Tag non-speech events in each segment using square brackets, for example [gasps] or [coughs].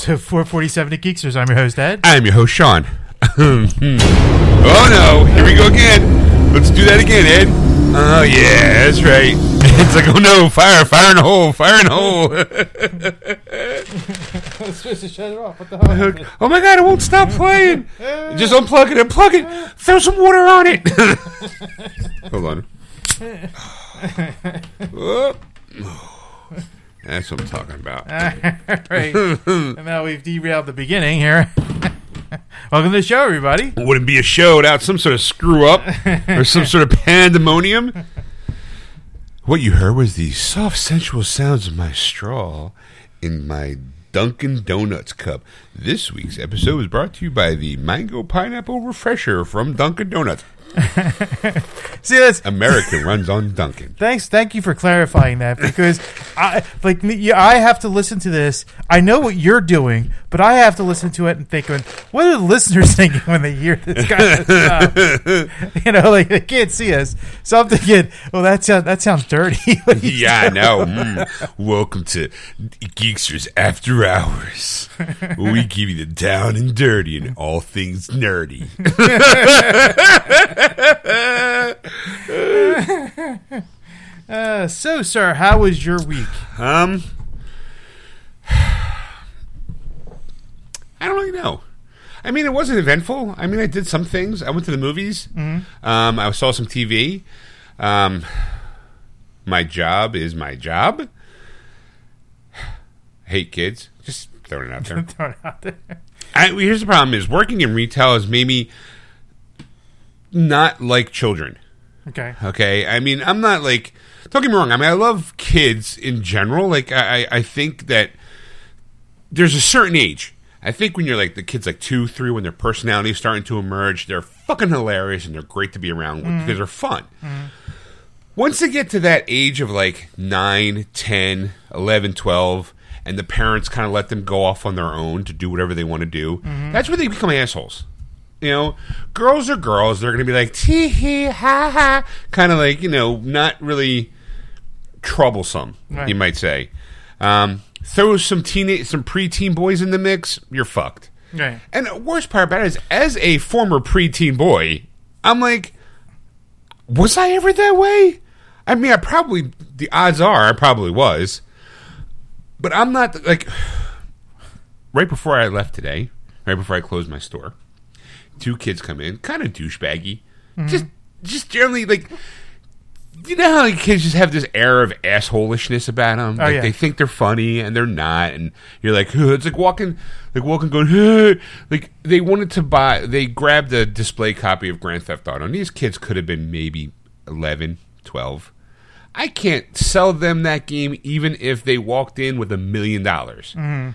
[laughs] episode 447 of Geeksters. I'm your host, Ed. I'm your host, Sean. [laughs] oh no, here we go again. Let's do that again, Ed. Oh yeah, that's right. [laughs] It's like, oh no, fire, fire in a hole, fire in a hole. I was supposed to shut it off. What the hell? oh my god, it won't stop playing. Just unplug it, unplug it, throw some water on it. Hold on. Oh. That's what I'm talking about. [laughs] right. And now we've derailed the beginning here. [laughs] welcome to the show, everybody. Wouldn't be a show without some sort of screw up or some sort of [laughs] pandemonium. What you heard was the soft, sensual sounds of my straw in my Dunkin' Donuts cup. This week's episode was brought to you by the Mango Pineapple Refresher from Dunkin' Donuts. [laughs] See, that's American runs on Dunkin'. thanks. Thank you for clarifying that because I like me. I have to listen to this. I know what you're doing, but I have to listen to it and think, what are the listeners [laughs] thinking when they hear this kind of stuff? [laughs] you know, like they can't see us, so I'm thinking, well, that sounds that sounds dirty. Yeah, I know. Mm. Welcome to Geeksters After Hours. where we give you the down and dirty and all things nerdy. Uh, so, sir, how was your week? Um, I don't really know. I mean, it wasn't eventful. I mean, I did some things. I went to the movies. Um, I saw some TV. Um, my job is my job. Hate kids. Just throwing it out there. [laughs] Throw it out there. I, here's the problem: is working in retail has made me not like children. Okay. Okay, I mean, I'm not like. Don't get me wrong. I mean, I love kids in general. Like, I, I think that there's a certain age. I think when you're like the kids, like two, three, when their personality is starting to emerge, they're fucking hilarious and they're great to be around with mm. because they're fun. Mm. Once they get to that age of like 9, 10, 11, 12, and the parents kind of let them go off on their own to do whatever they want to do, mm-hmm. that's where they become assholes. You know, girls are girls. They're going to be like, tee hee, ha ha, kind of like, you know, not really troublesome, Right. you might say. Um, throw some teenage, some preteen boys in the mix, you're fucked. Right. And the worst part about it is, as a former preteen boy, I'm like, was I ever that way? I mean, I probably, the odds are I probably was. But I'm not, like, [sighs] right before I left today, right before I closed my store, two kids come in, kind of douchebaggy. Just, just generally, like, you know how like, kids just have this air of assholishness about them? Oh, like, yeah. they think they're funny and they're not, and you're like, "Huh," it's like walking, like walking, going, "Huh." like they wanted to buy, they grabbed a display copy of Grand Theft Auto, and these kids could have been maybe 11, 12. I can't sell them that game even if they walked in with a million dollars. Mm-hmm.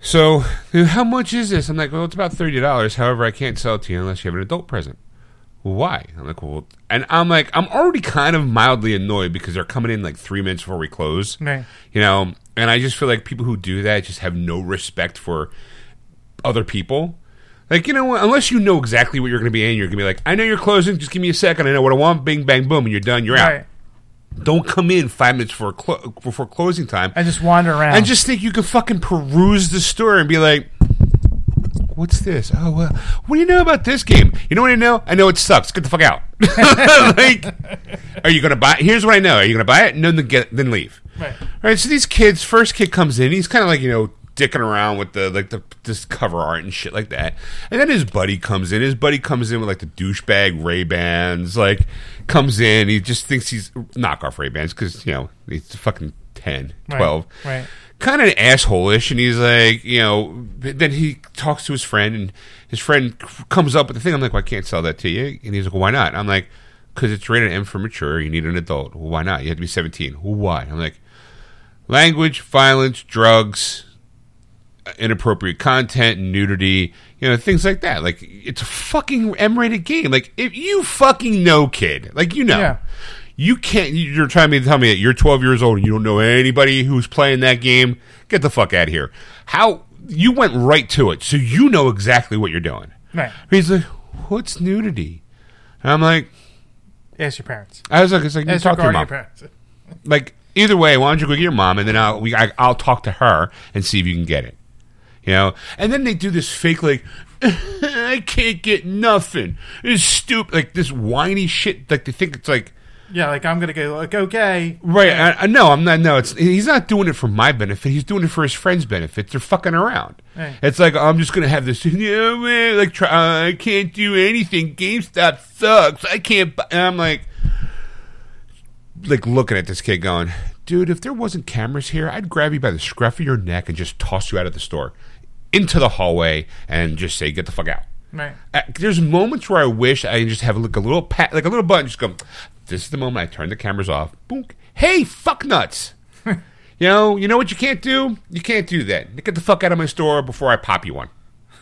So, [laughs] how much is this? I'm like, well, it's about thirty dollars. However, I can't sell it to you unless you have an adult present. Well, why? I'm like, well, and I'm like, I'm already kind of mildly annoyed because they're coming in like three minutes before we close. Right. You know, and I just feel like people who do that just have no respect for other people. Like, you know what? Unless you know exactly what you're going to be in, you're going to be like, I know you're closing. Just give me a second. I know what I want. Bing, bang, boom, and you're done. You're out. Right. Don't come in five minutes before clo- before closing time And just wander around. and just think you can fucking peruse the store and be like, "What's this? Oh, well, what do you know about this game? You know what I know? I know it sucks. Get the fuck out. [laughs] like, are you gonna buy? it? Here's what I know. Are you gonna buy it? No, then get then leave. Right. All right. So these kids, first kid comes in. He's kind of like you know dicking around with the like the this cover art and shit like that. And then his buddy comes in. His buddy comes in with like the douchebag Ray Bans. Like comes in. He just thinks he's knockoff Ray Bans because you know he's fucking 10, Right. 12 Right. kind of asshole-ish and he's like you know then he talks to his friend and his friend comes up with the thing i'm like well, i can't sell that to you and he's like well, why not i'm like because it's rated m for mature you need an adult well, why not you have to be 17 well, why i'm like language violence drugs inappropriate content nudity you know things like that like it's a fucking m-rated game like if you fucking know kid like you know Yeah. You can't. You're trying to tell me that you're 12 years old and you don't know anybody who's playing that game. Get the fuck out of here. How you went right to it, so you know exactly what you're doing. Right. He's like, "What's nudity?" And I'm like, Ask your parents. I was like, "It's like you talk to your mom." parents. like either way, why don't you go get your mom and then I'll we, I, I'll talk to her and see if you can get it. You know, and then they do this fake like [laughs] I can't get nothing. It's stupid, like this whiny shit. Like they think it's like Yeah, like I'm gonna go like okay. right. I, I no, I'm not. No, it's he's not doing it for my benefit. He's doing it for his friends' benefit. They're fucking around. Right. It's like I'm just gonna have this. [laughs] Yeah, man, like try, uh, I can't do anything. GameStop sucks. I can't. bu-" And I'm like, like looking at this kid, going, dude, if there wasn't cameras here, I'd grab you by the scruff of your neck and just toss you out of the store into the hallway and just say, get the fuck out. Right. Uh, there's moments where I wish I just have like a little pat, like a little button, just go. This is the moment I turn the cameras off. Boom. Hey, fuck nuts. [laughs] you know, you know what you can't do? You can't do that. Get the fuck out of my store before I pop you one.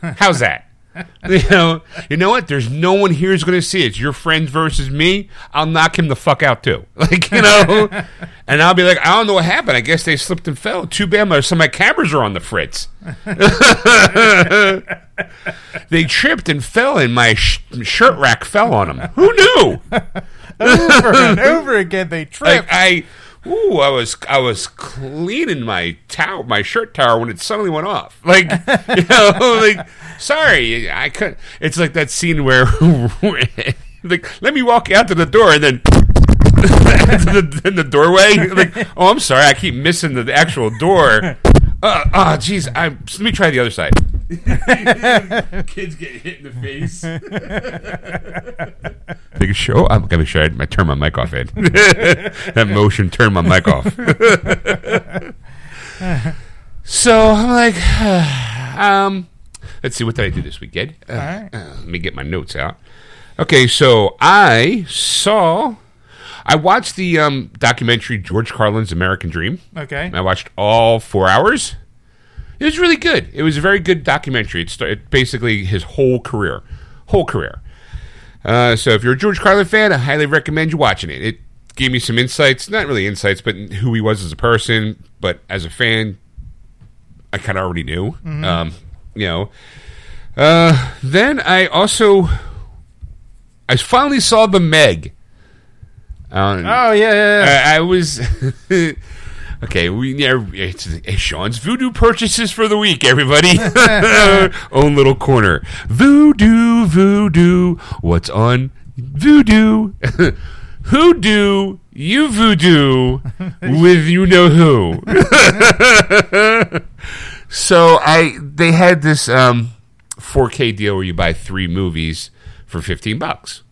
How's that? [laughs] you know, you know what? There's no one here who's going to see it. It's your friends versus me. I'll knock him the fuck out too. [laughs] Like you know, [laughs] and I'll be like, I don't know what happened. I guess they slipped and fell. Too bad. My, some of my cameras are on the fritz. they tripped and fell, and my sh- shirt rack fell on them. Who knew? over and over again they trip. Like I, ooh, I was I was cleaning my towel, my shirt tower when it suddenly went off. Like [laughs] you know, like sorry, I couldn't. It's like that scene where, [laughs] like, let me walk out to the door and then. [laughs] the, in the doorway, like, oh, I'm sorry, I keep missing the actual door. Uh, oh, jeez, let me try the other side. [laughs] Kids get hit in the face. [laughs] Big show. I'm gonna make sure I, I turn my mic off. Ed. [laughs] that motion turn my mic off. so I'm like, [sighs] um, let's see, what did I do this week, Ed? Uh, right. uh, let me get my notes out. Okay, so I saw, I watched the um, documentary George Carlin's American Dream. okay. I watched all four hours. It was really good. It was a very good documentary. It started basically his whole career, whole career. Uh, so if you're a George Carlin fan, I highly recommend you watching it. It gave me some insights, not really insights, but who he was as a person. But as a fan, I kind of already knew. Um, you know. Uh, then I also, I finally saw the Meg. Um, Oh yeah, yeah, yeah. I, I was [laughs] okay. We yeah, it's, it's Sean's voodoo purchases for the week. Everybody, [laughs] own little corner. Voodoo, voodoo. What's on voodoo? [laughs] who do you voodoo [laughs] with you know who? so I they had this um, 4K deal where you buy three movies for 15 bucks.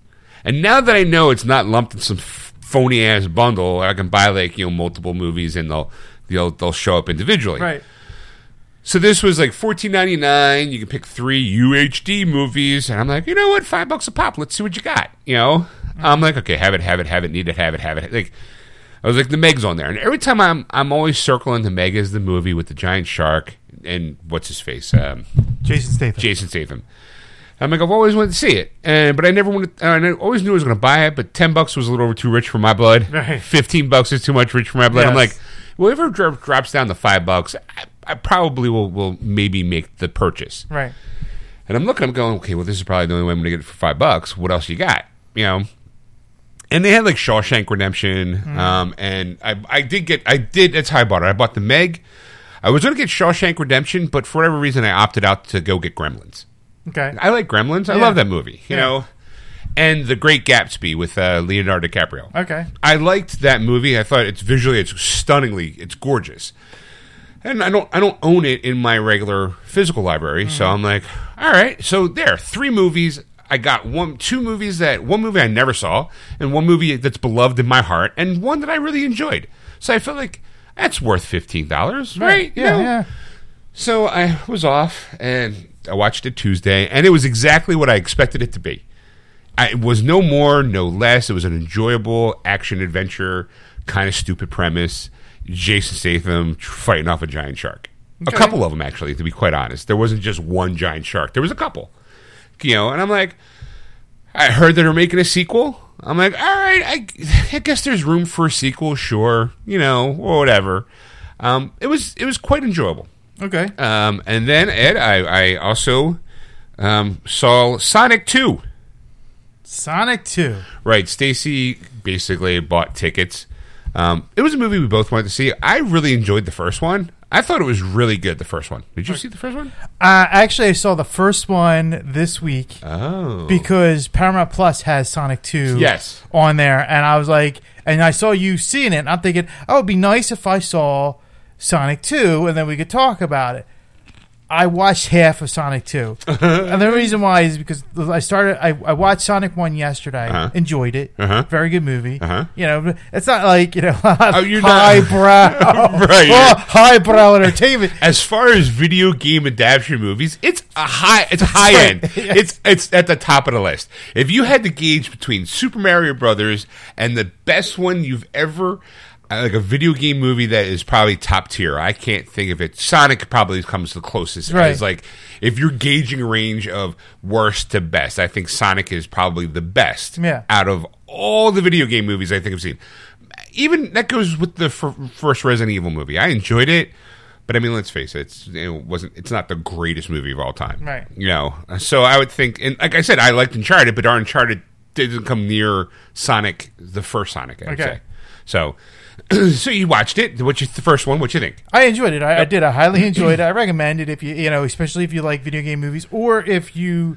And now that I know it's not lumped in some f- phony ass bundle, I can buy like you know multiple movies and they'll they'll they'll show up individually. right. So this was like fourteen ninety nine. You can pick three UHD movies, and I'm like, you know what, five bucks a pop. Let's see what you got. You know, I'm like, okay, have it, have it, have it, need it, have it, have it. Like, I was like, the Meg's on there, and every time I'm I'm always circling the Meg as the movie with the giant shark and what's his face, um, Jason Statham. Jason Statham. I'm like, I've always wanted to see it, and but I never wanted. I always knew I was going to buy it, but ten bucks was a little over too rich for my blood. [laughs] Right. Fifteen bucks is too much rich for my blood. I'm Yes. like, whatever dro- drops down to five bucks, I, I probably will will maybe make the purchase. right. And I'm looking, I'm going, okay, well, this is probably the only way I'm going to get it for five bucks. What else you got? You know. And they had like Shawshank Redemption, um, and I, I did get, I did. That's how I bought it. I bought the Meg. I was going to get Shawshank Redemption, but for whatever reason, I opted out to go get Gremlins. Okay. I like Gremlins. I Yeah. love that movie. You Yeah. know, and The Great Gatsby with uh, Leonardo DiCaprio. Okay. I liked that movie. I thought it's visually, it's stunningly, it's gorgeous. And I don't, I don't own it in my regular physical library, so I'm like, all right. So there, three movies. I got one, two movies that one movie I never saw, and one movie that's beloved in my heart, and one that I really enjoyed. So I felt like that's worth fifteen dollars, right? You Yeah. know? Yeah. So I was off and I watched it Tuesday, and it was exactly what I expected it to be. I, it was no more, no less. It was an enjoyable action adventure, kind of stupid premise. Jason Statham fighting off a giant shark. Okay. A couple of them, actually, to be quite honest. There wasn't just one giant shark. There was a couple. You know, and I'm like, I heard that they're making a sequel. I'm like, all right, I, I guess there's room for a sequel, sure, you know, or whatever. Um, it was it was quite enjoyable. Okay. Um, and then Ed, I, I also um, saw Sonic Two. Sonic Two. Right, Stacy basically bought tickets. Um, it was a movie we both wanted to see. I really enjoyed the first one. I thought it was really good. The first one. Did you see the first one? Uh, actually, I saw the first one this week Oh, because Paramount Plus has Sonic Two. Yes. On there, and I was like, and I saw you seeing it. and I'm thinking, oh, it'd be nice if I saw Sonic Two, and then we could talk about it. I watched half of Sonic 2. [laughs] and the reason why is because I started, I, I watched Sonic 1 yesterday, Uh-huh. enjoyed it. Uh-huh. Very good movie. Uh-huh. You know, it's not like, you know, [laughs] you're not- highbrow, [laughs] Right. oh, highbrow entertainment. as far as video game adaptation movies, it's a high. It's a high end. Yes. It's it's at the top of the list. If you had to gauge between Super Mario Brothers and the best one you've ever. Like a video game movie that is probably top tier. I can't think of it. Sonic probably comes the closest. Right. As like if you're gauging a range of worst to best, I think Sonic is probably the best Yeah. out of all the video game movies I think I've seen. Even that goes with the fir- first Resident Evil movie. I enjoyed it, but I mean, let's face it, it's, it wasn't. It's not the greatest movie of all time, Right. You know, so I would think, and like I said, I liked Uncharted, but our Uncharted didn't come near Sonic, the first Sonic. I'd Okay. say. So, [clears throat] so you watched it. What you the first one? What you think? I enjoyed it. I, I did. I highly [clears throat] enjoyed it. I recommend it if you, you know, especially if you like video game movies or if you,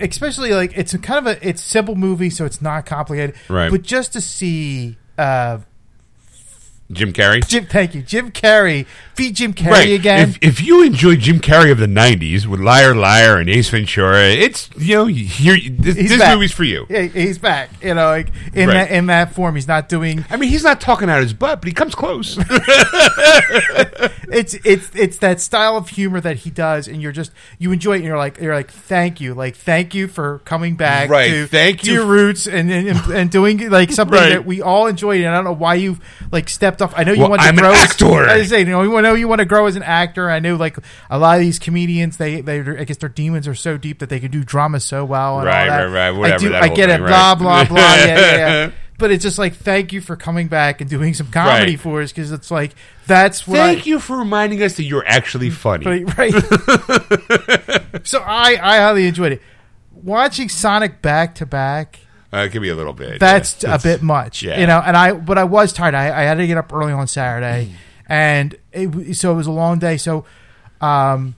especially like it's a kind of a it's simple movie, so it's not complicated. Right. But just to see, uh, Jim Carrey. Jim, thank you, Jim Carrey, beat Jim Carrey again. If, if you enjoy Jim Carrey of the '90s with Liar Liar and Ace Ventura, it's you know here this, He's this back. movie's for you. Yeah, he's back. You know, like in Right. that in that form, he's not doing. I mean, he's not talking out his butt, but he comes close. [laughs] [laughs] It's it's it's that style of humor that he does, and you're just you enjoy it. and You're like you're like thank you, like thank you for coming back. Right, To, thank to you your roots and and, and doing like something Right. that we all enjoyed. And I don't know why you've like stepped off. I know you Well, want I'm to an grow. as- I saying, you know, you know you want to grow as an actor. I know like a lot of these comedians, they they I guess their demons are so deep that they can do drama so well. And Right, all that. right, right, whatever, I, do, I get thing, it. right. Blah blah blah. Yeah, yeah, yeah. [laughs] But it's just like thank you for coming back and doing some comedy Right. for us because it's like that's what Thank I, you for reminding us that you're actually mm, funny. Right, right. [laughs] so I I highly enjoyed it. Watching Sonic back to back, Uh, it can be a little bit. that's yeah. a bit much, yeah. you know. And I, but I was tired. I, I had to get up early on Saturday, and it, so it was a long day. So, um,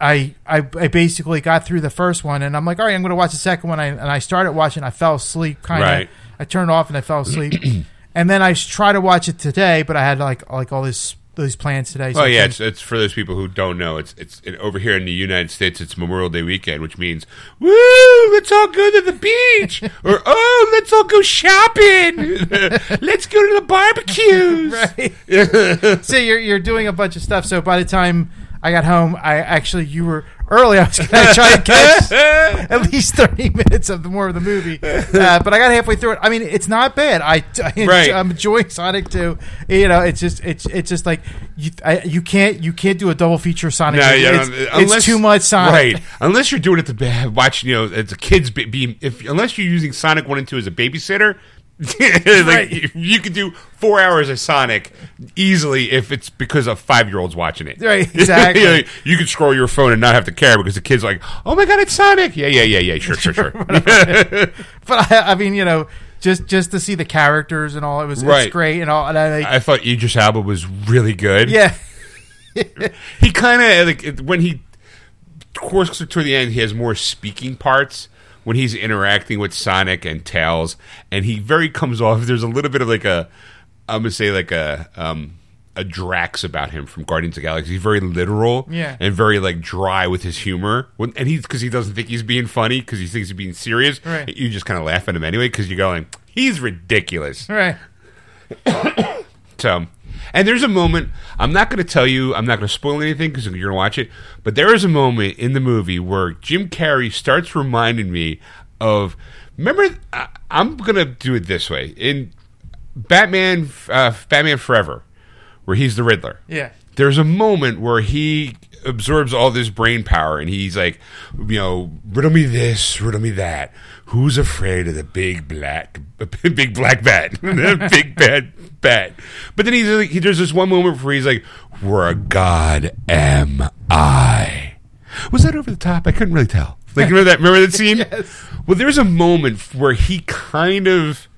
I, I I basically got through the first one, and I'm like, all right, I'm going to watch the second one. I, and I started watching. I fell asleep, kind of. Right. I turned off and I fell asleep, [clears throat] and then I tried to watch it today, but I had like like all this those plans today. so Oh yeah, it's, it's for those people who don't know. It's it's it, over here in the United States. It's Memorial Day weekend, which means woo, let's all go to the beach, [laughs] or oh, let's all go shopping. [laughs] let's go to the barbecues. [laughs] right. so you're you're doing a bunch of stuff. So by the time I got home, I actually you were early. I was going [laughs] to try to catch at least thirty minutes of the more of the movie, uh, but I got halfway through it. I mean, it's not bad. I, [laughs] I Right. I'm enjoying Sonic 2. You know, it's just it's it's just like you I, you can't you can't do a double feature Sonic. No, yeah, it's, it's too much Sonic. Right. Unless you're doing it to watch, you know, as a kids be, be if unless you're using Sonic One and Two as a babysitter. Like Right. you, could do four hours of Sonic easily if it's because a five year old's watching it. Right, [laughs] exactly. you, know, you could scroll your phone and not have to care because the kid's like, "Oh my god, it's Sonic!" Yeah, yeah, yeah, yeah. Sure, sure, sure. [laughs] [laughs] But I, I mean, you know, just just to see the characters and all, it was Right. it's great and all. And I like, I thought Idris Elba was really good. yeah. he kind of like when he course toward the end he has more speaking parts when he's interacting with Sonic and Tails and he very comes off there's a little bit of like a I'm gonna say like a um a Drax about him from Guardians of the Galaxy. He's very literal Yeah. and very like dry with his humor. When, and he's because he doesn't think he's being funny because he thinks he's being serious. Right. You just kind of laugh at him anyway because you're going, he's ridiculous. Right. So, and there's a moment. I'm not going to tell you. I'm not going to spoil anything because you're going to watch it. But there is a moment in the movie where Jim Carrey starts reminding me of. Remember, I, I'm going to do it this way in Batman, uh, Batman Forever, where he's the Riddler. Yeah. There's a moment where he absorbs all this brain power and he's like, you know, riddle me this, riddle me that. Who's afraid of the big black, [laughs] big black bat, [laughs] the big bad bat? But then he's like, he, there's this one moment where he's like, "Where a god am I?" Was that over the top? I couldn't really tell. Like remember that? Remember that scene? [laughs] Yes. Well, there's a moment where he kind of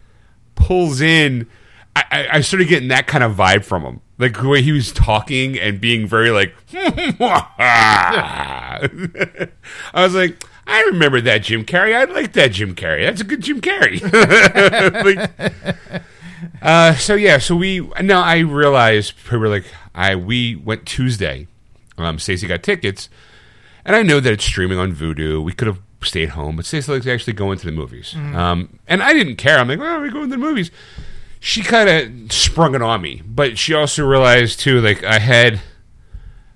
pulls in. I, I, started getting that kind of vibe from him, like the way he was talking and being very like. [laughs] I was like, I remember that Jim Carrey. I like that Jim Carrey. That's a good Jim Carrey. [laughs] like, uh, so yeah, so we now I realized we were like I we went Tuesday. Um, Stacy got tickets, and I know that it's streaming on Vudu. We could have stayed home, but Stacy likes to actually going to the movies. Um, and I didn't care. I'm like, well, we're going to the movies. She kind of sprung it on me, but she also realized too, like I had.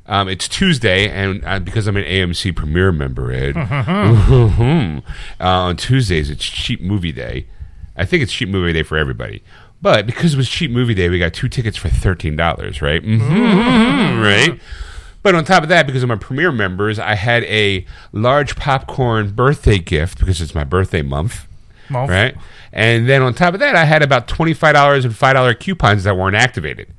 Um, it's Tuesday, and uh, because I'm an AMC Premiere member, Ed, [laughs] uh, on Tuesdays it's cheap movie day. I think it's cheap movie day for everybody. But because it was cheap movie day, we got two tickets for thirteen dollars, right? Mhm, right. But on top of that, because of my premiere members, I had a large popcorn birthday gift because it's my birthday month, Month. right? And then on top of that, I had about twenty five dollars and five dollar coupons that weren't activated.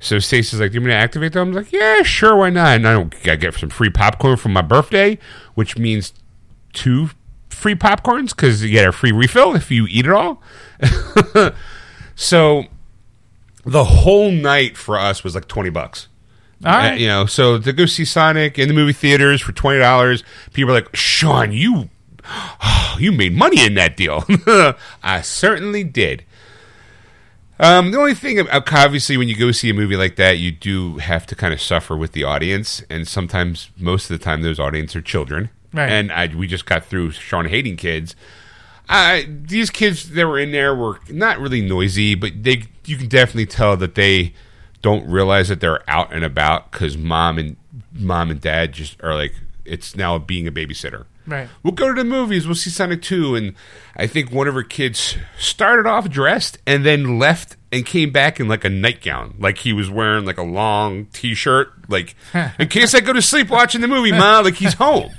So Stacey's like, "Do you want me to activate them?" I'm like, "Yeah, sure, why not?" And I don't I get some free popcorn from my birthday, which means two free popcorns because you get a free refill if you eat it all. [laughs] so the whole night for us was like twenty bucks. All right. Uh, you know, so to go see Sonic in the movie theaters for twenty dollars, people are like, "Sean, you, [gasps] you made money in that deal." [laughs] I certainly did. Um, the only thing, uh, obviously, when you go see a movie like that, you do have to kind of suffer with the audience, and sometimes, most of the time, those audience are children. Right. And I, we just got through Sean hating kids. I, these kids that were in there were not really noisy, but they you can definitely tell that they don't realize that they're out and about because mom and mom and dad just are like it's now being a babysitter. Right. We'll go to the movies. We'll see Sonic 2. And I think one of her kids started off dressed and then left and came back in like a nightgown. Like he was wearing like a long t shirt. Like, [laughs] in case I go to sleep watching the movie, Ma, like he's home.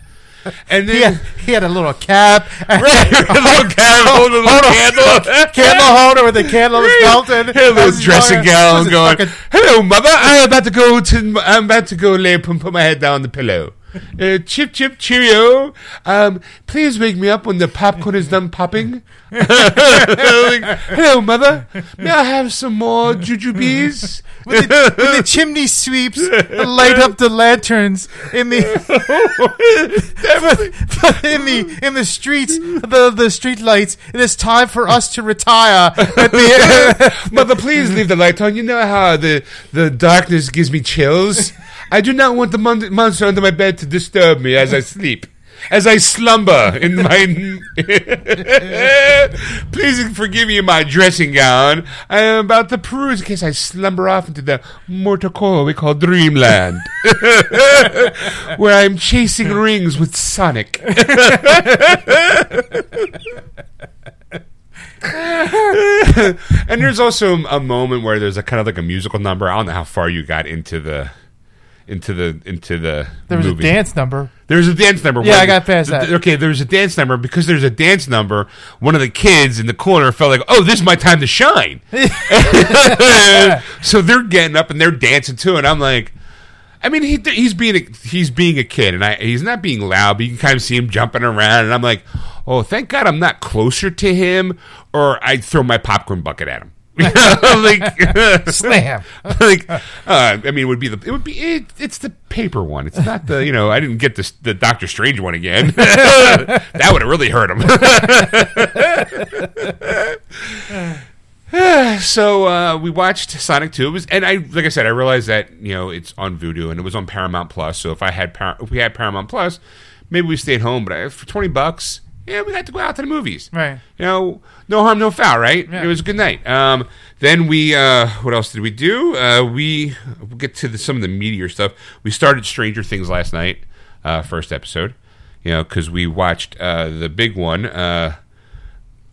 And He then. had, he had a little cap, [laughs] Right, a little [laughs] candle, holding a little candle. candle holder with the candle is melted. Had a little dressing gown going. Hello, mother. I'm about to go to. I'm about to go lay and put my head down on the pillow. Uh, chip, chip, cheerio. Um, please wake me up when the popcorn is done popping. Like, [laughs] Hello, mother. May I have some more jujubes? when, the, when the chimney sweeps, light up the lanterns in the [laughs] in the in the streets, the the street lights. It is time for us to retire. At the, [laughs] Mother, please leave the light on. You know how the, the darkness gives me chills. I do not want the mon- monster under my bed to disturb me as I sleep. As I slumber in my. [laughs] please forgive me my dressing gown. I am about to peruse in case I slumber off into the mortal coil we call Dreamland. [laughs] where I'm chasing rings with Sonic. [laughs] and there's also a moment where there's a kind of like a musical number. I don't know how far you got into the into the into the there was movie. a dance number. There's a dance number. Yeah, I got past that. Okay, there's a dance number because there's a dance number. One of the kids in the corner felt like, "Oh, this is my time to shine." [laughs] [laughs] so they're getting up and they're dancing too, and I'm like, I mean, he he's being a, he's being a kid, and I he's not being loud, but you can kind of see him jumping around, and I'm like, oh, thank God I'm not closer to him, or I'd throw my popcorn bucket at him. [laughs] like [laughs] Slam. [laughs] like uh, I mean, it would be the it would be it, it's the paper one. It's not the you know I didn't get this the Doctor Strange one again. that would have really hurt him. so uh, we watched Sonic Two, it was, and I like I said, I realized that you know it's on Vudu and it was on Paramount Plus. So if I had Par- if we had Paramount Plus, maybe we stayed home. But I, for twenty bucks, yeah, we got to go out to the movies. Right. You know, no harm, no foul, right? Yeah. It was a good night. Um, then we, uh, what else did we do? Uh, we we'll get to the, some of the meteor stuff. We started Stranger Things last night, uh, first episode. You know, because we watched uh, the big one, uh,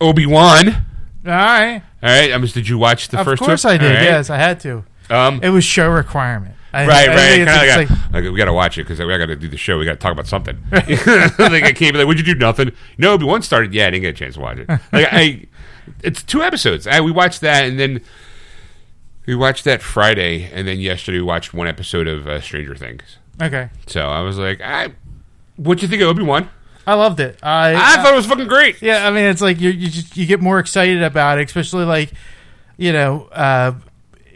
Obi Wan. All right. All right, um, did you watch the Of first? course two? I did. Right. Yes, I had to. Um, It was show requirement. I- Right, I right. think it's- Kinda it's like, like, we got to watch it because we got to do the show. We got to talk about something. [laughs] [laughs] like I can't be like, "What'd you do?" Nothing. No, Obi Wan started. Yeah, I didn't get a chance to watch it. [laughs] Like I, it's two episodes. I, we watched that, and then we watched that Friday, and then yesterday we watched one episode of uh, Stranger Things. okay. So I was like, I, what'd you think of Obi Wan? I loved it. I, I thought it was fucking great. Yeah, I mean, it's like you you just you get more excited about it, especially like you know, uh,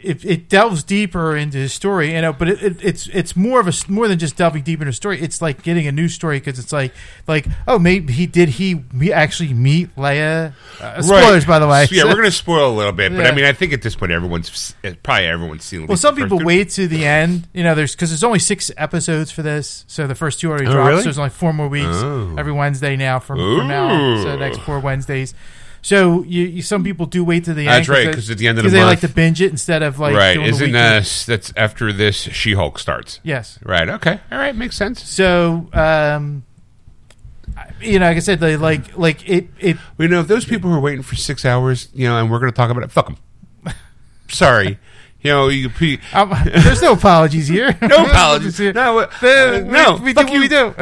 it, it delves deeper into his story, you know. But it, it, it's it's more of a more than just delving deep into a story. It's like getting a new story because it's like like oh maybe he did he me- actually meet Leia? Uh, spoilers, by the way. So, yeah, we're gonna spoil a little bit, but Yeah. I mean, I think at this point, everyone's probably everyone's seen. Well, some people wait to the end. You know, there's because there's only six episodes for this, so the first two already Oh, dropped. really? So there's only four more weeks Oh. every Wednesday now from, from now. So the next four Wednesdays. So you, you some people do wait to the end. That's right, 'cause at the end of the because they like to binge it instead of like right? doing Isn't uh, that's after this She-Hulk starts? yes. Right. Okay. All right. Makes sense. So um, you know, like I said, they like like it it Well, you know, if those people who are waiting for six hours, you know, and we're going to talk about it, fuck them. Sorry. You know, you, you [laughs] um, there's no apologies here. [laughs] no [laughs] apologies. here. No, uh, Uh, no. we, we fuck do you. we do.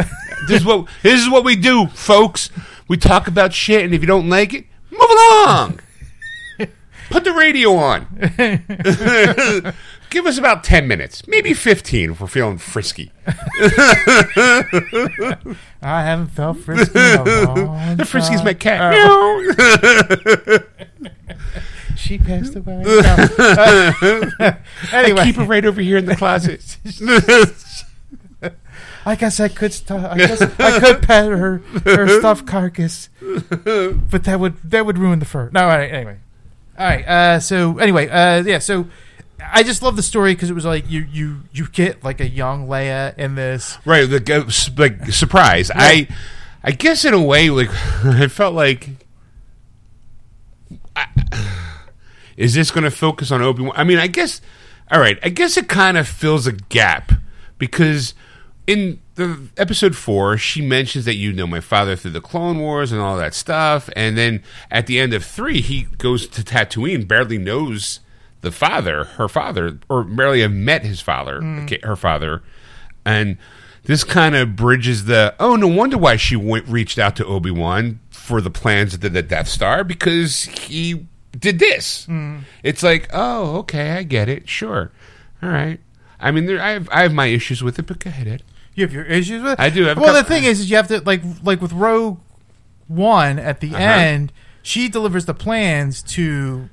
This is what this is what we do, folks. We talk about shit, and if you don't like it, move along. [laughs] Put the radio on. [laughs] Give us about ten minutes, maybe fifteen, if we're feeling frisky. [laughs] I haven't felt frisky. in a long The frisky's my cat. She passed away. No. Uh, anyway, Keep her right over here in the closet. I guess I could. St- I guess I could pet her her stuffed carcass, [laughs] but that would that would ruin the fur. No, all right, anyway. All right. Uh, so anyway, uh, yeah. So I just love the story because it was like you you you get like a young Leia in this. Right, The uh, like surprise. I, I guess in a way, like [laughs] I felt like, I, is this going to focus on Obi Wan? I mean, I guess, all right. I guess it kind of fills a gap because in the episode four, she mentions that you know my father through the Clone Wars and all that stuff, and then at the end of three, he goes to Tatooine, barely knows the father, her father, or barely have met his father, hmm. okay, her father, and this kind of bridges the oh no wonder why she went, reached out to obi-wan for the plans of the, the death star because he did this. Hmm. It's like oh okay i get it. Sure. All right. I mean there, I, have, I have my issues with it but go ahead Ed. You have your issues with. it? I do have Well, the thing is, is you have to like like with Rogue One at the Uh-huh. end, she delivers the plans to.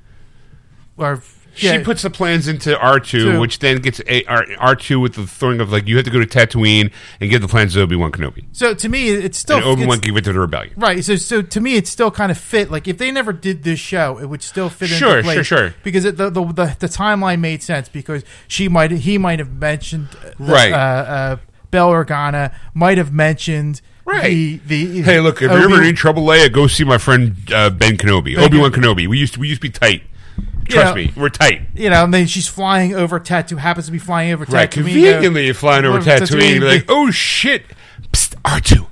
Or she puts the plans into r2 which then gets a, R, r2 with the thing of like you have to go to tatooine and give the plans to obi-wan kenobi So to me, it's still and obi-wan it's- give it to the rebellion Right. So, so to me, it still kind of fit. Like if they never did this show, it would still fit Sure, into place. sure, sure. Because it, the, the the the timeline made sense because she might he might have mentioned the, Right. Uh, uh, Bail Organa might have mentioned Right. the the. Hey, look! If Obi- you're ever in trouble, Leia, go see my friend uh, Ben Kenobi, Obi Wan Kenobi. We used to we used to be tight. Trust Yeah. me, we're tight. you know, and then she's flying over Tattoo. Happens to be flying over Right, Tatooine. conveniently you're flying over Over Tatooine. Tatooine. You're like, oh shit, Psst, R two,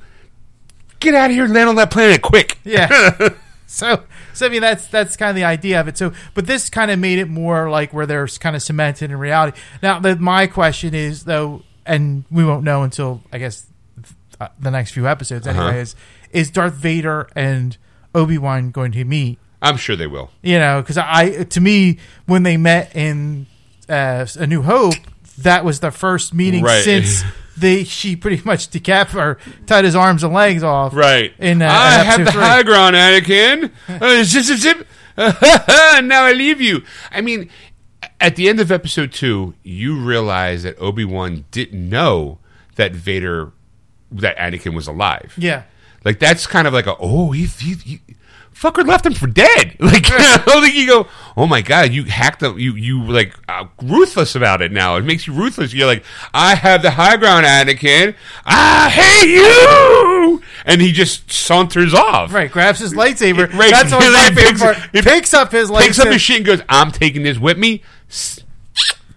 get out of here, and land on that planet quick. Yeah. [laughs] so, so I mean, that's that's kind of the idea of it. So, but this kind of made it more like where they're kind of cemented in reality. Now, the, my question is though, and we won't know until I guess uh, the next few episodes. Anyway, Uh-huh. is is Darth Vader and Obi Wan going to meet? I'm sure they will. You know, because I to me when they met in uh, A New Hope, that was the first meeting Right. since. [laughs] They, she pretty much decap or tied his arms and legs off. Right. In uh, I have the three. high ground, Anakin. Uh, zip, zip, zip. [laughs] now I leave you. I mean, at the end of episode two, you realize that Obi Wan didn't know that Vader, that Anakin was alive. Yeah. Like that's kind of like a oh he, he, he fucker left him for dead. [laughs] Like you know, like you go oh my god you hacked them you you like uh, ruthless about it now. It makes you ruthless. You're like I have the high ground, Anakin. I hate you, and he just saunters off. Right, grabs his lightsaber. Right, That's [laughs] my favorite picks- part. he picks up his lightsaber. Picks up his shit and goes I'm taking this with me.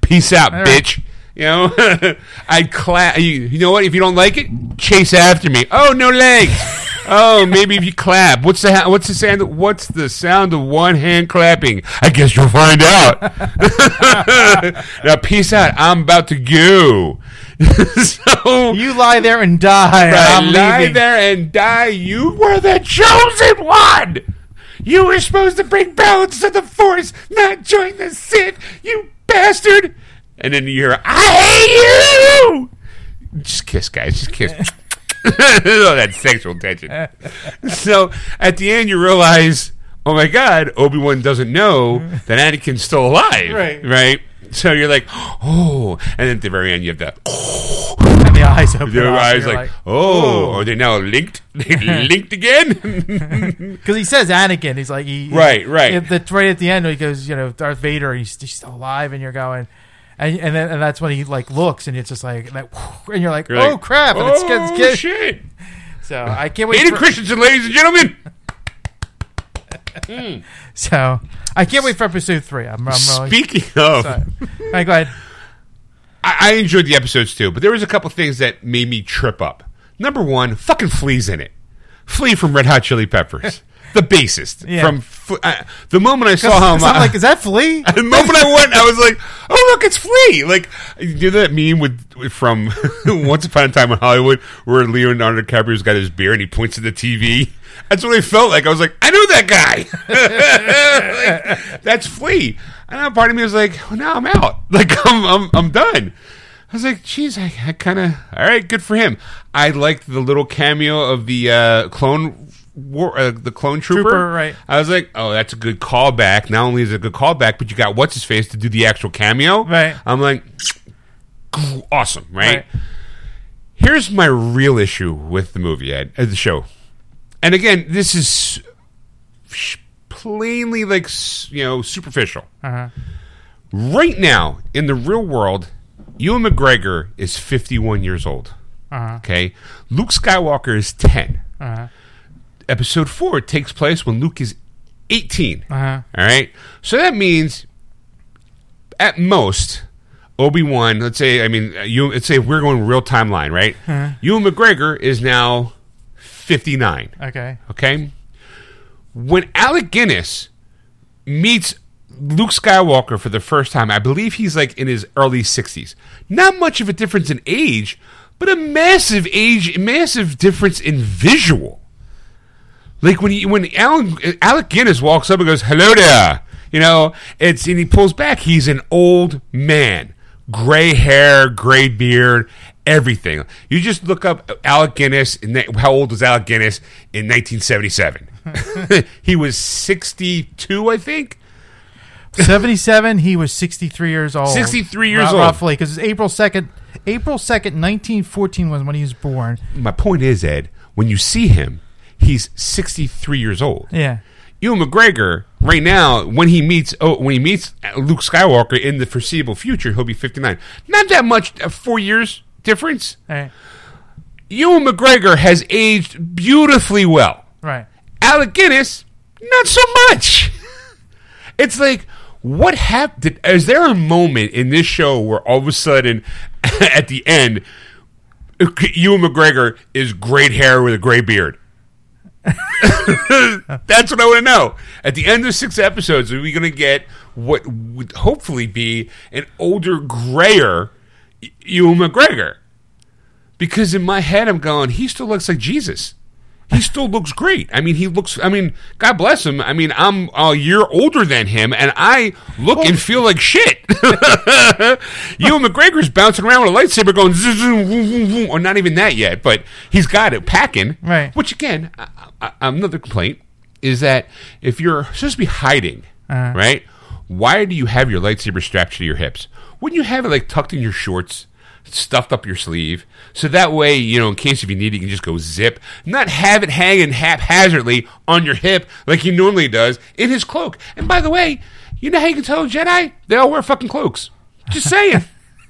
Peace out, right. bitch. You know, [laughs] I clap. you, you know what? If you don't like it, chase after me. Oh, no legs. [laughs] oh, maybe if you clap. What's the ha- what's the sound? What's the sound of one hand clapping? I guess you'll find out. [laughs] now, peace out. I'm about to go. so You lie there and die. I I'm lie leaving. there and die. You were the chosen one. You were supposed to bring balance to the force, not join the Sith. You bastard! And then you hear, "I hate you." Just kiss, guys. Just kiss. oh, [laughs] [laughs] that sexual tension. so at the end, you realize, oh my God, Obi Wan doesn't know mm. that Anakin's still alive. Right. Right. So you're like, oh, and then at the very end, you have that. Oh, And the eyes open. Their up, eyes you're like, oh, are they now linked? [laughs] They [laughs] linked again? [laughs] Because he says Anakin. He's like, he, Right, right. At the, right at the end, he goes, you know, Darth Vader. He's, he's still alive, and you're going, and and then and that's when he like looks, and it's just like that, and you're like, You're oh like, crap, and it's, oh, it's good. shit! So I can't wait. Hayden For, Christensen, ladies and gentlemen. [laughs] so I can't wait for episode three. I'm, I'm really. Speaking of, Sorry. All right, go ahead. I, I enjoyed the episodes too, but there was a couple things that made me trip up. Number one, fucking Flea's in it. Flea from Red Hot Chili Peppers, [laughs] the bassist. Yeah. From F- uh, the moment I saw him, I'm I- like, is that Flea? [laughs] the moment I went, I was like, "Oh, look, it's Flea!" Like, you know that meme with, from [laughs] Once Upon a Time in Hollywood, where Leonardo DiCaprio's got his beer and he points to the TV. That's what I felt like. I was like, "I know that guy. [laughs] Like, that's Flea." And then part of me was like, well, "Now I'm out. Like, I'm I'm I'm done." I was like, "Geez, I, I kind of all right. Good for him." I liked the little cameo of the uh, clone. War, uh, the clone trooper, Trooper, right. I was like, oh, that's a good callback. Not only is it a good callback, but you got what's his face to do the actual cameo. Right. I'm like, [tsk] awesome, right? Right. Here's my real issue with the movie, Ed, uh, the show. And again, this is plainly like you know superficial. Uh-huh. Right now, in the real world, Ewan McGregor is 51 years old. Uh-huh. Okay, Luke Skywalker is 10 Uh-huh. Episode four takes place when Luke is 18. Uh-huh. All right. So that means, at most, Obi Wan. Let's say, I mean, uh, you. Let's say we're going real timeline, right? Ewan McGregor is now 59. Okay. Okay. When Alec Guinness meets Luke Skywalker for the first time, I believe he's like in his early 60s. Not much of a difference in age, but a massive age, massive difference in visual. Like when he, when Alan, Alec Guinness walks up and goes, "Hello there," you know, it's and he pulls back. He's an old man, gray hair, gray beard, everything. You just look up Alec Guinness. And how old was Alec Guinness in 1977? [laughs] he was 62, I think. 77, he was 63 years old. 63 years Ru- old. Roughly, because it's April 2nd, April 2nd, 1914 was when he was born. My point is, Ed, when you see him, he's 63 years old. Yeah. Ewan McGregor, right now, when he meets oh, when he meets Luke Skywalker in the foreseeable future, he'll be 59. Not that much, uh, four years difference. Right. Ewan McGregor has aged beautifully well. Right. Alec Guinness, not so much. [laughs] it's like, what happened? Is there a moment in this show where all of a sudden, [laughs] at the end, Ewan McGregor is great hair with a gray beard? [laughs] That's what I want to know. At the end of six episodes, are we going to get what would hopefully be an older, grayer Ewan McGregor? Because in my head, I'm going, he still looks like Jesus. He still looks great. I mean, he looks. I mean, God bless him. I mean, I'm a year older than him, and I look and feel like shit. [laughs] Ewan McGregor's bouncing around with a lightsaber, going, vroom, vroom, vroom. or not even that yet, but he's got it packing. Right. Which again, another complaint is that if you're supposed to be hiding, Uh-huh. right? Why do you have your lightsaber strapped to your hips? Wouldn't you have it like tucked in your shorts? Stuffed up your sleeve, so that way you know, in case if you need, it, you can just go zip. Not have it hanging haphazardly on your hip like he normally does in his cloak. And by the way, you know how you can tell a Jedi? They all wear fucking cloaks. Just saying.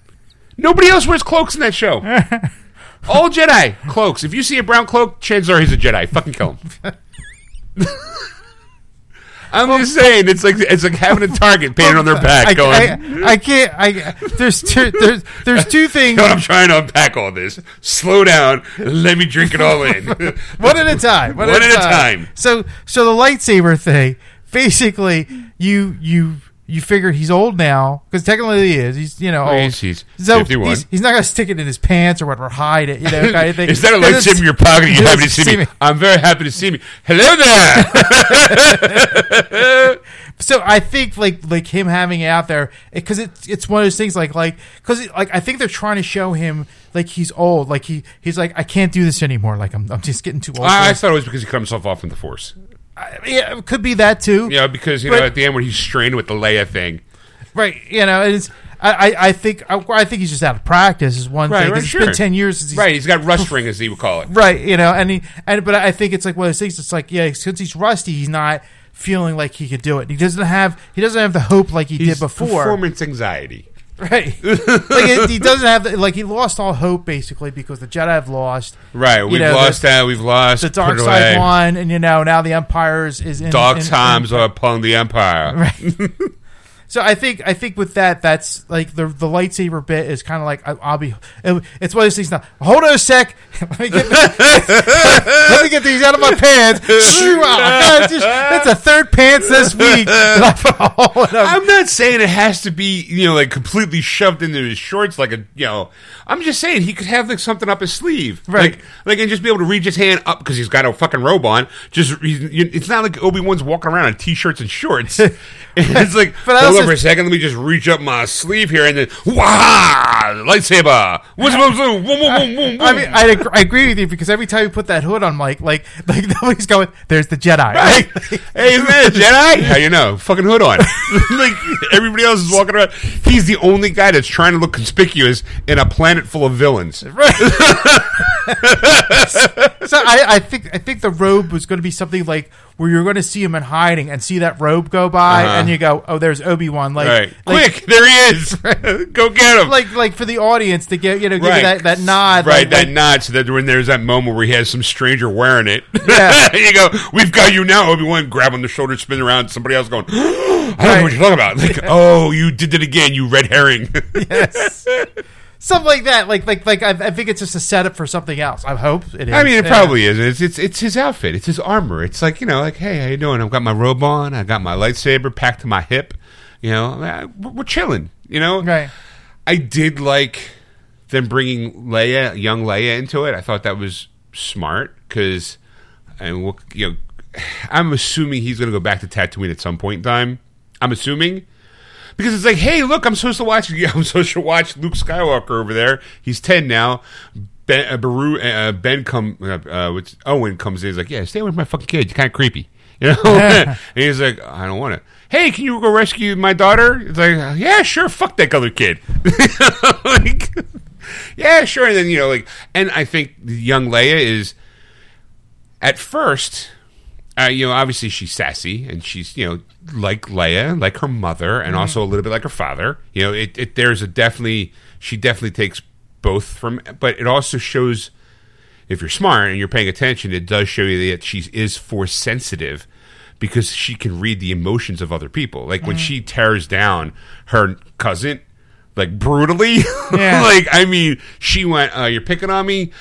[laughs] Nobody else wears cloaks in that show. [laughs] All Jedi cloaks. If you see a brown cloak, chances are he's a Jedi. Fucking kill him. [laughs] I'm just saying, it's like it's like having a target painted on their back. I, going, I, I can't. I there's two there's there's two [laughs] things. I'm trying to unpack all this. Slow down. Let me drink it all in. [laughs] one at a time. One, One at a time. So so the lightsaber thing, basically, you you you figure he's old now because technically he is. He's you know old. He's, he's so 51. he's, he's not gonna stick it in his pants or whatever, hide it. You know, kind of thing. [laughs] Is that a lightsaber in your pocket? You [laughs] happy to doesn't see me? me. I'm very happy to see me. Hello there. [laughs] So I think like like him having it out there because it's it's one of those things like like because like I think they're trying to show him like he's old like he he's like I can't do this anymore like I'm I'm just getting too old. I, I thought it was because he cut himself off from the Force. I- yeah, it could be that too. Know, because you But- know at the end when he's strained with the Leia thing. Right, you know, it's I, I, think I, I think he's just out of practice is one Right, thing. right, it's sure. been ten years since he's Right, he's got rustring as he would call it. right, you know, and he and but I think it's like one of those things. It's like yeah, since he's rusty, he's not feeling like he could do it. He doesn't have he doesn't have the hope like he He's did before. performance anxiety. Right, [laughs] like it, he doesn't have the, like he lost all hope basically because the Jedi have lost. Right, we've know, lost that. We've lost The dark side away. won, and you know now the Empire is, is in Dark in- times in- are upon the Empire. Right. [laughs] So I think I think with that that's like the the lightsaber bit is kind of like I, I'll be it- it's one of those things now. Hold on a sec. [laughs] let me get [laughs] let me get these out of my pants. Shoo, ah, God, just- that's a third pants this week. I put a hole in them. I'm not saying it has to be, you know, like completely shoved into his shorts, like a, you know. I'm just saying he could have like something up his sleeve, Right. Like, like and just be able to reach his hand up because he's got a fucking robe on. Just, he's, it's not like Obi Wan's walking around in t-shirts and shorts. [laughs] it's like, But I hold on for a second, let me just reach up my sleeve here and then, wah, lightsaber. What's boom, boom, boom, boom, boom, boom. I mean, I, ag- I agree with you because every time you put that hood on, Mike, like, [laughs] like nobody's going. There's the Jedi. Right. [laughs] Hey, isn't that a [laughs] Jedi? How you know? Fucking hood on. like everybody else is walking around. He's the only guy that's trying to look conspicuous in a planet full of villains. so I, I think I think the robe was going to be something like where you're going to see him in hiding and see that robe go by, Uh-huh. and you go, "Oh, there's Obi Wan!" Like, Right. like, Quick, there he is. [laughs] Go get him. like, like for the audience to get you know, give Right. that, that nod, Right, like, that like- nod, so that when there's that moment where he has some stranger wearing it, [laughs] Yeah. you go, "We've got you now." Obi Wan grab on the shoulder, spin around. Somebody else going, [gasps] "I don't know what you're talking about." Like, [laughs] oh, you did it again, you red herring. yes. Something like that. Like, like, like I, I think it's just a setup for something else. I hope it is. I mean, it Yeah. probably is. It's, it's it's his outfit. It's his armor. It's like you know, like hey, how you doing? I've got my robe on. I got my lightsaber packed to my hip. You know, uh, we're we're chilling. You know, right. I did like them bringing Leia, young Leia, into it. I thought that was smart because, and we'll, you know, I'm assuming he's going to go back to Tatooine at some point in time. I'm assuming because it's like, hey, look, I'm supposed to watch. [laughs] I'm supposed to watch Luke Skywalker over there. He's ten now. Ben, uh, Baru, uh, Ben come, uh, uh, which Owen comes in. He's like, yeah, stay away from my fucking kid. You're kind of creepy, [laughs] you know. [laughs] and he's like, I don't want it. Hey, can you go rescue my daughter? It's like, yeah, sure. Fuck that other kid. like, yeah, sure. And then you know, like, and I think young Leia is at first uh, you know, obviously she's sassy and she's, you know, like Leia, like her mother, and also a little bit like her father. You know, it, it there's a definitely she definitely takes both from, but it also shows if you're smart and you're paying attention, it does show you that she is force sensitive because she can read the emotions of other people. Like when she tears down her cousin, like brutally, [laughs] Yeah. like I mean, she went, uh, "You're picking on me."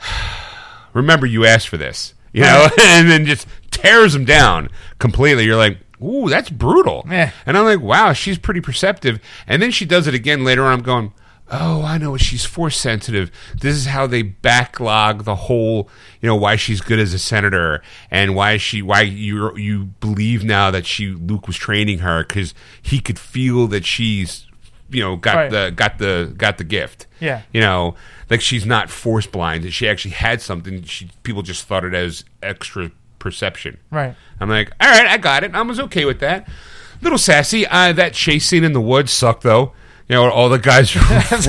[sighs] remember you asked for this, you know, [laughs] and then just tears him down completely. You're like, ooh, that's brutal. Yeah. And I'm like, wow, she's pretty perceptive. And then she does it again later on. I'm going, oh, I know she's force sensitive. This is how they backlog the whole, you know, why she's good as a senator and why she, why you you believe now that she Luke was training her because he could feel that she's, you know, got Right. the got the got the gift. Yeah. You know, like she's not force blind. That she actually had something. She people just thought it as extra perception. Right. I'm like, all right, I got it. I was okay with that. Little sassy. Uh, that chase scene in the woods sucked though. You know, all the guys [laughs] I'm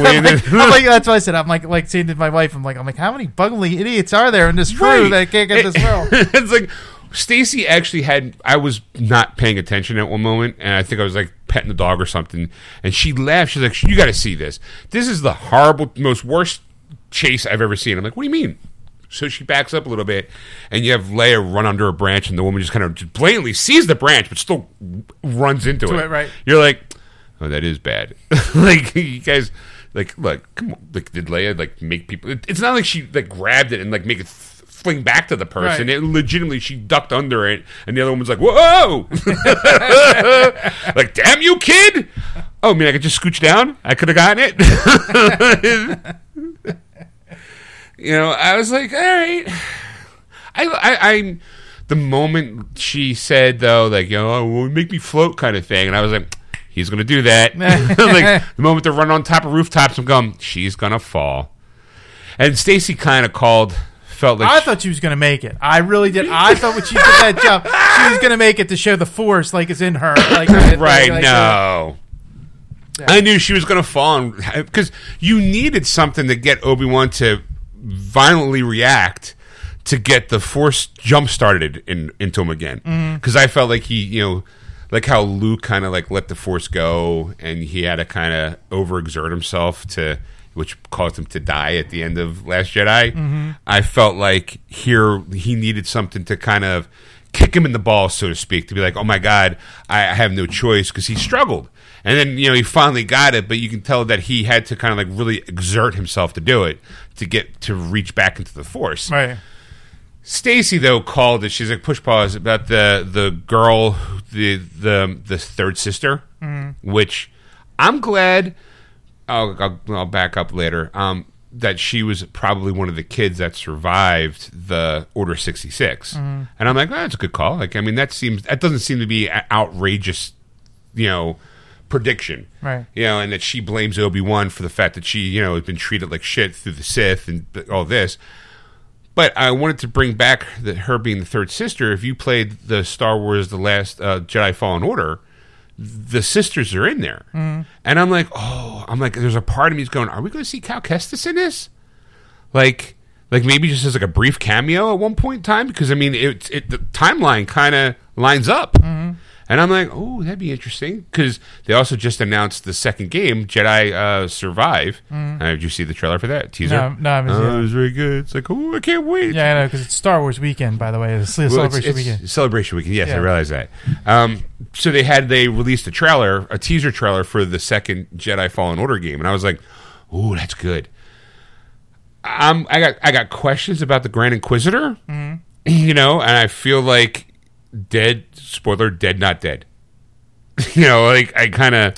like, I'm [laughs] like- that's what I said. I'm like, like saying to my wife, I'm like, I'm like, how many bugly idiots are there in this crew Right. that can't get this [laughs] world? it's like Stacy actually had. I was not paying attention at one moment, and I think I was like petting the dog or something, and she laughed. She's like, "You got to see this. This is the horrible, most worst chase I've ever seen." I'm like, "What do you mean?" So she backs up a little bit, and you have Leia run under a branch, and the woman just kind of just blatantly sees the branch, but still runs into To it. it, right. You're like, oh, that is bad. [laughs] like you guys, like, look, come on. Like, did Leia like make people? it- It's not like she like grabbed it and like make it. f- Fling back to the person. Right. It legitimately, she ducked under it, and the other woman's like, "Whoa!" [laughs] like, "Damn you, kid!" Oh, I mean, I could just scooch down. I could have gotten it. [laughs] you know, I was like, all right. I, I, I, the moment she said though, like, you know, oh, make me float, kind of thing, and I was like, he's gonna do that. [laughs] like [laughs] the moment they're running on top of rooftops, I'm going, she's gonna fall. And Stacy kind of called, felt like I she- thought she was going to make it. I really did. I thought when she did that [laughs] jump, she was going to make it to show the force like it's in her. Like, like- right like- no. Uh, I knew she was going to fall because you needed something to get Obi Wan to violently react to get the Force jump started in, into him again. Mm-hmm. Because I felt like he, you know, like how Luke kind of like let the Force go, and he had to kind of overexert himself to, which caused him to die at the end of Last Jedi. Mm-hmm. I felt like here he needed something to kind of kick him in the balls, so to speak, to be like, oh my god, I, I have no choice because he struggled. And then you know he finally got it, but you can tell that he had to kind of like really exert himself to do it to get to reach back into the force. Right. Stacy though called it. She's like push pause about the the girl, the the the third sister, which I'm glad. I'll, I'll I'll back up later. Um, that she was probably one of the kids that survived the Order 66, and I'm like, oh, that's a good call. Like, I mean, that seems that doesn't seem to be outrageous, you know, prediction, Right. You know, and that she blames Obi Wan for the fact that she, you know, has been treated like shit through the Sith and all this. But I wanted to bring back the, her being the third sister. If you played the Star Wars: The Last uh, Jedi Fallen Order, the sisters are in there, and I'm like, oh, I'm like, there's a part of me is going, are we going to see Cal Kestis in this? Like, like maybe just as like a brief cameo at one point in time because I mean, it, it the timeline kind of lines up. And I'm like, oh, that'd be interesting because they also just announced the second game, Jedi uh, Survive. Uh, did you see the trailer for that teaser? No, no, I haven't seen Oh, it. it was very good. It's like, oh, I can't wait. Yeah, I know because it's Star Wars weekend. By the way, it's Well, celebration it's weekend. Celebration weekend. Yes, I Yeah. realize that. Um, so they had they released a trailer, a teaser trailer for the second Jedi Fallen Order game, and I was like, oh, that's good." I'm, I got I got questions about the Grand Inquisitor, Mm-hmm. you know, and I feel like dead. Spoiler: dead, not dead. [laughs] you know, like I kind of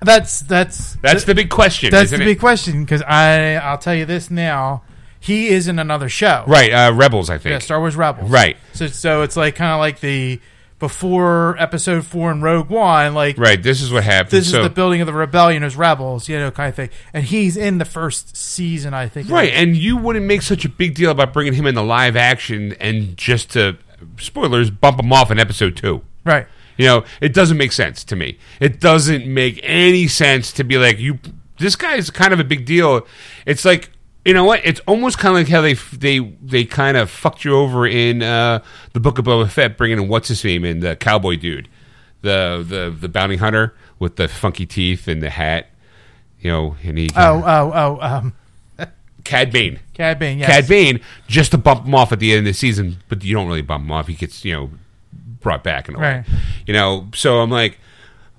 That's that's that's the big question. that's the it? big question because I I'll tell you this now. He is in another show. right. Uh, Rebels, I think. Yeah, Star Wars Rebels. Right. So so it's like kind of like the before Episode Four and Rogue One. Like right. This is what happened. this so, is the building of the rebellion as rebels, you know, kind of thing. And he's in the first season, I think. Right, and you wouldn't make such a big deal about bringing him in the live action and just to spoilers bump him off in episode two. Right. You know, it doesn't make sense to me. It doesn't make any sense to be like you. This guy is kind of a big deal. It's like you know what? It's almost kind of like how they they they kind of fucked you over in uh, the Book of Boba Fett, bringing in what's his name and the cowboy dude, the the the bounty hunter with the funky teeth and the hat. You know, and he Oh oh oh um, Cad Bane. Cad Bane. Yes. Cad Bane just to bump him off at the end of the season, but you don't really bump him off. He gets you know brought back in a way. Right. You know, so I'm like,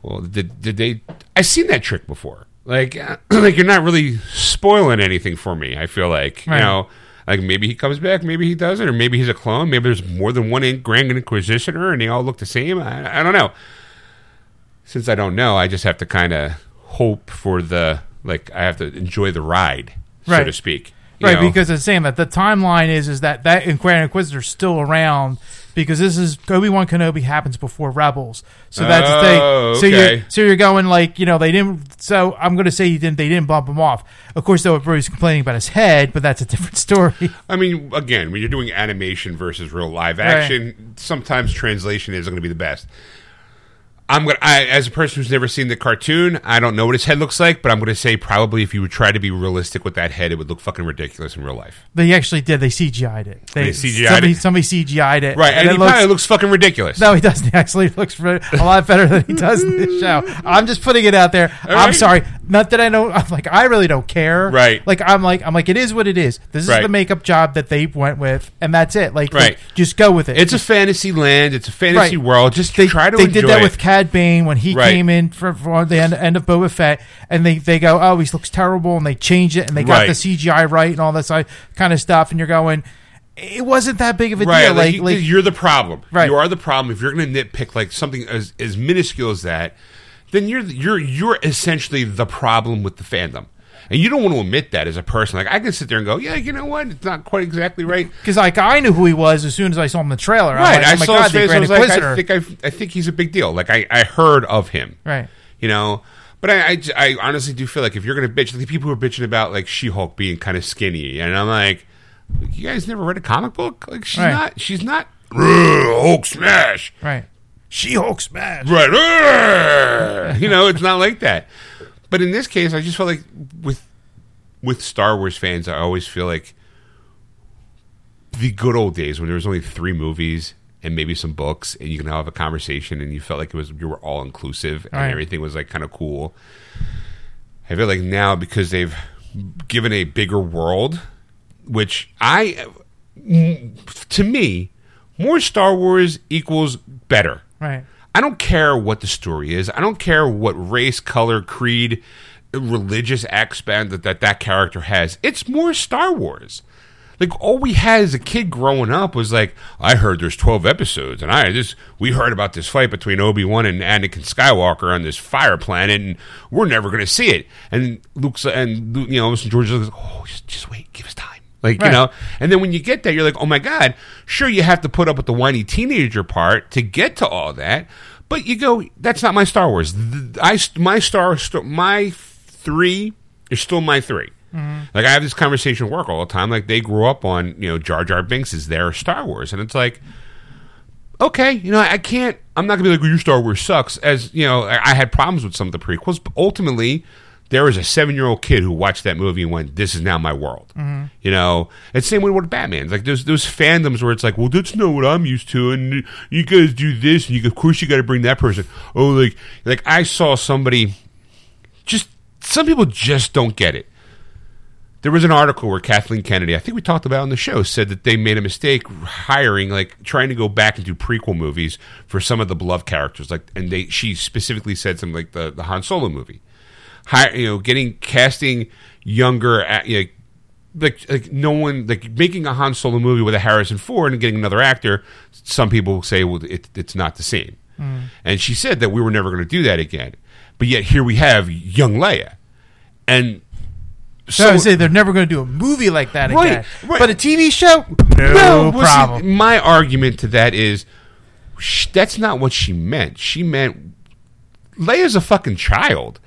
well, did did they? I've seen that trick before. Like, [clears throat] like you're not really spoiling anything for me. I feel like Right. you know. Like maybe he comes back, maybe he doesn't, or maybe he's a clone. Maybe there's more than one in- Grand Inquisitor, and they all look the same. I, I don't know. Since I don't know, I just have to kind of hope for the like. I have to enjoy the ride, so Right. to speak. you Right, know? because it's saying that the timeline is is that that Grand Inquisitor's still around because this is Obi Wan Kenobi happens before Rebels, so that's the Oh, thing. So okay. you're so you're going like you know they didn't. So I'm going to say you didn't. They didn't bump him off. Of course, though, everybody's complaining about his head, but that's a different [laughs] story. I mean, again, when you're doing animation versus real live Right. action, sometimes translation isn't going to be the best. I'm gonna, I, as a person who's never seen the cartoon, I don't know what his head looks like, but I'm going to say probably if you would try to be realistic with that head, it would look fucking ridiculous in real life. They actually did. They CGI'd it. They CGI'd somebody, it? Somebody CGI'd it. Right, and, it he probably looks fucking ridiculous. No, he doesn't. [laughs] He actually looks re- a lot better than he does in this show. I'm just putting it out there. I'm right. sorry. Not that I don't. I'm like I really don't care. Right. Like I'm like I'm like it is what it is. This is Right. the makeup job that they went with, and that's it. Like, Right. like, just go with it. It's a fantasy land. It's a fantasy Right. world. Just they, try to they did that it. with Cad Bane when he Right. came in for, for the end, end of Boba Fett, and they, they go, oh, he looks terrible, and they change it, and they got the CGI right and all this kind of stuff, and you're going, it wasn't that big of a right. deal. Like, Like, like, you're the problem. Right. You are the problem. If you're going to nitpick like something as as minuscule as that, then you're you're you're essentially the problem with the fandom. And you don't want to admit that as a person. Like I can sit there and go, yeah, you know what? It's not quite exactly right. because like I knew who he was as soon as I saw him in the trailer. Right. like, oh I oh my saw God, his face. I was like, I think I, I think he's a big deal. Like I, I heard of him. right. You know. But I, I, I honestly do feel like if you're going to bitch, like the people who are bitching about like She-Hulk being kind of skinny, and I'm like, you guys never read a comic book? Like she's Right. not, she's not "Ugh, Hulk smash, Right. She Hulk smash. right? [laughs] You know, it's not like that. But in this case, I just felt like with with Star Wars fans, I always feel like the good old days when there was only three movies and maybe some books, and you can have a conversation, and you felt like it was you were all inclusive and Right. everything was like kind of cool. I feel like now because they've given a bigger world, which I, to me, more Star Wars equals better. Right. I don't care what the story is. I don't care what race, color, creed, religious aspect that that, that character has. It's more Star Wars. Like all we had as a kid growing up was like, I heard there's 12 episodes, and I just we heard about this fight between Obi Wan and Anakin Skywalker on this fire planet, and we're never to see it. And Luke's and you know. George like, oh, just, just wait, give us time. Like you know, and then when you get there, you're like, oh my god, sure you have to put up with the whiny teenager part to get to all that, but you go, that's not my Star Wars. I my Star my three is still my 3 mm-hmm. Like I have this conversation at work all the time. Like they grew up on you know Jar Jar Binks is their Star Wars, and it's like. Okay, you know I can't. I'm not gonna be like, well, "Your Star Wars sucks." As you know, I had problems with some of the prequels, but ultimately, there was a seven year old kid who watched that movie and went, "This is now my world." Mm-hmm. You know, it's the same way with Batman. Like those those fandoms where it's like, "Well, that's not what I'm used to," and you guys do this, and you of course you got to bring that person. Oh, like like I saw somebody. Just some people just don't get it. There was an article where Kathleen Kennedy, I think we talked about on the show, said that they made a mistake hiring, like trying to go back and do prequel movies for some of the beloved characters. Like, and they she specifically said something like the the Han Solo movie, Hi, you know, getting casting younger, at, you know, like like no one like making a Han Solo movie with a Harrison Ford and getting another actor. Some people say, well, it, it's not the same. Hmm. And she said that we were never going to do that again. But yet here we have young Leia, and So I say they're never going to do a movie like that Right, again. right. But a TV show, no, well, see, problem. my argument to that is sh- that's not what she meant. She meant Leia's a fucking child.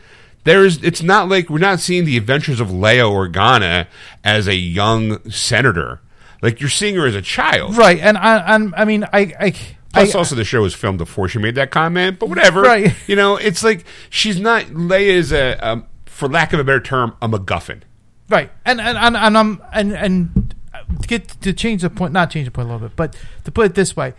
There is. It's not like we're not seeing the adventures of Leia Organa as a young senator. Like you're seeing her as a child. right. And I, I'm, I mean, I, I, Plus, I also the show was filmed before she made that comment. But whatever. Right. You know, it's like she's not. Leia is a, a, for lack of a better term, a MacGuffin. Right, and and and, and um and and to get to change the point, not change the point a little bit, but to put it this way,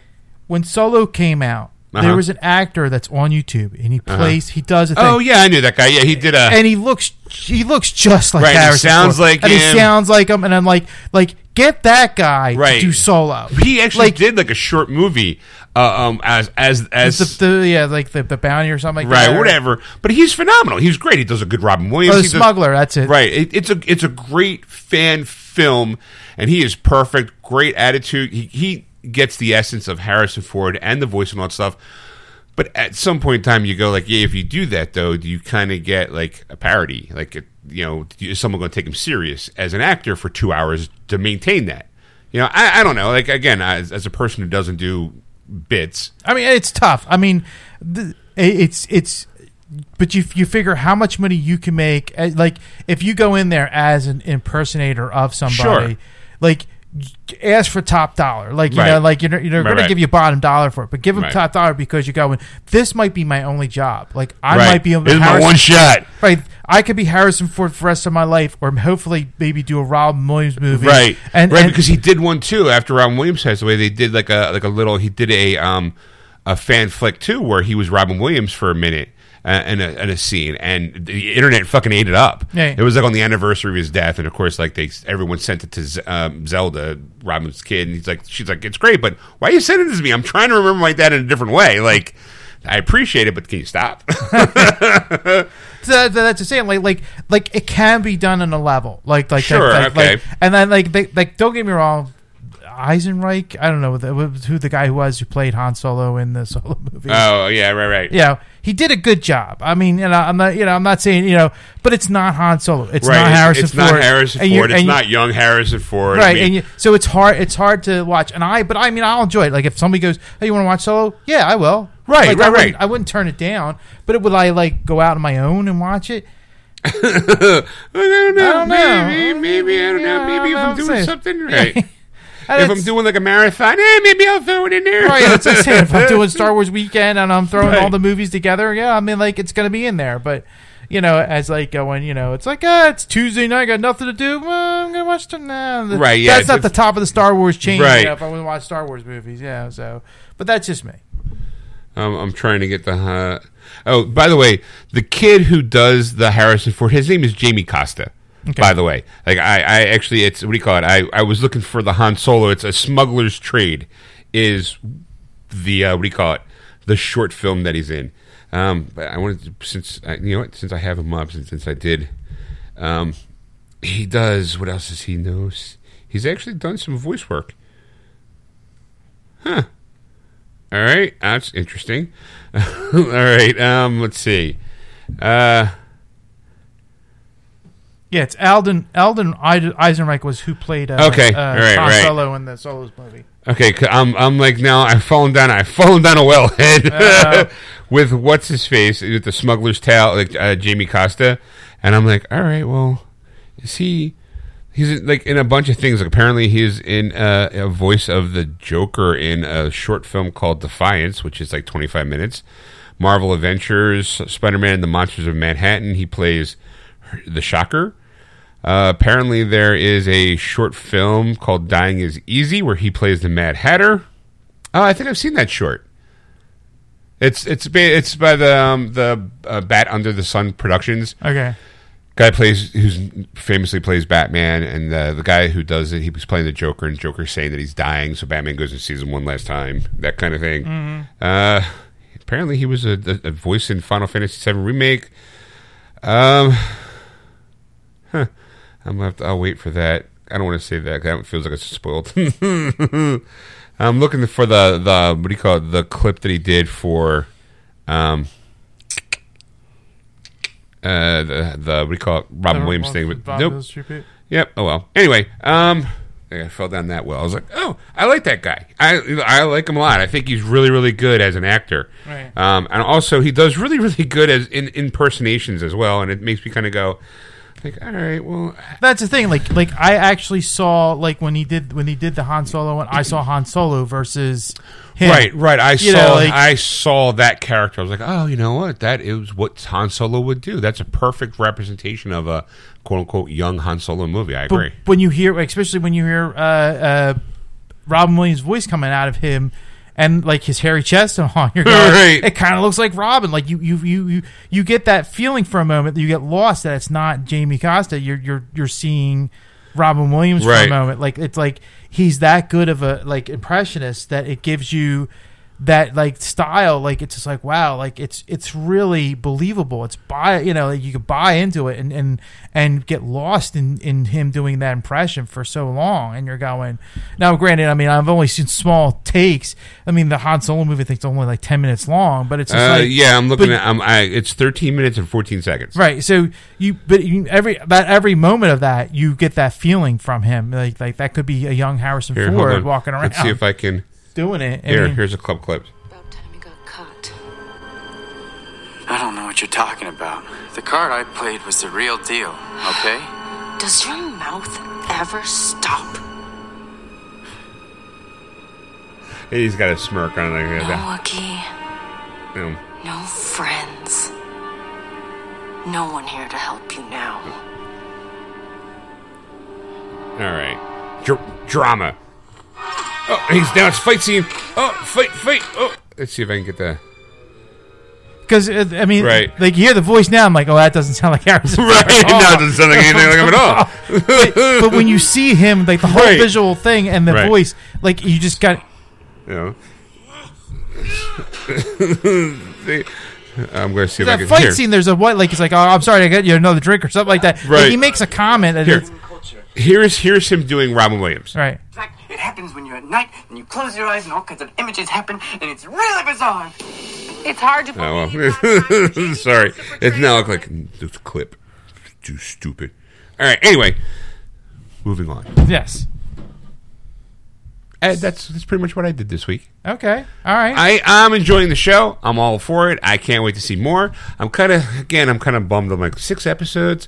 when Solo came out, Uh-huh. there was an actor that's on YouTube, and he plays, he does a thing, Oh yeah, I knew that guy. Yeah, he did a. and he looks he looks just like Right, Harrison sounds Ford. like and him. he sounds like him, and I'm like like get that guy Right. to do Solo. he actually like did like a short movie, uh, um, as as as the, the yeah like the, the bounty or something like right, that, whatever. But he's phenomenal. He's great. He does a good Robin Williams. Oh, the He does- smuggler, that's it. Right. It, it's a it's a great fan film, and he is perfect. Great attitude. He he gets the essence of Harrison Ford and the voice and all that stuff. But at some point in time, you go like, yeah. If you do that, though, do you kind of get like a parody? Like, you know, is someone going to take him serious as an actor for two hours to maintain that? You know, I, I don't know. Like again, as, as a person who doesn't do bits, I mean, it's tough. I mean, the, it's it's, but you you figure how much money you can make. uh, Like if you go in there as an impersonator of somebody, Sure. like ask for top dollar. Like you Right. know, like you're you're Right, going to give you bottom dollar for it, but give them Right. top dollar because you're going. This might be my only job. Like I right? might be able to This is my one shot. Right, I could be Harrison Ford for the rest of my life, or hopefully maybe do a Robin Williams movie. right and right and- because he did one too after Robin Williams passed away. They did like a like a little. He did a um a fan flick too where he was Robin Williams for a minute. In, a, in a scene, and the internet fucking ate it up. Yeah. It was like on the anniversary of his death, and of course, like they everyone sent it to Z- um, Zelda, Robin's kid, and he's like, she's like, it's great, but why are you sending this to me? I'm trying to remember my dad in a different way. Like, I appreciate it, but can you stop? [laughs] So that- that's the same. Like, like, like it can be done on a level. Like, like, Sure, like, like- okay. like- and then, like, they, like, don't get me wrong. Ehrenreich, I don't know who the guy who was who played Han Solo in the [laughs] Solo movie. oh yeah, right, right. you know, he did a good job. I mean, you know, I'm not, you know, I'm not saying, you know, but it's not Han Solo. It's Right, not it's- Harrison it's, Ford. not Harrison And you- Ford. It's and you- not young Harrison Ford. I right, mean- and you, so it's hard. It's hard to watch. And I, but I mean, I'll enjoy it. Like if somebody goes, "Hey, you want to watch Solo?" Yeah, I will. Right, Like, right, I wouldn't- right. I wouldn't turn it down. But it, would I like go out on my own and watch it? [laughs] I don't know. I don't know. Maybe, maybe I don't know. Maybe if I I'm doing something right. [laughs] if I'm doing like a marathon, eh, maybe I'll throw it in there. Right, that's I'm saying. If I'm [laughs] doing Star Wars weekend and I'm throwing Right. all the movies together, yeah, I mean, like it's gonna be in there. But you know, as like going, you know, it's like, ah, it's Tuesday night, I got nothing to do. Well, I'm gonna watch them now. Right, yeah, That's not the top of the Star Wars chain. Right. You know, if I want to watch Star Wars movies, yeah. So, but that's just me. Um, I'm trying to get the. Uh, oh, by the way, the kid who does the Harrison Ford, his name is Jamie Costa. By the way, like I, I actually, it's what do you call it? I, I was looking for the Han Solo. It's a smuggler's trade. Is the uh, what do you call it? The short film that he's in. Um, but I wanted to, since I, you know what, since I have him up, since, since I did, um, he does. What else does he know? He's actually done some voice work. Huh. All right, that's interesting. [laughs] All right, um, let's see. Uh, Yeah, it's Alden Alden Ehrenreich was who played uh, Okay, uh, right, Han right. Solo in the Solos movie. okay, I'm I'm like now I've fallen down I've fallen down a wellhead Uh. [laughs] with what's his face with the smuggler's tale like uh, Jamie Costa, and I'm like, all right, well, is he? He's like in a bunch of things. Like apparently, he's in uh, a voice of the Joker in a short film called Defiance, which is like 25 minutes. Marvel Adventures, Spider-Man and the Monsters of Manhattan. He plays the Shocker. Uh, apparently, there is a short film called "Dying Is Easy" where he plays the Mad Hatter. Oh, I think I've seen that short. It's it's it's by the um, the uh, Bat Under the Sun Productions Okay. guy plays who's famously plays Batman, and uh, the guy who does it, he was playing the Joker, and Joker's saying that he's dying, so Batman goes and sees him one last time, that kind of thing. Uh, apparently, he was a, a, a voice in Final Fantasy VII remake. Um, huh. I'm gonna have to. I'll wait for that. I don't want to say that. That feels like it's spoiled. [laughs] I'm looking for the the what do you call it? The clip that he did for, um, uh, the the what do you call it? Robin Williams thing. But Bob nope. Tribute. Yep. Oh well. Anyway, um, I I fell down that well. I was like, oh, I like that guy. I I like him a lot. I think he's really really good as an actor. Right. Um, and also he does really really good as in impersonations as well. And it makes me kind of go, like, all right, well, That's the thing. Like, like I actually saw like when he did when he did the Han Solo one. I saw Han Solo versus him. right, right. I You saw know, like- I saw that character. I was like, oh, you know what? That is what Han Solo would do. That's a perfect representation of a quote unquote young Han Solo movie. I agree. when you hear, especially when you hear uh, uh, Robin Williams' voice coming out of him. And like his hairy chest and all, [laughs] you're Right. it kind of looks like Robin. Like you, you, you, you, you get that feeling for a moment that you get lost that it's not Jamie Costa. You're, you're, you're seeing Robin Williams for a moment. Like it's like he's that good of a like impressionist that it gives you that like style. Like it's just like wow, like it's it's really believable. It's buy you know like you could buy into it and and and get lost in in him doing that impression for so long. And you're going now. Granted, I mean I've only seen small takes. I mean the Han Solo movie I think it's only like ten minutes long, but it's just Uh, like yeah, I'm looking but- at. I'm, I, it's 13 minutes and 14 seconds. Right. So you, but you, every about every moment of that, you get that feeling from him. Like like that could be a young Harrison Here, Ford walking around Let's see if I can. Doing it. I Here, mean, here's a club clip. About time you got caught. I don't know what you're talking about. The card I played was the real deal, okay? Does your mouth ever stop? He's got a smirk on like No, that. Wookie. Boom. No friends. No one here to help you now. All right. Dr- drama. Oh, he's down. It's fight scene. Oh, fight, fight. Oh, let's see if I can get there. because uh, I mean, Right. like you hear the voice now. I'm like, oh, that doesn't sound like Harrison. [laughs] Right? Ford at all. no, it doesn't sound like anything like him at all. [laughs] but, but when you see him, like the whole Right. visual thing and the Right. voice, like you just got. You [laughs] know. See, I'm going to see if I That can fight hear. scene, there's a what? Like he's like, oh, I'm sorry, I got you another drink or something like that. Like, Right. he makes a comment, and Here. it's Here's here's him doing Robin Williams. right. It's like it happens when you're at night and you close your eyes and all kinds of images happen and it's really bizarre. It's hard to Oh, believe. well. [laughs] Sorry, it's now look like this clip. Too stupid. All right. Anyway, moving on. Yes. Ed, that's that's pretty much what I did this week. Okay. All right. I I'm enjoying the show. I'm all for it. I can't wait to see more. I'm kind of again. I'm kind of bummed. I'm like six episodes.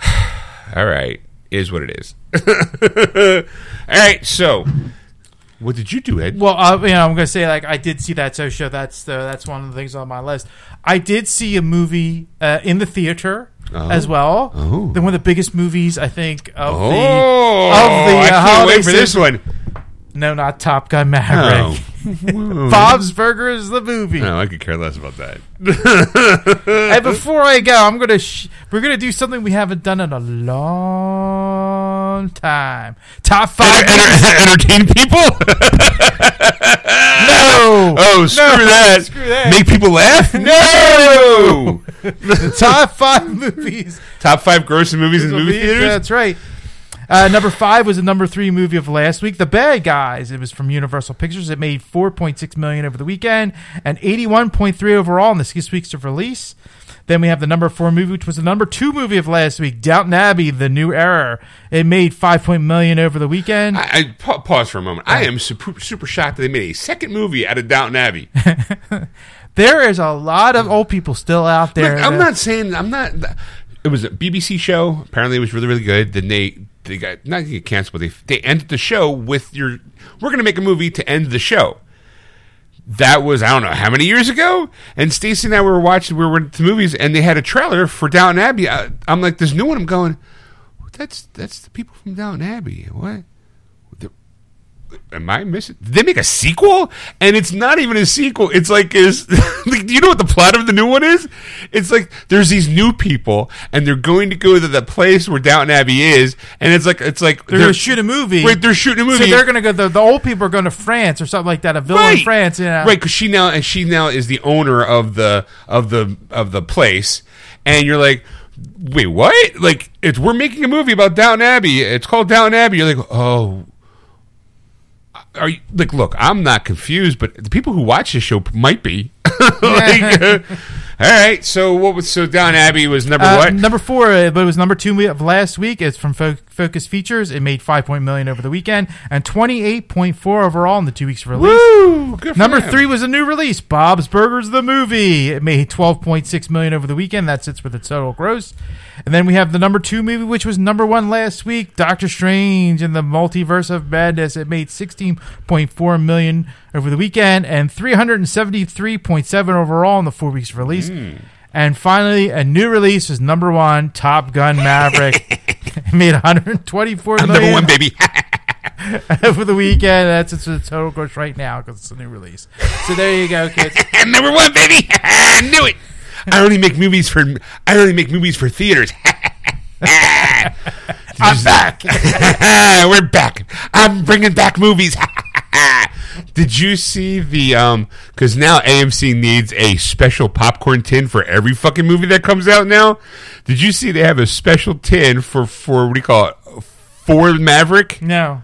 [sighs] all right, is what it is. [laughs] all right. So, what did you do, Ed? Well, uh, you know, I'm gonna say like I did see that so show. That's the that's one of the things on my list. I did see a movie uh, in the theater as well. Oh. The one of the biggest movies I think of Oh, the of the I uh, can't holiday wait for this season. one. No, not Top Gun Maverick. Oh. [laughs] Bob's Burgers, the movie. No, I could care less about that. [laughs] And before I go, I'm gonna sh- we're gonna do something we haven't done in a long time. Top five. Enter- entertain people? [laughs] no, Oh, screw No, that. screw that. Make people laugh? [laughs] No. [laughs] top five movies. Top five grossing movies in movie theaters? That's right. Uh, number five was the number three movie of last week, The Bad Guys. It was from Universal Pictures. It made 4.6 million over the weekend and 81.3 overall in the six weeks of release. Then we have the number four movie, which was the number two movie of last week, Downton Abbey: The New Era. It made 5 million over the weekend. I, I pa- pause for a moment. I uh. am super, super shocked that they made a second movie out of Downton Abbey. [laughs] there is a lot of old people still out there. Look, I'm that- not saying I'm not. It was a BBC show. Apparently, it was really, really good. Then they they got not get canceled, but they they ended the show with your. We're going to make a movie to end the show. That was I don't know how many years ago. And Stacy and I were watching. We were at the movies, and they had a trailer for Downton Abbey. I, I'm like, this new one. I'm going. That's that's the people from Downton Abbey. What? Am I missing? Did they make a sequel? And it's not even a sequel. It's like is [laughs] like, do you know what the plot of the new one is? It's like there's these new people and they're going to go to the place where Downton Abbey is, and it's like it's like They're, going to shoot a movie. Right, they're shooting a movie. So they're going to go. The, the old people are going to France or something like that. A villa in France. yeah. Right, because she now and she now is the owner of the of the of the place, and you're like, wait, what? Like, it's we're making a movie about Downton Abbey. It's called Downton Abbey. You're like, oh. Are you like? Look, I'm not confused, but the people who watch this show might be. [laughs] like, uh, all right, so what was so Downton Abbey was number Uh, what? Number four, uh, but it was number two of last week. It's from Fo- Focus Features. It made five point million over the weekend and twenty eight point four overall in the two weeks of release. Woo! Number three was a new release, Bob's Burgers the movie. It made twelve point six million over the weekend. That sits with the total gross. And then we have the number two movie, which was number one last week, Doctor Strange and the Multiverse of Madness. It made sixteen point four million over the weekend and three hundred and seventy three point seven overall in the four weeks of release. Hmm. And finally, a new release is number one, Top Gun Maverick. [laughs] it made one hundred twenty four million. Number one, baby. [laughs] over the weekend. That's it's total gross right now because it's a new release. So there you go, kids. [laughs] Number one, baby. I knew it. I only make movies for I only make movies for theaters. [laughs] I'm back. [laughs] We're back. I'm bringing back movies. [laughs] Did you see the um? Because now AMC needs a special popcorn tin for every fucking movie that comes out now. Did you see they have a special tin for for what do you call it? For Maverick. No.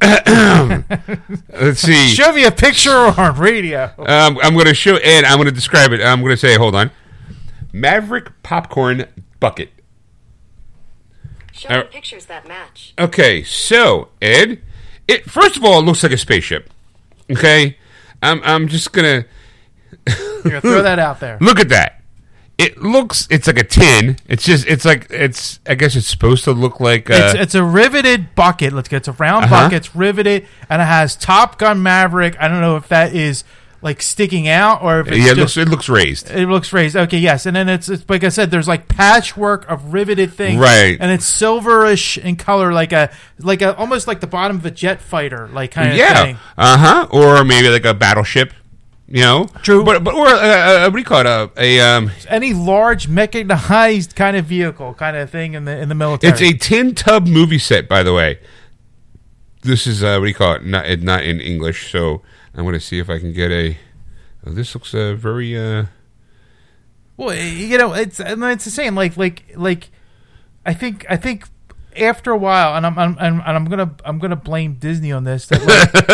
[coughs] Let's see. Show me a picture on radio. Um, I'm going to show Ed. I'm going to describe it. I'm going to say, hold on. Maverick popcorn bucket. Show Uh, me pictures that match. Okay, so Ed, it first of all it looks like a spaceship. Okay, I'm I'm just gonna You're gonna throw that out there. [laughs] look at that. It looks it's like a tin. It's just it's like it's I guess it's supposed to look like uh, It's, it's a riveted bucket. Let's get it's a round Uh-huh. bucket. It's riveted, and it has Top Gun Maverick. I don't know if that is like sticking out or if it's yeah. It just, looks it looks raised. It looks raised. Okay, yes, and then it's, it's like I said. There's like patchwork of riveted things, Right. And it's silverish in color, like a like a almost like the bottom of a jet fighter, like kind of Yeah. thing. Uh huh. Or maybe like a battleship. You know, True. But but or uh, uh, what do you call it? Uh, a um, Any large mechanized kind of vehicle, kind of thing in the in the military. it's a tin tub movie set, by the way. This is uh, what do you call it? Not not in English, so I'm going to see if I can get a. oh, this looks uh, very. Uh, Well, you know, it's and it's the same. Like, like, like, I think, I think after a while, and I'm, I'm, I'm and I'm gonna, I'm gonna blame Disney on this. That like, [laughs]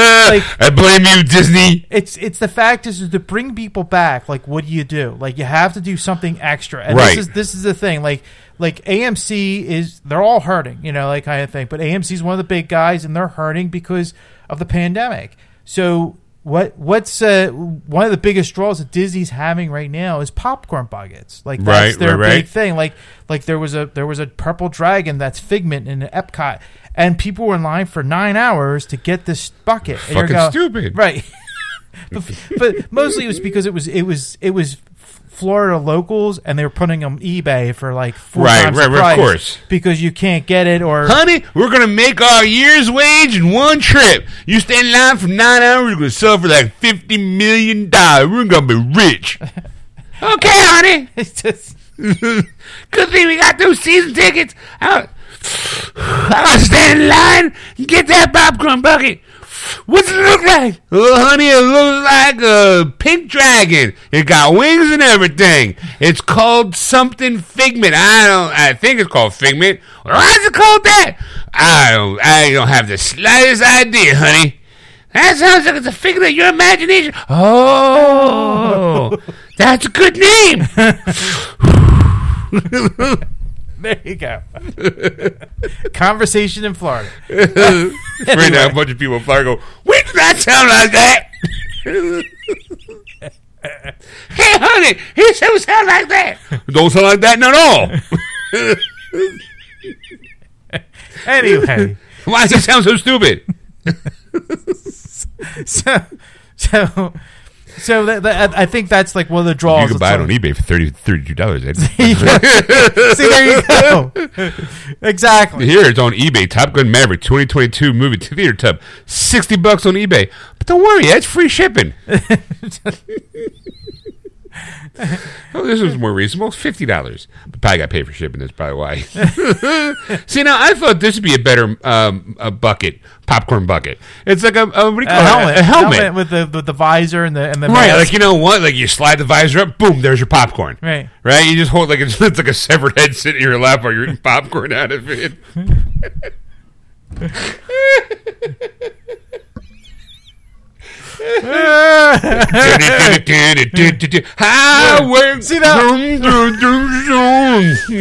like I blame you, Disney. it's, it's the fact is, is to bring people back. Like, what do you do? Like, you have to do something extra. And Right. this is, this is the thing. Like, like AMC is, they're all hurting. You know, like kind of thing. But AMC is one of the big guys, and they're hurting because of the pandemic. So. What what's uh, one of the biggest draws that Disney's having right now is popcorn buckets. Like that's Right, their right, right. big thing. Like like there was a there was a purple dragon that's Figment in Epcot, and people were in line for nine hours to get this bucket. And you're Fucking going- stupid. right? [laughs] but, but mostly it was because it was it was it was Florida locals, and they were putting them eBay for like four Right, times right, the right, of price course. because you can't get it or Honey, we're gonna make our year's wage in one trip. You stand in line for nine hours, you're gonna sell for like fifty million dollars. We're gonna be rich. [laughs] okay, honey. [laughs] it's just [laughs] Good thing we got those season tickets. I, [sighs] I gotta stand in line and get that popcorn bucket. What's it look like? Oh, honey, it looks like a pink dragon. It got wings and everything. It's called something Figment. I don't. I think it's called Figment. Why is it called that? I don't. I don't have the slightest idea, honey. That sounds like it's a figment of your imagination. Oh, [laughs] that's a good name. [laughs] [laughs] there you go. [laughs] Conversation in Florida. [laughs] right now, a bunch of people in Florida go, "We do not sound like that." [laughs] hey, honey, he said we sound like that. Don't sound like that at all. Anyway, Why does it sound so stupid? so so so that, that, I think that's like one of the draws. You can buy it on like- eBay for 30 $32. [laughs] Ed. [laughs] See, there you go. [laughs] exactly. Here it's on eBay. Top Gun Maverick 2022 movie theater tub, 60 bucks on eBay. But don't worry, it's free shipping. Oh, this was more reasonable. Fifty dollars. Probably got paid for shipping. That's probably why. See, now I thought this would be a better um, a bucket, popcorn bucket. It's like a, a what do you A call it? helmet, A helmet. with the with the visor and the and the Right, mask. like you know what? Like you slide the visor up, boom, there's your popcorn. Right. right. You just hold like it's, [laughs] it's like a severed head sitting in your lap while you're eating popcorn out of it. [laughs] See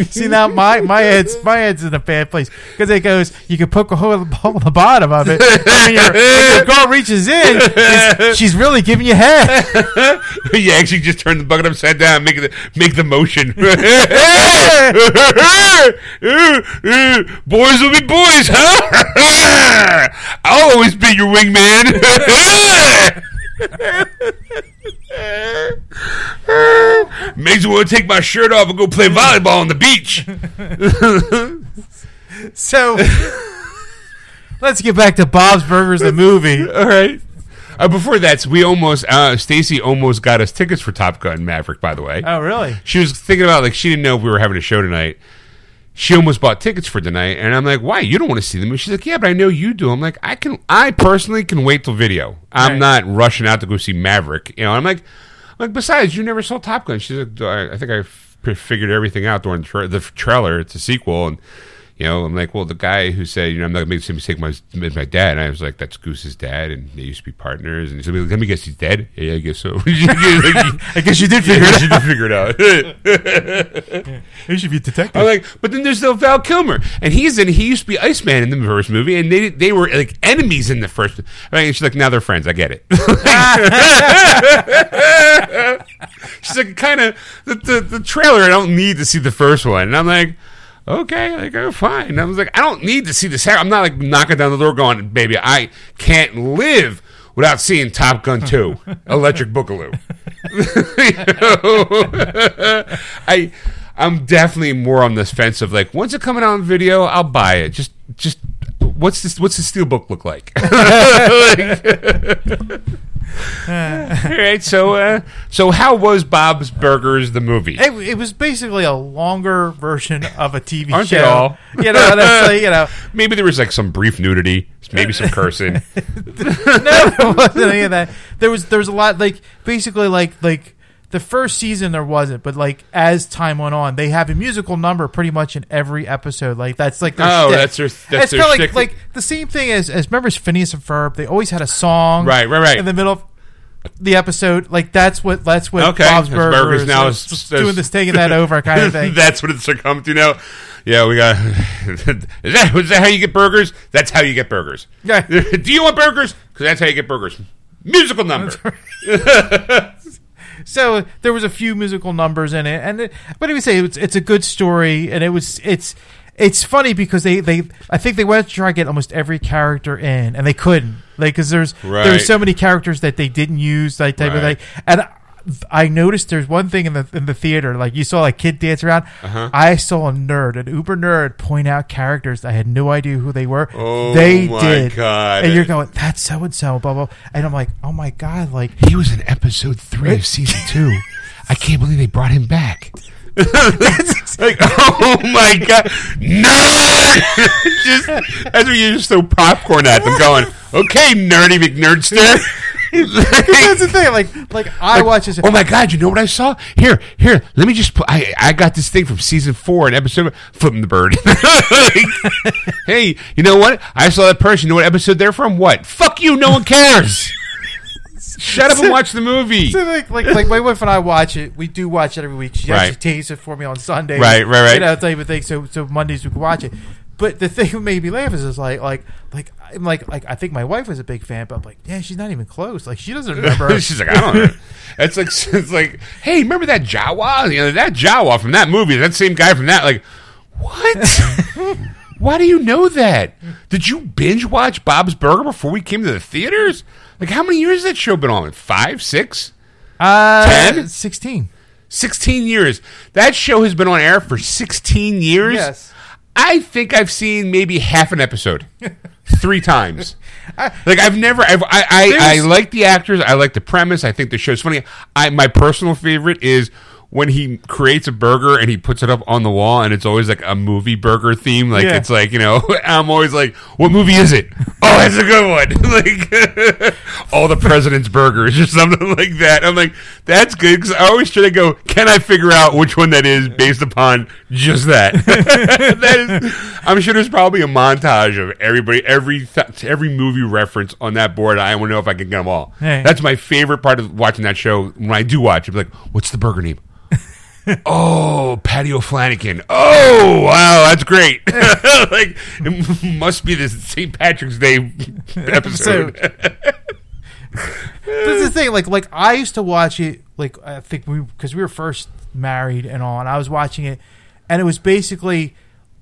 See now, my my head's my head's in a bad place because it goes. You can poke a hole in the, bottom of it. When, your, when your girl reaches in, it's- she's really giving you head. [laughs] you actually just turn the bucket upside down, make the make the motion. [laughs] boys will be boys, huh? [laughs] I'll always be your wingman. Makes me want to take my shirt off and go play volleyball on the beach. [laughs] So let's get back to Bob's Burgers, the movie. All right. Uh, before that, we almost uh, Stacy almost got us tickets for Top Gun Maverick. By the way, Oh, really? she was thinking about like she didn't know if we were having a show tonight. She almost bought tickets for tonight, and I'm like, "Why? You don't want to see the movie?" She's like, "Yeah, but I know you do." I'm like, "I can. I personally can wait till video. I'm Right. not rushing out to go see Maverick." You know, I'm like, I'm like. Besides, you never saw Top Gun. She's like, I, I think I f- figured everything out during the, tra- the trailer. It's a sequel, and you know, I'm like, well, the guy who said, you know, I'm not gonna make the same mistake my as my dad. And I was like, that's Goose's dad, and they used to be partners. And he said, let me guess, he's dead. Yeah, I guess so. [laughs] [laughs] I guess you did Yeah, figure she it did figure it out. out. [laughs] You should be a detective. I'm like, but then there's still Val Kilmer, and he's in. He used to be Iceman in the first movie, and they they were like enemies in the first. Right? And she's like, now they're friends. I get it. she's like, kind of the, the the trailer. I don't need to see the first one, and I'm like. Okay, like oh, fine. I was like, I don't need to see this. I'm not like knocking down the door, going, "Baby, I can't live without seeing Top Gun 2, [laughs] Electric Boogaloo." [laughs] I I'm definitely more on this fence of like once it coming out on video, I'll buy it. Just just what's this what's the steel book look like? [laughs] [laughs] All right, so uh, so how was Bob's Burgers the movie? It, it was basically a longer version of a TV Aren't show. they all? You know, that's like, you know, [laughs] Maybe there was like some brief nudity, maybe some cursing. [laughs] no, there wasn't any of that. There was there was a lot like basically like like the first season there wasn't, but like as time went on, they have a musical number pretty much in every episode. Like that's like their Oh, shtick. that's their- that's it's their kinda like like the same thing as as remember Phineas and Ferb. They always had a song, Right, right, right. in the middle of the episode. Like that's what that's what Okay, Bob's Burgers, Burgers now is, is- just is- doing this taking that [laughs] over kind of thing. [laughs] That's what it's succumbed to now. Yeah, we got. [laughs] is that is that how you get burgers? That's how you get burgers. Yeah. Do you want burgers? Because that's how you get burgers. Musical number. So there was a few musical numbers in it, and it, but I would say it's it's a good story, and it was it's it's funny because they they I think they went to try to get almost every character in, and they couldn't like because there's Right. there's so many characters that they didn't use that type Right. of thing, and. I- noticed there's one thing in the in the theater, like you saw like kid dance around. Uh-huh. I saw a nerd, an uber nerd, point out characters I had no idea who they were. Oh they my did, God. and you're going, "That's so and so," blah blah. And I'm like, "Oh my god!" Like He was in episode three of season two. [laughs] I can't believe they brought him back. Like, oh my god, nerd! [laughs] just as we just throw popcorn at them, going, "Okay, nerdy McNerdster." [laughs] that's the thing. Like, like I watch this. Oh my god! You know what I saw? Here, here. Let me just. Put, I I got this thing from season four, an episode flipping the bird. [laughs] Like, hey, you know what? I saw that person. You know what episode they're from? What? Fuck you! No one cares. Shut up and [laughs] watch the movie. So like, like, like my wife and I watch it. We do watch it every week. She Right. actually takes it for me on Sunday. Right, right, right. You know, type of thing. So, so Mondays we can watch it. But the thing that made me laugh is, is like, like, like, I'm like, like, I think my wife was a big fan, but I'm like, yeah, she's not even close. Like, she doesn't remember. [laughs] She's like, I don't know. It's like, [laughs] it's like, hey, remember that Jawa? You know, that Jawa from that movie, that same guy from that. Like, what? Why do you know that? Did you binge watch Bob's Burger before we came to the theaters? Like, how many years has that show been on? Five, six? uh, 10? sixteen. 16 years. That show has been on air for 16 years. Yes. I think I've seen maybe half an episode [laughs] three times. Like I've never, I've, I, I, I like the actors. I like the premise. I think the show's funny. I, my personal favorite is when he creates a burger and he puts it up on the wall and it's always like a movie burger theme. Like Yeah. it's like you know, [laughs] I'm always like, what movie is it? [laughs] Oh, that's a good one. [laughs] like all the president's burgers or something like that. I'm like, that's good because I always try to go, can I figure out which one that is based upon just that? that is, I'm sure there's probably a montage of everybody, every th- every movie reference on that board. I want to know if I can get them all. Hey. That's my favorite part of watching that show. When I do watch it, like, what's the burger name? [laughs] Oh, Patio Flanagan. Oh, wow, that's great. [laughs] like, it must be the St. Patrick's Day [laughs] episode. This is the thing. Like, like I used to watch it. Like, I think we because we were first married and all, and I was watching it, and it was basically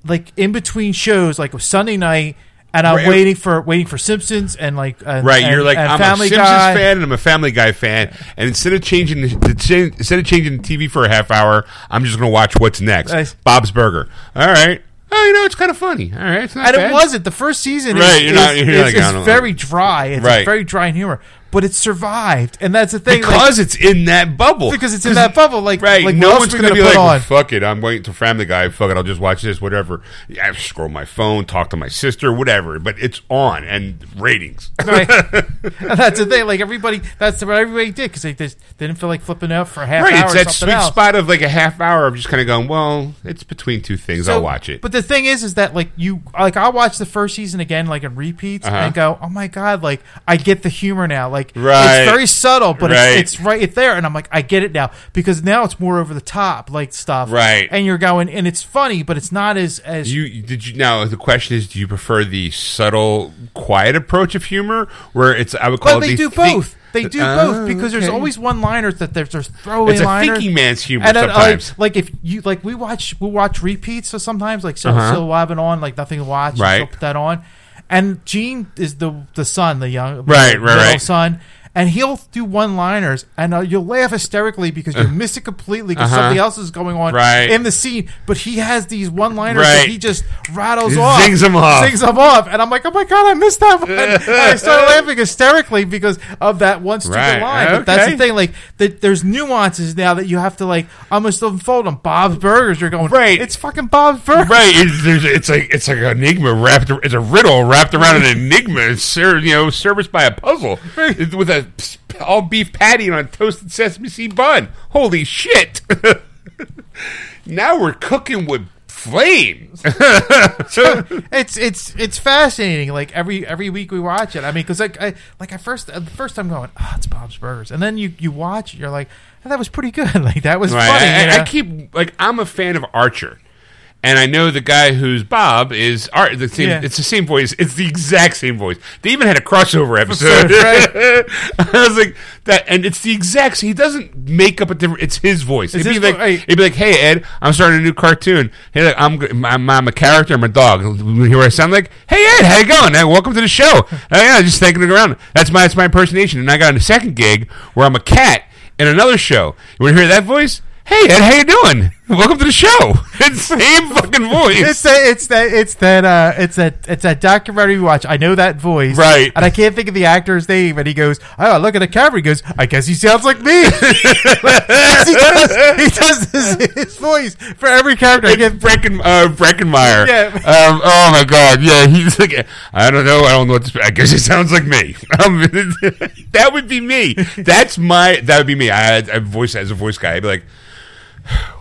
like in between shows. Like Sunday night, and I'm Right. waiting for waiting for Simpsons and like and, Right, and- you're like and I'm Family a Simpsons Guy. fan and I'm a Family Guy fan, and instead of changing the, the instead of changing the TV for a half hour, I'm just going to watch what's next. Nice. Bob's Burger. All right. Oh, you know it's kind of funny. All right, it's not And bad. it wasn't the first season. Right, is, you're not- you're is- like, is I very dry. It's Right. very dry in humor, but it survived, and that's the thing. like- because it's in that bubble. because it's in that bubble. Like, Right, like no one's going to gonna be like, on? "Fuck it, I'm waiting till Family Guy. Fuck it, I'll just watch this, whatever." I scroll my phone, talk to my sister, whatever. But it's on and ratings. [laughs] Right. and that's the thing. Like everybody, that's what everybody did because they just didn't feel like flipping out for a half right, hour. it's that sweet else. spot of like a half hour of just kind of going, "Well, it's between two things. I'll watch it." But the thing is, is that like you, like I watch the first season again, like in repeats, Uh-huh. and go, oh my god, like I get the humor now. Like Right. it's very subtle, but Right. it's, it's right there, and I'm like, I get it now because now it's more over the top, like stuff, Right. And you're going, and it's funny, but it's not as as You did you now? The question is, do you prefer the subtle, quiet approach of humor, where it's I would call Well, they the do both. They do Oh, both because there's always one-liners that there's there's throwaway It's a liners. thinking man's humor And then, like, sometimes. like if you like, we watch we watch repeats. So sometimes like so Uh-huh. still it on like nothing to watch. Right. She'll put that on, and Gene is the the son, the young Right, the right, right. son. And he'll do one-liners, and uh, you'll laugh hysterically because you miss it completely because Uh-huh. something else is going on Right. in the scene. But he has these one-liners Right. that he just rattles He off, zings 'em off. zings them off, and I'm like, oh my god, I missed that one. [laughs] And I started laughing hysterically because of that one stupid Right. line. But that's the thing, like that. There's nuances now that you have to like almost unfold on Bob's Burgers. You're going, Right. It's fucking Bob's Burgers. Right, it's, it's like it's like an enigma wrapped. It's a riddle wrapped around an enigma. It's ser- you know serviced by a puzzle [laughs] with a all beef patty on a toasted sesame seed bun. Holy shit! [laughs] now we're cooking with flames. [laughs] it's it's it's fascinating. Like every every week we watch it. I mean, because like I like I first the first time going, oh, it's Bob's Burgers, and then you you watch it, you're like, oh, that was pretty good. [laughs] Like that was Right. funny. I, I- I keep like I'm a fan of Archer, and I know the guy who's Bob is Art. The same. Yeah. It's the same voice. It's the exact same voice. They even had a crossover episode. [laughs] [laughs] I was like that, and it's the exact. He doesn't make up a different. It's his voice. It'd be like right. it'd be like, "Hey Ed, I'm starting a new cartoon. Hey, look, I'm, I'm I'm a character. I'm a dog. You hear what I sound like? Hey Ed, how you going? Hey, welcome to the show. [laughs] Oh yeah, just thinking it around. That's my that's my impersonation. And I got a second gig where I'm a cat in another show. You want to hear that voice? Hey Ed, how you doing? Welcome to the show. [laughs] It's same fucking voice. It's that it's that it's that uh it's that it's that documentary we watch. I know that voice, Right. And I can't think of the actor's name. And he goes, "Oh, look at the camera." He goes, "I guess he sounds like me." [laughs] he does, he does his, his voice for every character. I get Breckin, uh, Breckin Meyer. Yeah. Um, oh my God. Yeah. He's like, I don't know. I don't know what to. I guess he sounds like me. [laughs] Um, that would be me. That's my. That would be me. I, I voice as a voice guy. I'd be like,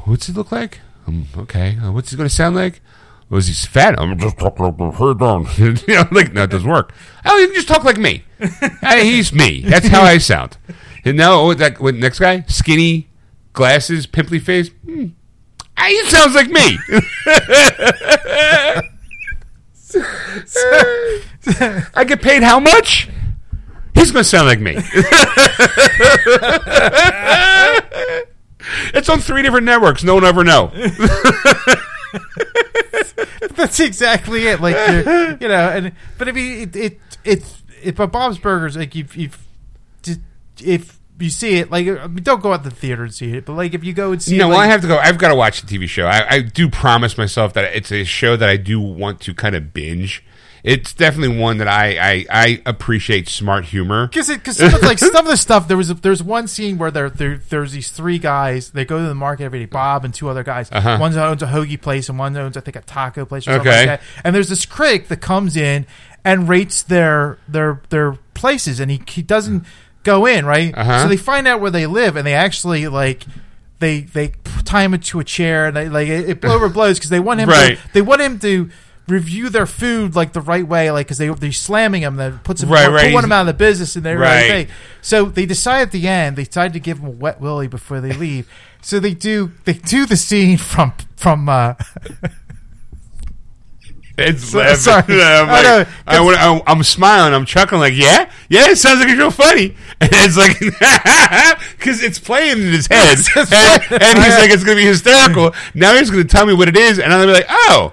what's he look like? Um, okay. Uh, what's he going to sound like? Was he fat? I'm just talking like this. Hey, down. [laughs] you know, like no, it doesn't work. Oh, you can just talk like me. [laughs] Uh, he's me. That's how I sound. And now, oh, that what, next guy, skinny, glasses, pimply face. Hmm. Ah, He sounds like me. [laughs] I get paid how much? He's going to sound like me. It's on three different networks. No one ever know. [laughs] [laughs] That's exactly it. Like you're- know, and but I mean, it it it's it, but Bob's Burgers like if if if you see it, like I mean, don't go out to the theater and see it, but like if you go and see, No, it, well, like, I have to go. I've got to watch the TV show. I, I do promise myself that it's a show that I do want to kind of binge. It's definitely one that I I, I appreciate smart humor. Because because like some of the stuff there was a, there's one scene where there, there there's these three guys they go to the market every day Bob and two other guys Uh-huh. one owns a hoagie place and one owns I think a taco place or something Okay. like that and there's this critic that comes in and rates their their their places and he he doesn't go in right Uh-huh. so they find out where they live and they actually like they they tie him into a chair and they like it, it [laughs] overblows because they want him Right. to they want him to review their food like the right way like because they they're slamming them, that puts him Right, put right. one him out of the business and they're Right. right. So they decide at the end they decide to give them a wet willy before they leave. so they do they do the scene from from uh, [laughs] It's So- laughing. [laughs] I'm, like, I, wanna- I'm, I'm smiling. I'm chuckling. Like, yeah, yeah. It sounds like it's real funny. [laughs] And it's like [laughs] because it's playing in his head, and, and he's like, it's going to be hysterical. Now he's going to tell me what it is, and I'm going to be like, oh,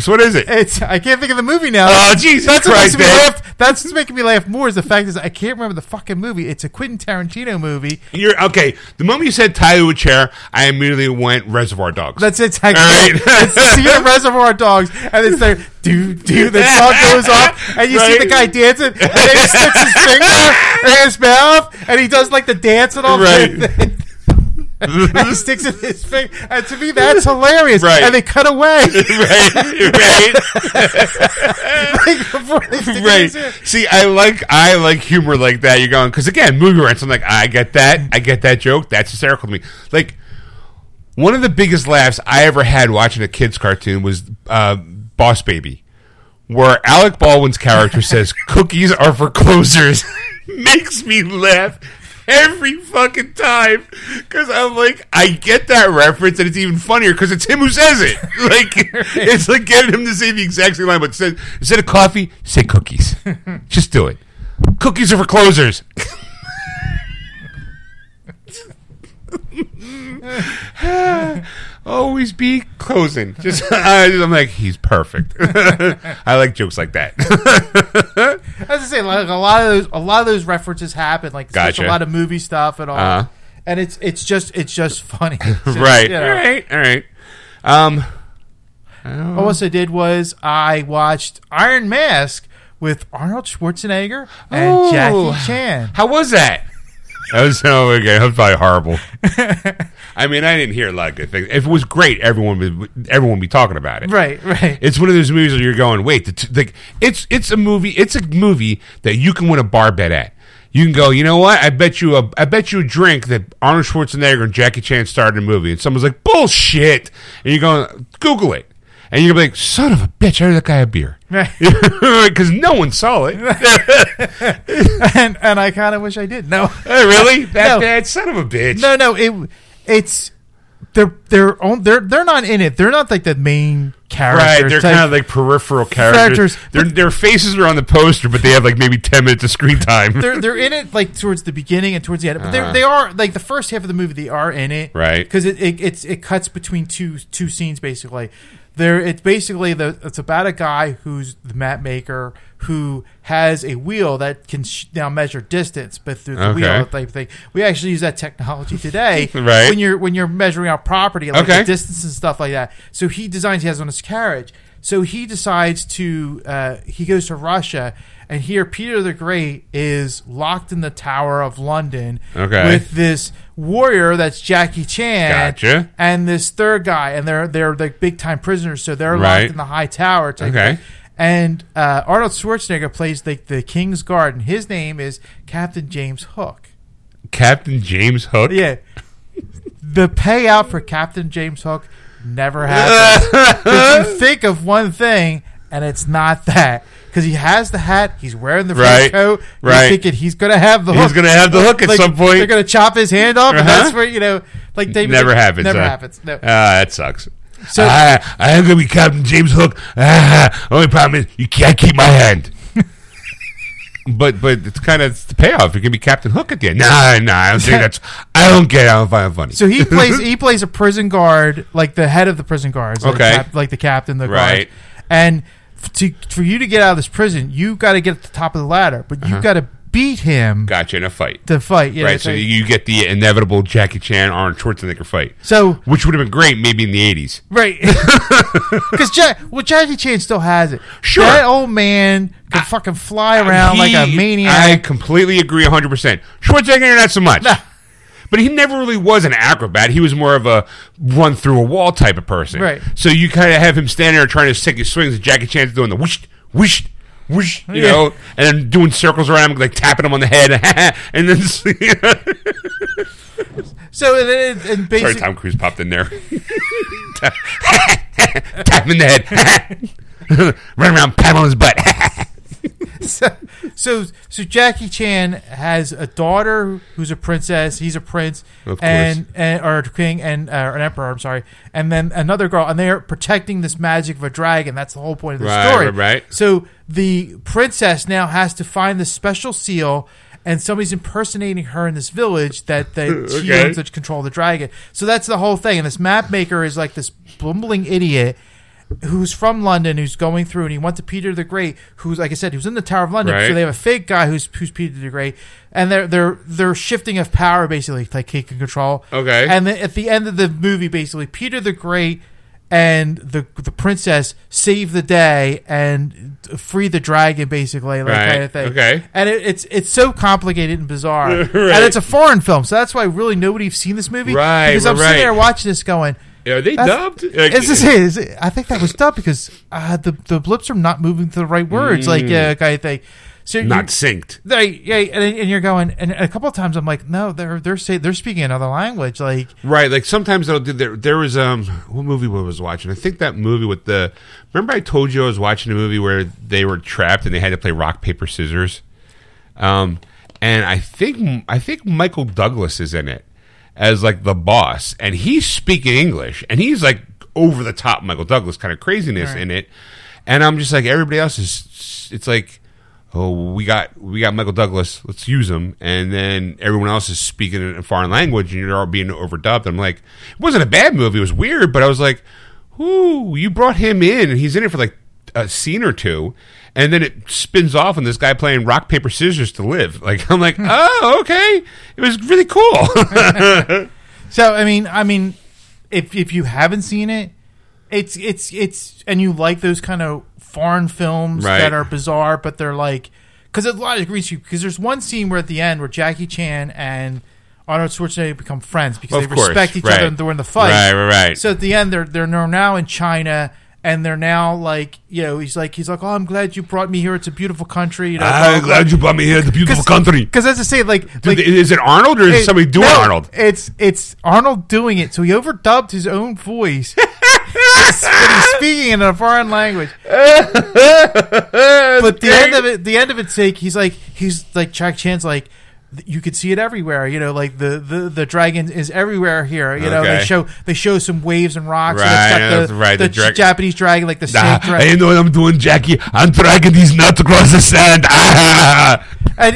so what is it? it's I can't think of the movie now. Oh, Jesus that's what Christ, makes me laugh. That's what's making me laugh more is the fact is I can't remember the fucking movie. It's a Quentin Tarantino movie. You're okay. The moment you said tie to a chair, I immediately went Reservoir Dogs. That's it. I All right. it's Reservoir Dogs, and it's like Do do the song goes off, and you see the guy dancing, and then he sticks his finger in his mouth, and he does like the dance and all. Right. and he sticks in his finger, and to me that's hilarious. Right. And they cut away [laughs] right, right. [laughs] like, before they stick it in right. See, I like I like humor like that. You're going because again, movie rents. I'm like, I get that. I get that joke. That's hysterical to me. Like one of the biggest laughs I ever had watching a kids cartoon was uh, Boss Baby, where Alec Baldwin's character [laughs] says cookies are for closers. [laughs] Makes me laugh. Every fucking time, because I'm like, I get that reference, and it's even funnier because it's him who says it. [laughs] Like, it's like getting him to say the exact same line, but instead, instead of coffee, say cookies. Just do it. Cookies are for closers. [laughs] always be closing. Just [laughs] I, I'm like, he's perfect. [laughs] I like jokes like that. As I say, like a lot of those, a lot of those references happen. Like Gotcha. a lot of movie stuff and all. Uh-huh. And it's it's just it's just funny. It's just, right. you know. All right. All right. Um. I did was I watched Iron Mask with Arnold Schwarzenegger and Oh. Jackie Chan. How was that? That was so okay. That was probably horrible. I mean, I didn't hear a lot of good things. If it was great, everyone would everyone would be talking about it. Right, right. It's one of those movies where you're going, wait, the t- like it's it's a movie. It's a movie that you can win a bar bet at. You can go, you know what? I bet you a I bet you a drink that Arnold Schwarzenegger and Jackie Chan starred in a movie, and someone's like, bullshit, and you're going, Google it, and you're like, son of a bitch, I heard that guy a beer, Right. [laughs] because no one saw it. [laughs] and and I kind of wish I did. No, Oh, really? [laughs] That No. bad son of a bitch. no, no. It it's they're they're on, they're they're not in it. They're not like the main characters. Right, they're kind of like peripheral characters. Characters. Their their faces are on the poster, but they have like maybe ten minutes of screen time. they're they're in it like towards the beginning and towards the end, but they're they are like the first half of the movie. They are in it, Uh-huh. Right. Because it, it it's it cuts between two two scenes basically. There, it's basically the it's about a guy who's the map maker who has a wheel that can sh- now measure distance, but through the Okay. wheel type thing. We actually use that technology today, [laughs] Right. When you're when you're measuring out property, like Okay. the distance and stuff like that. So he designs he has on his carriage. So he decides to uh, he goes to Russia, and here Peter the Great is locked in the Tower of London Okay. with this warrior that's Jackie Chan, Gotcha. and this third guy, and they're they're like big time prisoners, so they're Right. locked in the high tower. type Okay. thing. And uh, Arnold Schwarzenegger plays the the King's Guard, and his name is Captain James Hook. Captain James Hook. Yeah. The payout for Captain James Hook never [laughs] happens. you think of one thing, and it's not that. Because he has the hat, he's wearing the Right, coat. Right. thinking he's going to have the hook. He's gonna have the hook at Like, some point. They're going to chop his hand off, and Uh-huh. that's where, you know, like David. Never happens. Never huh? happens. No. Ah, that sucks. So- ah, I am gonna be Captain James Hook. Ah, only problem is you can't keep my hand. [laughs] but but it's kind of the payoff. You can be Captain Hook at the end. Nah, nah. I don't think that's. I don't get. it. I don't find it funny. So he plays [laughs] he plays a prison guard, like the head of the prison guards, like, Okay. cap- like the captain, the Right. guard. And f- to for you to get out of this prison, you got to get at the top of the ladder, but you got to beat him gotcha in a fight. to fight. Uh-huh. right. So so- you get the inevitable Jackie Chan Arnold Schwarzenegger fight, so which would have been great maybe in the eighties. Right. [laughs] Because Jack, well, Jackie Chan still has it. Sure. That old man can fucking fly around like a maniac. I completely agree 100%. Schwarzenegger, not so much. Nah. But he never really was an acrobat. He was more of a run through a wall type of person. Right. So you kind of have him standing there trying to take his swings, and Jackie Chan's doing the whoosh, whoosh, whoosh, you Yeah. know, and then doing circles around him, like tapping him on the head. [laughs] and then, [laughs] so and, then it- and sorry, basically, Tom Cruise popped in there. [laughs] Tap him in the head. Run around, pat him on his butt. So, so so Jackie Chan has a daughter who's a princess. He's a prince, Of course. and, and or a king and uh, an emperor. I'm sorry, and then another girl, and they're protecting this magic of a dragon. That's the whole point of the Right, story. right, right. So the princess now has to find this special seal. And somebody's impersonating her in this village that, [laughs] she Okay. owns to control the dragon. So that's the whole thing. And this map maker is like this bumbling idiot who's from London, who's going through, and he went to Peter the Great, who's like I said, who's in the Tower of London. Right. So they have a fake guy who's who's Peter the Great, and they're they're they're shifting of power basically, like he can control. Okay. And then at the end of the movie, basically, Peter the Great and the the princess save the day and free the dragon, basically, like Right. kind of thing. Okay. And it, it's it's so complicated and bizarre, [laughs] Right. and it's a foreign film, so that's why really nobody's seen this movie. Right, Because I'm right, sitting there watching this, going. Are they That's- dubbed? It's the same. It's- I think that was dubbed because uh, the the blips are not moving to the right words, like uh, kind of thing. So Mm. not synced. they, yeah, and, and you're going, and a couple of times I'm like, no, they're they're say, they're speaking another language, like Right, like sometimes they'll do there. There was um, what movie I was watching? I think that movie with the. Remember, I told you I was watching a movie where they were trapped and they had to play rock paper scissors. Um, and I think I think Michael Douglas is in it as like the boss, and he's speaking English, and he's like over the top Michael Douglas kind of craziness in it, and I'm just like everybody else is. It's like. oh, we got we got Michael Douglas, let's use him, and then everyone else is speaking in a foreign language, and you're all being overdubbed. I'm like, it wasn't a bad movie. It was weird, but I was like, ooh, you brought him in, and he's in it for like a scene or two. And then it spins off, and this guy playing rock paper scissors to live. [laughs] Like I'm like, [laughs] oh, okay, it was really cool. [laughs] So I mean, I mean, if if you haven't seen it, it's it's it's and you like those kind of foreign films Right. that are bizarre, but they're like because a lot of you because there's one scene where at the end where Jackie Chan and Arnold Schwarzenegger become friends because Of they course, respect each right. other during the fight. Right, right, right. So at the end, they're they're now in China. And they're now like, you know, he's like, he's like, oh, I'm glad you brought me here. It's a beautiful country. You know, I'm glad you brought me here, It's a beautiful country. Because as I say, like, like is it Arnold or is Hey, somebody doing no, Arnold? It's it's Arnold doing it. So he overdubbed his own voice. [laughs] but he's speaking in a foreign language. [laughs] But the end of it, the end of its sake, he's like, he's like, Jack Chan's like, you could see it everywhere. You know, like the the, the dragon is everywhere here. You know, Okay. they show they show some waves and rocks. Right, and it's got the, right, the, the drag- Japanese dragon, like the Ah, snake dragon. I know what I'm doing, Jackie. I'm dragging these nuts across the sand. Ah! [laughs] And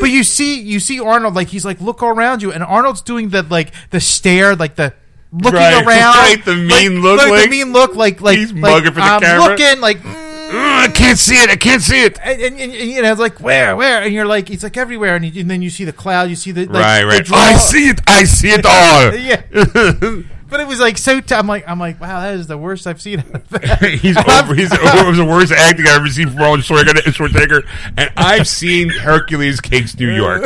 but you see, you see Arnold like he's like look around you, and Arnold's doing the like the stare, like the looking Right, [laughs] around, right, the mean look, like, like- the mean look, like like He's like, mugging for the I'm camera. looking like. mm, I can't see it. I can't see it. And, and, and, and, you know, it's like where, where, and you're like, it's like everywhere, and, you, and then you see the cloud, you see the like, right, the right. draw- I see it. I see it all. [laughs] yeah. But it was like so. T- I'm like, I'm like, wow, that is the worst I've seen. [laughs] he's [laughs] over. He's over. It was the worst acting I've ever seen from Arnold Schwarzenegger. And I've seen Hercules Cakes New York.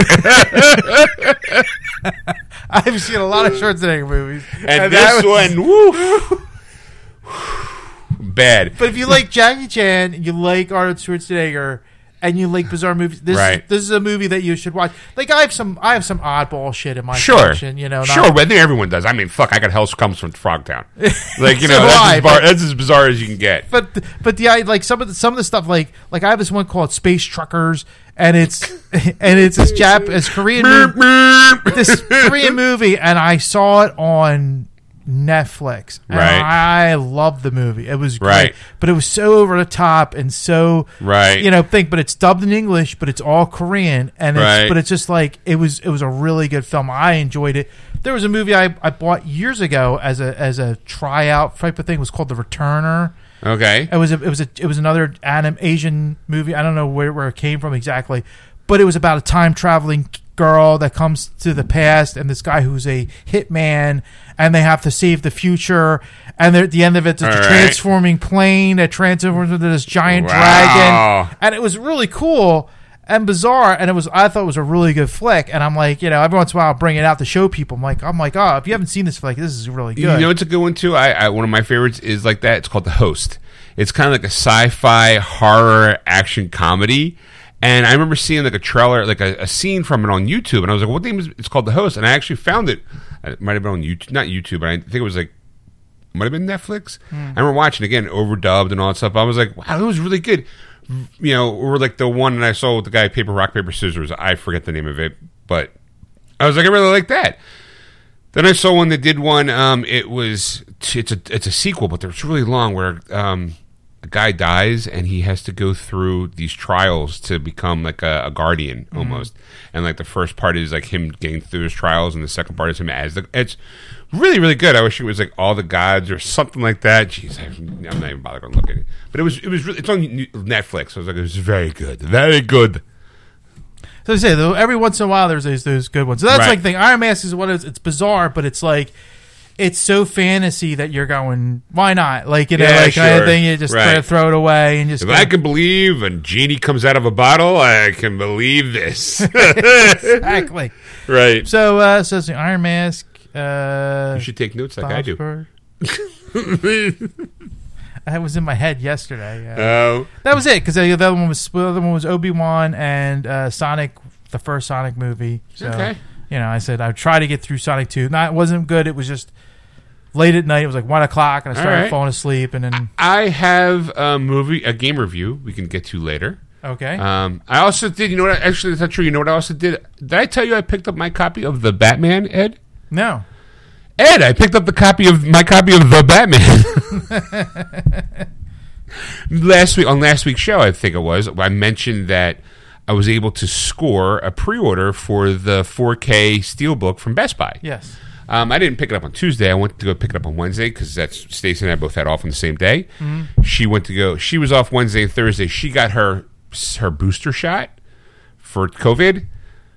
I've seen a lot of Schwarzenegger movies, And, that this was- one, woo, bad. But if you like Jackie Chan, you like Arnold Schwarzenegger, and you like bizarre movies, this Right. is, this is a movie that you should watch. Like I have some, I have some oddball shit in my Sure, collection. You know, not- sure. But I think everyone does. I mean, fuck. I got Hell's comes from Frogtown. [laughs] Like you So know, do that's, I, as bar, but- that's as bizarre as you can get. But but the I like some of the some of the stuff like like I have this one called Space Truckers, and it's [laughs] and it's this Jap, it's Korean movie, this Korean movie, and I saw it on Netflix. And Right. I loved the movie. It was great, Right. but it was so over the top and so Right. You know, think, but it's dubbed in English, but it's all Korean, and it's, Right. but it's just like it was. It was a really good film. I enjoyed it. There was a movie I, I bought years ago as a as a tryout type of thing. It was called The Returner. Okay. It was a, it was a, it was another anim, Asian movie. I don't know where, where it came from exactly, but it was about a time traveling girl that comes to the past and this guy who's a hitman and they have to save the future and they're- at the end of it it's All a right. transforming plane that transforms into this giant Wow. dragon and it was really cool and bizarre and it was I thought it was a really good flick and I'm like you know every once in a while I'll bring it out to show people I'm like I'm like oh if you haven't seen this like this is really good You know, it's a good one too. I, I one of my favorites is like that. It's called The Host. It's kind of like a sci-fi horror action comedy. And I remember seeing like a trailer, like a, a scene from it on YouTube, and I was like, "What name is?" It's called The Host, and I actually found it. It might have been on YouTube, not YouTube, but I think it was like might have been Netflix. I remember watching it again, overdubbed and all that stuff. I was like, wow, it was really good. You know, or like the one that I saw with the guy paper rock paper scissors. I forget the name of it, but I was like, I really like that. Then I saw one that did one. Um, it was it's a it's a sequel, but it's really long. Where um, guy dies and he has to go through these trials to become like a, a guardian mm-hmm. almost. And like the first part is like him getting through his trials, and the second part is him as the. It's really really good. I wish it was like all the gods or something like that. Jeez, I, I'm not even bothered to look at it. But it was it was really, it's on Netflix. So I was like, it was very good, very good. So I say though, every once in a while there's those, those good ones. So that's Right. like the thing. Iron Mask is what it's, it's bizarre, but it's like it's so fantasy that you're going, why not? Like you know, Yeah, like kind of sure. thing. You just Right. try to throw it away and just If go- I can believe a genie comes out of a bottle, I can believe this. [laughs] exactly. right. So uh, so it's the Iron Mask. Uh, You should take notes like I do. [laughs] That was in my head yesterday. Uh, Oh, that was it because the other one was the other one was Obi Wan and uh, Sonic, the first Sonic movie. So, Okay. You know, I said I'd try to get through Sonic Two. Not it wasn't good. It was just late at night. It was like one o'clock, and I started right. falling asleep. And then I have a movie, a game review we can get to later. okay, Um, I also did. You know what? Actually, that's not true. You know what I also did? Did I tell you I picked up my copy of the Batman? Ed. no, Ed, I picked up the copy of my copy of the Batman. [laughs] last week on last week's show, I think it was, I mentioned that I was able to score a pre-order for the 4K Steelbook from Best Buy. Yes. Um, I didn't pick it up on Tuesday. I went to go pick it up on Wednesday because that's Stacey and I both had off on the same day. Mm-hmm. She went to go. She was off Wednesday and Thursday. She got her her booster shot for COVID.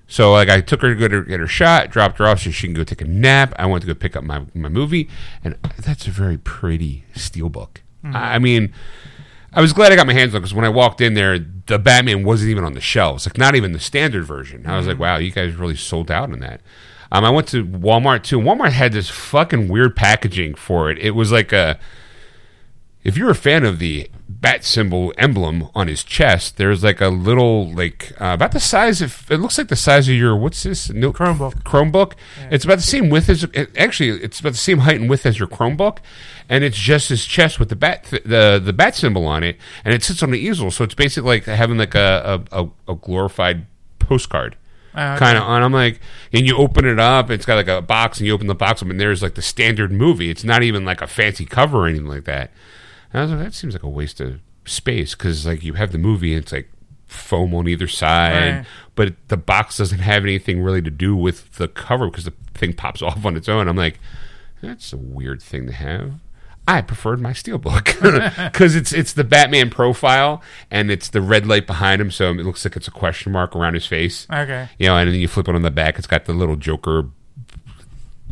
So like I took her to go to get her shot, dropped her off so she can go take a nap. I went to go pick up my, my movie, and that's a very pretty steelbook. Mm-hmm. I I mean, I was glad I got my hands on because when I walked in there, the Batman wasn't even on the shelves, like not even the standard version. I was mm-hmm. like, wow, you guys really sold out on that. Um, I went to Walmart too. Walmart had this fucking weird packaging for it. It was like a if you're a fan of the bat symbol emblem on his chest, there's like a little like uh, about the size of it looks like the size of your what's this no, Chromebook. Chromebook. It's about the same width as it, actually it's about the same height and width as your Chromebook, and it's just his chest with the bat th- the the bat symbol on it, and it sits on the easel. So it's basically like having like a, a, a glorified postcard Ah, okay. kind of on. I'm like, and you open it up, it's got like a box, and you open the box up, and there's like the standard movie. It's not even like a fancy cover or anything like that. And I was like, that seems like a waste of space because like you have the movie, and it's like foam on either side, Right. but the box doesn't have anything really to do with the cover because the thing pops [laughs] off on its own. I'm like, that's a weird thing to have. I preferred my steelbook [laughs] because it's it's the Batman profile and it's the red light behind him, so it looks like it's a question mark around his face. Okay. You know, and then you flip it on the back, it's got the little Joker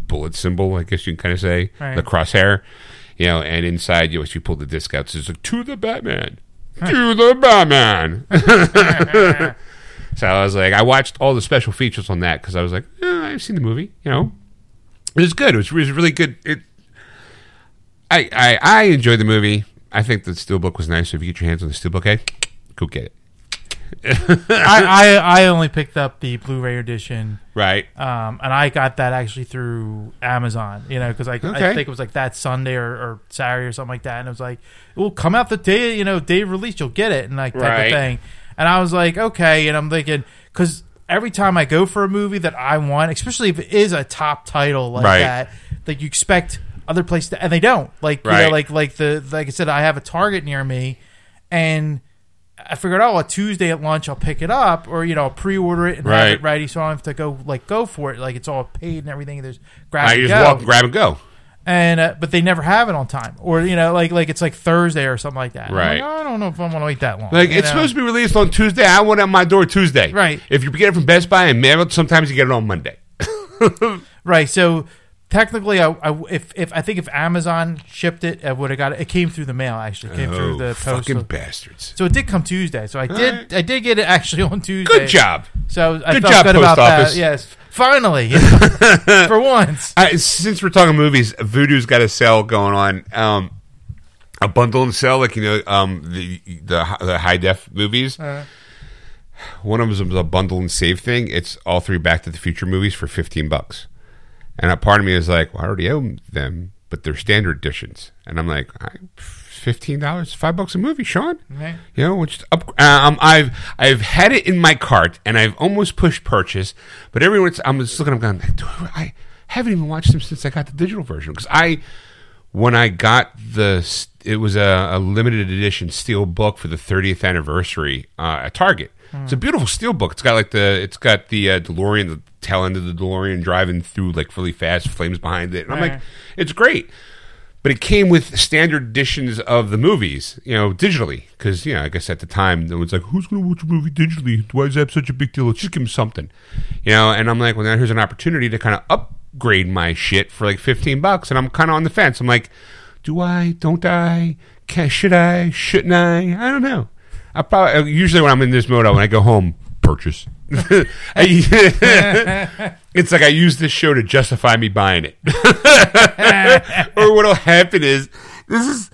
bullet symbol, I guess you can kind of say, Right. the crosshair. You know, and inside, you know, as you pull the disc out, it says like, "To the Batman, to the Batman." [laughs] [laughs] so I was like, I watched all the special features on that because I was like, eh, I've seen the movie. You know, it was good. It was, it was really good. It, I, I, I enjoyed the movie. I think the steelbook was nice. So if you get your hands on the steelbook, hey, go get it. [laughs] I, I I only picked up the Blu-ray edition, Right. um, and I got that actually through Amazon. You know, because I, Okay. I think it was like that Sunday or, or Saturday or something like that, and it was like, it will come out the day you know day of release, you'll get it, and like type Right. of thing. And I was like, okay, and I'm thinking because every time I go for a movie that I want, especially if it is a top title like Right. that, that you expect other places to, and they don't. Like you know, like like the like I said, I have a Target near me, and I figured, oh, a Tuesday at lunch, I'll pick it up, or you know, I'll pre-order it and have Right. it ready, so I don't have to go like go for it. Like it's all paid and everything. There's grab I and just go, walk, grab, and go. and uh, but they never have it on time, or you know, like like it's like Thursday or something like that. Right. like, I don't know if I want to wait that long. Like you it's know? supposed to be released on Tuesday. I want it on my door Tuesday. Right. If you get it from Best Buy and mail sometimes you get it on Monday. [laughs] right. So technically, I, I if if I think if Amazon shipped it, I would have got it. It came through the mail. Actually, it came through the post. Oh, fucking So, bastards. so it did come Tuesday. So I did right. I did get it actually on Tuesday. Good job. So I Good felt job, good Post about Office. that. Yes, finally, you [laughs] know, for once. I, since we're talking movies, Vudu's got a sale going on. Um, a bundle and sell, like you know, um, the the the high def movies. One of them is a bundle and save thing. It's all three Back to the Future movies for fifteen bucks. And a part of me is like, well, I already own them, but they're standard editions. And I'm like, I, fifteen dollars, five bucks a movie, Sean. Right. You know, which up. Um, I've I've had it in my cart, and I've almost pushed purchase, but everyone's. I'm just looking. I'm going. I, I haven't even watched them since I got the digital version because I, when I got the, it was a, a limited edition steel book for the 30th anniversary uh, at Target. It's a beautiful steel book. It's got like the, it's got the uh, DeLorean, the tail end of the DeLorean driving through like really fast, flames behind it, and I'm like, it's great but it came with standard editions of the movies, you know, digitally. Because, you know, I guess at the time, no one's like, who's going to watch a movie digitally? Why is that such a big deal? Let's just give them something. You know, and I'm like, well, now here's an opportunity to kind of upgrade my shit for like 15 bucks. And I'm kind of on the fence. I'm like, do I? Don't I? Can, should I? Shouldn't I? I don't know. I probably, usually when I'm in this mode, when I go home, purchase. [laughs] [laughs] It's like I use this show to justify me buying it [laughs] or what'll happen is this is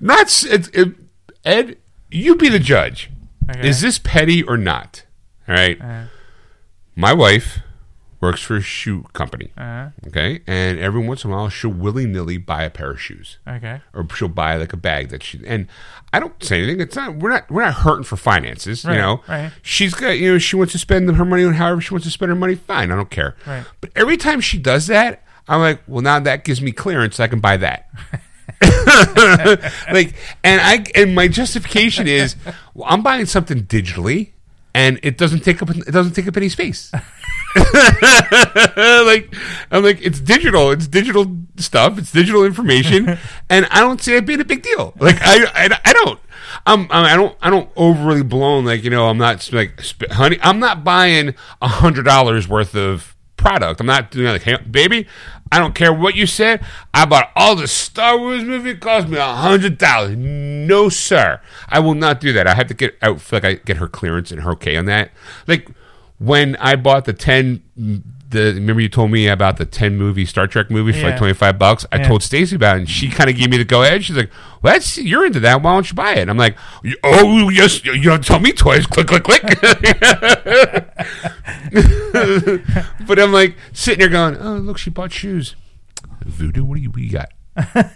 not it, Ed. You be the judge. Okay. Is this petty or not? All right. Uh, My wife works for a shoe company. uh, Okay, and every once in a while she'll willy nilly buy a pair of shoes, okay. or she'll buy like a bag that she. And I don't say anything. It's not. We're not. We're not hurting for finances. Right, you know. right. She's got. You know. She wants to spend her money on however she wants to spend her money. Fine. I don't care. Right. But every time she does that, I'm like, well, now that gives me clearance. I can buy that. [laughs] like, and I and my justification is, well, I'm buying something digitally, and it doesn't take up it doesn't take up any space. [laughs] [laughs] like, I'm like, it's digital, it's digital stuff, it's digital information, [laughs] and I don't see it being a big deal. Like, I I, I don't. I'm, I'm I don't I don't overly blown like you know I'm not like sp- honey I'm not buying a hundred dollars worth of product. I'm not doing like hey, baby I don't care what you said. I bought all the Star Wars movie. It cost me a hundred dollars. No sir. I will not do that. I have to get out feel like I get her clearance and her okay on that. Like when I bought the ten the remember you told me about the ten movie Star Trek movie for like twenty five bucks? I Yeah. told Stacy about it and she kind of gave me the go ahead. She's like well that's you're into that. Why don't you buy it? And I'm like oh yes you don't tell me twice. Click click click. [laughs] But I'm like sitting there going oh look she bought shoes. Voodoo what do you, what you got [laughs]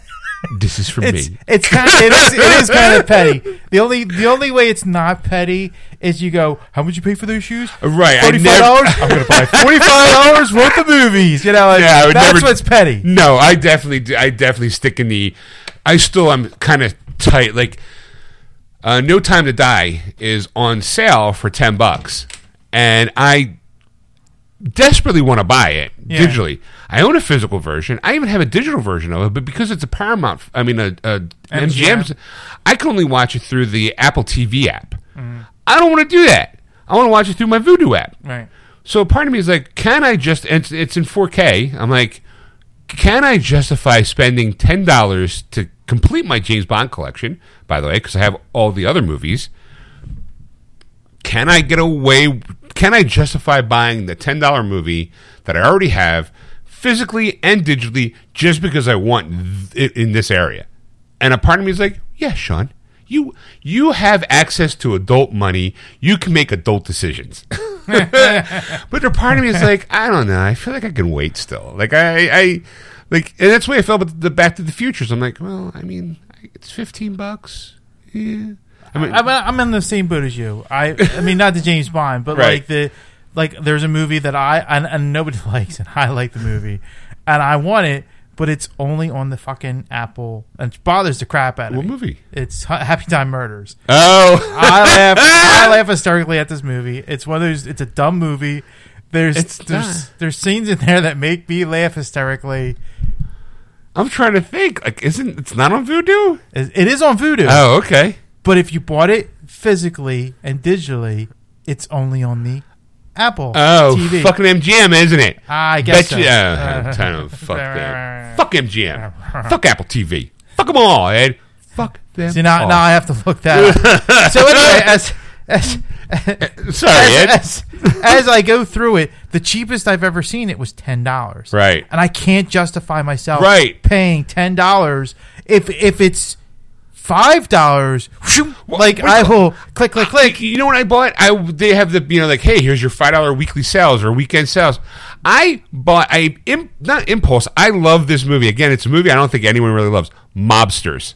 this is for It's me it's kind of, it is it is kind of petty. The only the only way it's not petty is you go, how much you pay for those shoes? Right, forty five dollars. I'm gonna buy forty five [laughs] dollars worth of movies. You know, like, Yeah, that's never- what's petty. No, I definitely, I definitely stick in the. I still am kind of tight. Like, uh, No Time to Die is on sale for ten bucks, and I desperately want to buy it Yeah. digitally. I own a physical version. I even have a digital version of it, but because it's a Paramount, I mean a, a MGM, I can only watch it through the Apple TV app. Mm-hmm. I don't want to do that. I want to watch it through my Vudu app. Right. So part of me is like, can I just? and It's, it's in 4K. I'm like, can I justify spending ten dollars to complete my James Bond collection? By the way, because I have all the other movies. Can I get away? Can I justify buying the ten dollar movie that I already have physically and digitally just because I want th- it in this area? And a part of me is like, yeah, Sean, you you have access to adult money. You can make adult decisions. [laughs] but a part of me is like, I don't know. I feel like I can wait still. Like I, I like, and that's the way I felt about the Back to the Futures. I'm like, well, I mean, it's fifteen bucks. Yeah. I mean, I'm, I'm in the same boat as you. I I mean, not the James Bond, but [laughs] Right. like the like there's a movie that I and, and nobody [laughs] likes, and I like the movie, and I want it, but it's only on the fucking Apple, and it bothers the crap out of what me. movie? It's Ha- Happy Time Murders. Oh, I laugh. I [laughs] laugh hysterically at this movie. It's one of those. It's a dumb movie. There's It's there's not. there's scenes in there that make me laugh hysterically. I'm trying to think. Like, isn't it's not on Vudu? It, it is on Vudu, Oh, okay. but if you bought it physically and digitally, it's only on the Apple Oh, TV. fucking MGM, isn't it? I guess Bet so. you. I'm [laughs] to fuck them. [laughs] Fuck MGM. fuck Apple TV. Fuck them all, Ed. Fuck them. See now, all. now I have to look that up. [laughs] so anyway, as as uh, Sorry, Ed. as, as, as I go through it, the cheapest I've ever seen it was ten dollars. Right. and I can't justify myself Right. paying ten dollars if if it's five dollars. Like I will click click click. You know what I bought? I they have the you know like hey here's your five dollar weekly sales or weekend sales. I bought I im, not impulse. I love this movie. Again, it's a movie I don't think anyone really loves. Mobsters.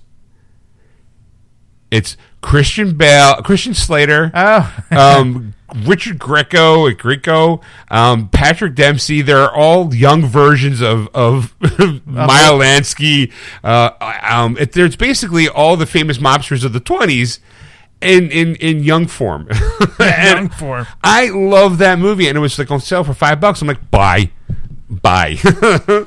It's Christian Bale, Christian Slater, Oh, um, Richard Grieco, Grieco, um, Patrick Dempsey. They're all young versions of of [laughs] Meyer Lansky. Uh, um, it, there's basically all the famous mobsters of the twenties in in in young form. [laughs] Young form. I love that movie, and it was like on sale for five bucks. I'm like, buy, buy. [laughs]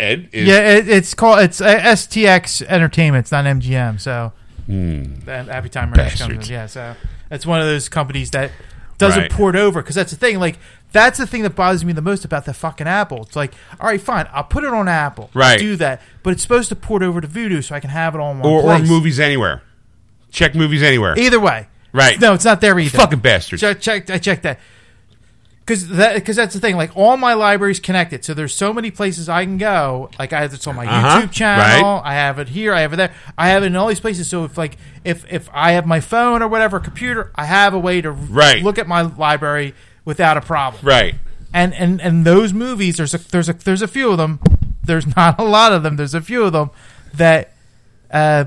Ed, is, yeah, it, it's called it's uh, STX Entertainment. It's not MGM. So that Happy Time comes. Yeah, so it's one of those companies that doesn't Right. port over because that's the thing. Like that's the thing that bothers me the most about the fucking Apple. It's like, all right, fine, I'll put it on Apple, Right. Do that, but it's supposed to port over to Vudu so I can have it one or, or movies anywhere. Check movies anywhere. Either way, Right. No, it's not there either. Fucking bastards. Check, check, I checked that. Because that, because that's the thing. Like all my libraries connected, so there's so many places I can go. Like I have this on my Uh-huh, YouTube channel. right. I have it here. I have it there. I have it in all these places. So if like if if I have my phone or whatever computer, I have a way to Right. look at my library without a problem. Right. And and and those movies, there's a there's a there's a few of them. There's [laughs] not a lot of them. There's a few of them that uh,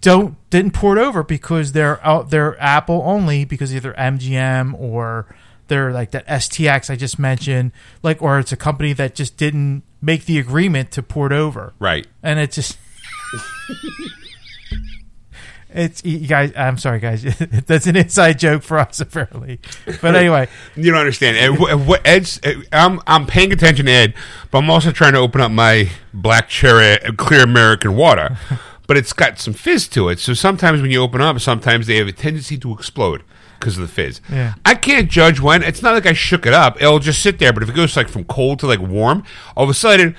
don't didn't port over because they're out they're Apple only because either MGM or they're like that STX I just mentioned, like or it's a company that just didn't make the agreement to port over, Right. and it just [laughs] It's you guys. I'm sorry, guys. [laughs] That's an inside joke for us, apparently. But anyway, You don't understand. Ed, what, Ed's, uh, I'm I'm paying attention to Ed, but I'm also trying to open up my black cherry uh, clear American water. [laughs] But it's got some fizz to it. So sometimes when you open up, sometimes they have a tendency to explode because of the fizz. Yeah. I can't judge when. It's not like I shook it up. It'll just sit there. But if it goes like from cold to like warm, all of a sudden,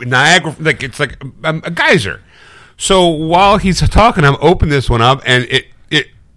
Niagara, like it's like a, a geyser. So while he's talking, I'm opening this one up, and it it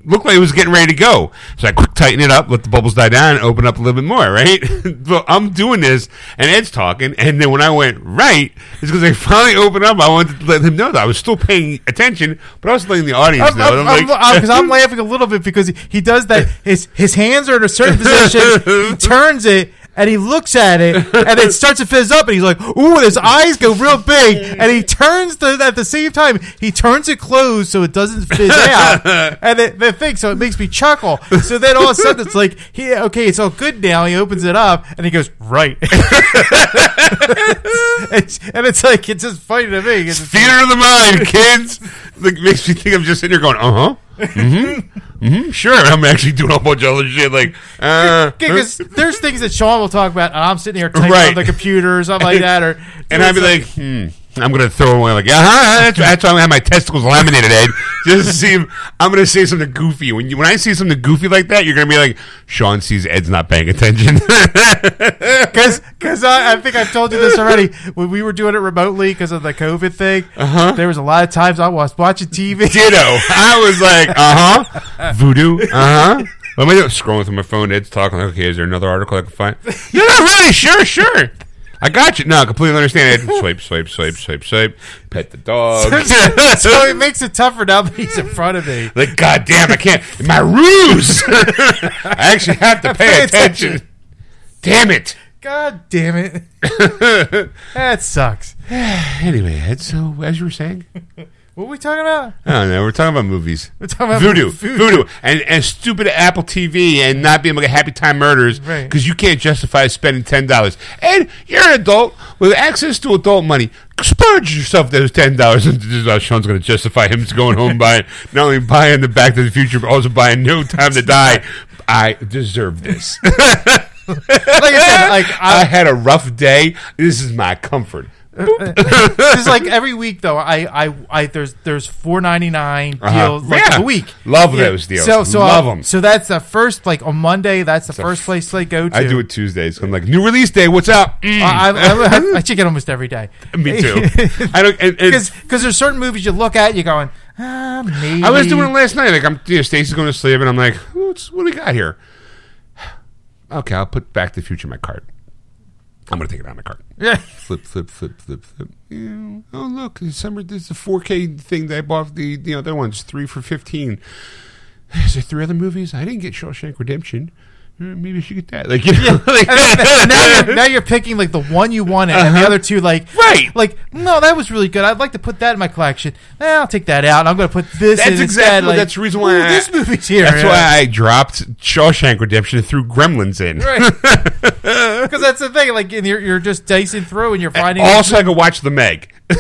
looked like it was getting ready to go. So I quick tighten it up, let the bubbles die down, and open up a little bit more. Right? [laughs] so I'm doing this, and Ed's talking, and then when I went right, it's because I [laughs] finally opened up. I wanted to let him know that I was still paying attention, but I was letting the audience I'm, know. I'm, I'm, like- I'm- 'cause I'm [laughs] laughing a little bit because he, he does that. His his hands are in a certain position. he turns it. And he looks at it, and it starts to fizz up, and he's like, "Ooh!" And his eyes go real big, and he turns the at the same time. He turns it closed so it doesn't fizz out, [laughs] and the, the thing, so it makes me chuckle. So then all of a sudden it's like, he okay, it's all good now. He opens it up, and he goes, "Right," [laughs] It's- and it's like it's just funny to me. It's Theater of the mind, kids. like makes me think I'm just sitting here going, uh huh. Mm-hmm. Mm-hmm. Sure. I'm actually doing a whole bunch of other shit like uh because there's things that Sean will talk about, and I'm sitting here typing Right. on the computer or something like that, or [laughs] and I'd be like, hmm. I'm gonna throw away like, uh [laughs] huh. That's, that's why I'm gonna have my testicles laminated, Ed. Just to see if I'm gonna say something goofy. When you when I see something goofy like that, you're gonna be like, Sean sees Ed's not paying attention. [laughs] because because I, I think I've told you this already when we were doing it remotely because of the COVID thing. Uh-huh. There was a lot of times I was watching TV. [laughs] Ditto. I was like, uh huh. Voodoo. Uh huh. What am I doing? Scrolling through my phone. Ed's talking. Like, okay, is there another article I can find? no, not really. Sure, sure. I got you. No, I completely understand. Ed. [laughs] Swipe, swipe, swipe, swipe, swipe. Pet the dog. [laughs] so it makes it tougher now that he's in front of me. like, God damn, I can't. My ruse. [laughs] I actually have to pay, Pay attention. attention. Damn it. God damn it, that sucks. [sighs] Anyway, Ed. So as you were saying, What are we talking about? I don't know. We're talking about movies. We're talking about Vudu, Vudu. Vudu, and and stupid Apple TV, and not being like a Happy Time Murders Right. because you can't justify spending ten dollars. And you're an adult with access to adult money. Splurge yourself those ten dollars. And [laughs] this is Sean's going to justify him going home buying not only buying the Back to the Future, but also buying No Time to [laughs] Die. I deserve this. [laughs] Like I said, like I I, had a rough day. This is my comfort. [laughs] it's like every week though. I, I, I there's there's four ninety nine Uh-huh. deals like Yeah. a week. Love those deals. So so Love them. So that's the first like on Monday. That's the first place I go to. I do it Tuesdays. I'm like, new release day. What's up? Mm. I, I, I, [laughs] I check it almost every day. Me too. [laughs] I don't. And Because there's certain movies you look at, you're going, ah, maybe. I was doing it last night. Like I'm, you know, Stacy's going to sleep, and I'm like, What's, what do we got here? [sighs] Okay, I'll put Back to the Future in my cart. I'm going to take it out of my cart. Yeah. Flip, flip, flip, flip, flip. Yeah. Oh look, summer. This is a 4K thing that I bought. The you know that one's three for fifteen. Is there three other movies? I didn't get Shawshank Redemption. Uh, Maybe I should get that. Like, you know, [laughs] like now, you're, [laughs] now you're picking like the one you wanted, and the other two like Uh-huh. Right. Like no, that was really good. I'd like to put that in my collection. Eh, I'll take that out. I'm going to put this. That's in instead. exactly Like, that's the reason why I- this movie's here. That's Yeah. why I dropped Shawshank Redemption and threw Gremlins in. Because [laughs] that's the thing. Like and you're you're just dicing through, and you're finding Also, I could watch The Meg. [laughs]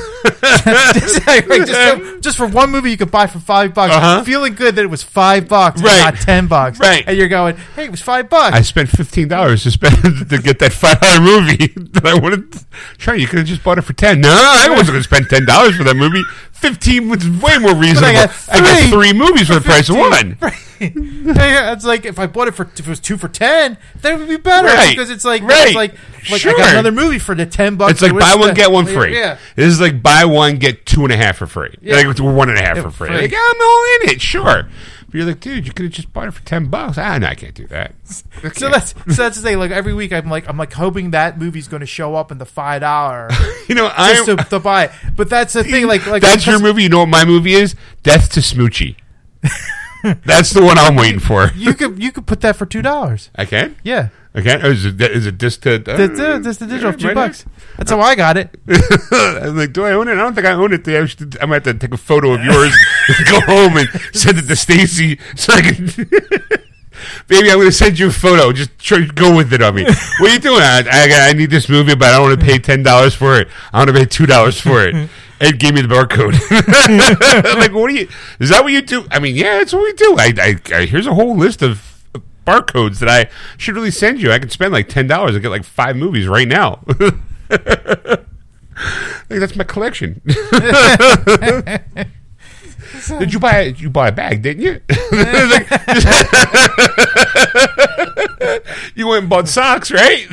just, for, [laughs] just for one movie you could buy for five bucks, Uh-huh. feeling good that it was five bucks, and Right. not ten bucks, Right. And you're going, hey, it was five bucks. I spent fifteen dollars to spend [laughs] to get that five dollar movie that I wanted. Sure, you could have just bought it for ten. No, I wasn't going to spend ten dollars for that movie. Fifteen was way more reasonable. got I got three three movies for the price of one. [laughs] It's like if I bought it for if it was two for ten, that would be better Right. because it's like Right. it's like like I got another movie for the ten bucks. It's like buy one get one free. Yeah, This is like buy one get two and a half for free. Yeah. Like one and a half for free. free. Like yeah, I'm all in it. Sure. But you're like, dude, you could have just bought it for ten bucks. Ah, no, I can't do that. [laughs] So can't. that's so [laughs] that's the thing. Like every week, I'm like I'm like hoping that movie's going to show up in the five dollar you know, just I to, to buy. it. But that's the thing. Like like that's your movie. You know what my movie is? Death to Smoochy. [laughs] That's the one I'm waiting for. You could you could put that for two dollars. I can. Yeah. I can. Is it is it just to? That's uh, that's the digital yeah, two right bucks. That's how I got it. [laughs] I'm like, do I own it? I don't think I own it. I should, I'm gonna have to take a photo of [laughs] yours, go home and send it to Stacy so I can. Baby, I'm gonna send you a photo. Just try, go with it on me. What are you doing? I, I, I need this movie, but I don't want to pay ten dollars for it. I want to pay two dollars for it. Ed gave me the barcode. [laughs] Like, what do you? Is that what you do? I mean, yeah, that's what we do. I, I, I here's a whole list of barcodes that I should really send you. I could spend like ten dollars and get like five movies right now. [laughs] Like, that's my collection. [laughs] Did you buy you buy a bag, didn't you? You went and bought socks, right?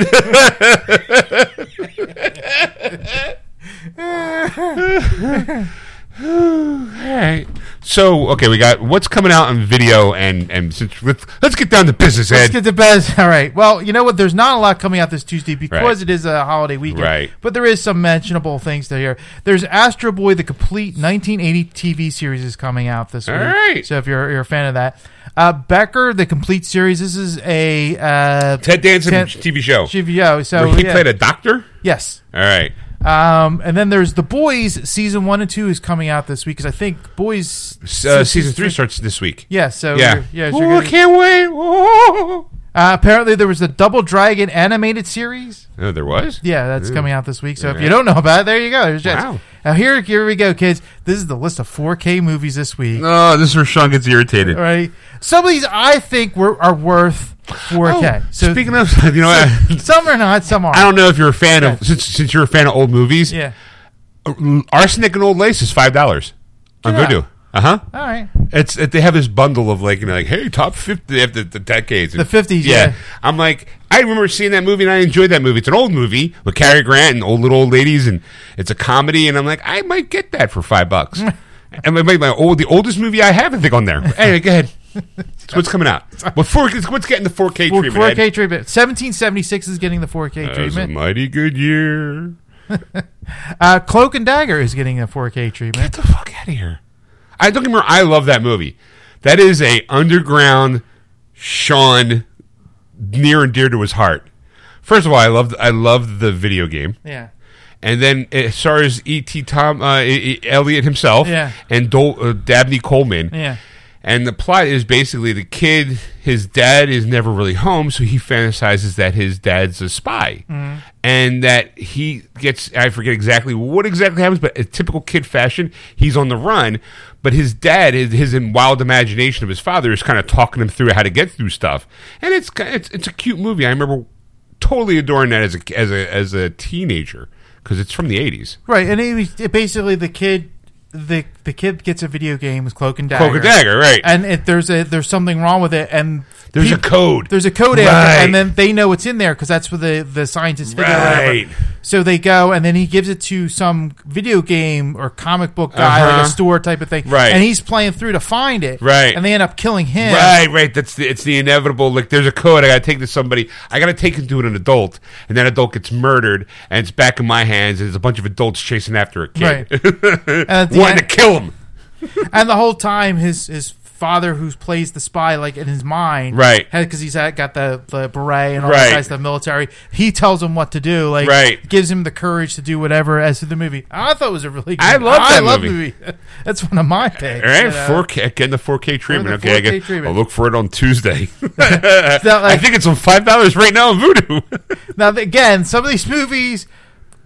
All right. So, okay, we got what's coming out on video, and and since let's, let's get down to business, Let's get to bed. [laughs] All right. Well, you know what? There's not a lot coming out this Tuesday because Right. it is a holiday weekend. Right. But there is some mentionable things to hear. There's Astro Boy, the complete 1980 TV series is coming out this All week. right. So if you're you're a fan of that, uh, Becker, the complete series. This is a uh, Ted Danson Ted- TV show. GVO. So where he yeah. played a doctor. yes. All right. Um, and then there's the Boys season one and two is coming out this week because I think Boys Uh, season three starts this week. Yeah. So Yeah. you're- yeah. so oh, you're I gonna- can't wait. Oh. Uh, apparently there was a Double Dragon animated series. Oh, there was. Yeah, that's coming out this week. So if you don't know about it, there you go. There's Wow. Now here, here we go, kids. This is the list of 4K movies this week. Oh, this is where Sean gets irritated. All right, some of these I think were are worth 4K. Oh, so speaking of, [laughs] you know, I, some are not, some are. I don't know if you're a fan of since since you're a fan of old movies. Yeah. Arsenic and Old Lace is five dollars on Yeah. Vudu. Uh huh. All right. It's it, they have this bundle of like you know like hey top fifty they have the, the decades The 50s, yeah. I'm like I remember seeing that movie and I enjoyed that movie. It's an old movie with Cary Grant and old little old ladies and it's a comedy and I'm like I might get that for five bucks. [laughs] and my, my, my old the oldest movie I have I think on there. [laughs] Anyway, go ahead. [laughs] So what's coming out? What four? What's getting the 4K Four- treatment? 4K treatment. 1776 is getting the 4K That a treatment. mighty good year. Uh, Cloak and Dagger is getting a 4K treatment. Get the fuck out of here. I don't wrong. I love that movie. That is a underground Sean near and dear to his heart. First of all, I loved I loved the video game, Yeah. and then as far as E.T. Tom uh, E- E- Elliot himself, Yeah. and Dol- uh, Dabney Coleman, Yeah. And the plot is basically the kid, his dad is never really home, so he fantasizes that his dad's a spy. Mm-hmm. And that he gets, I forget exactly what exactly happens, but a typical kid fashion, he's on the run. But his dad, his, his wild imagination of his father, is kind of talking him through how to get through stuff. And it's it's, it's a cute movie. I remember totally adoring that as a as a as a teenager because it's from the eighties. Right, and it, was- it basically the kid, the the kid gets a video game with Cloak and Dagger. Cloak and Dagger, right? And it, there's a there's something wrong with it, and There's a code. There's a code Right. after, and then they know what's in there because that's what the the scientists figure out. Right. So they go, and then he gives it to some video game or comic book guy, like Uh-huh. a store type of thing. Right. And he's playing through to find it. Right. And they end up killing him. Right, right. That's the, it's the inevitable. Like, there's a code. I got to take to somebody. I got to take it to an adult, and that adult gets murdered, and it's back in my hands. And there's a bunch of adults chasing after a kid, [laughs] the wanting to kill him. [laughs] and the whole time his his father who plays the spy like in his mind Right. because he's had, got the, the beret and all Right. that stuff military he tells him what to do like Right. gives him the courage to do whatever as to the movie i thought it was a really good I love I that love movie. the movie [laughs] that's one of my picks All right, you know? 4K, getting the 4K treatment. the okay, I 4K get, treatment. I'll look for it on Tuesday. [laughs] Now, I think it's on five dollars right now on Vudu. now again some of these movies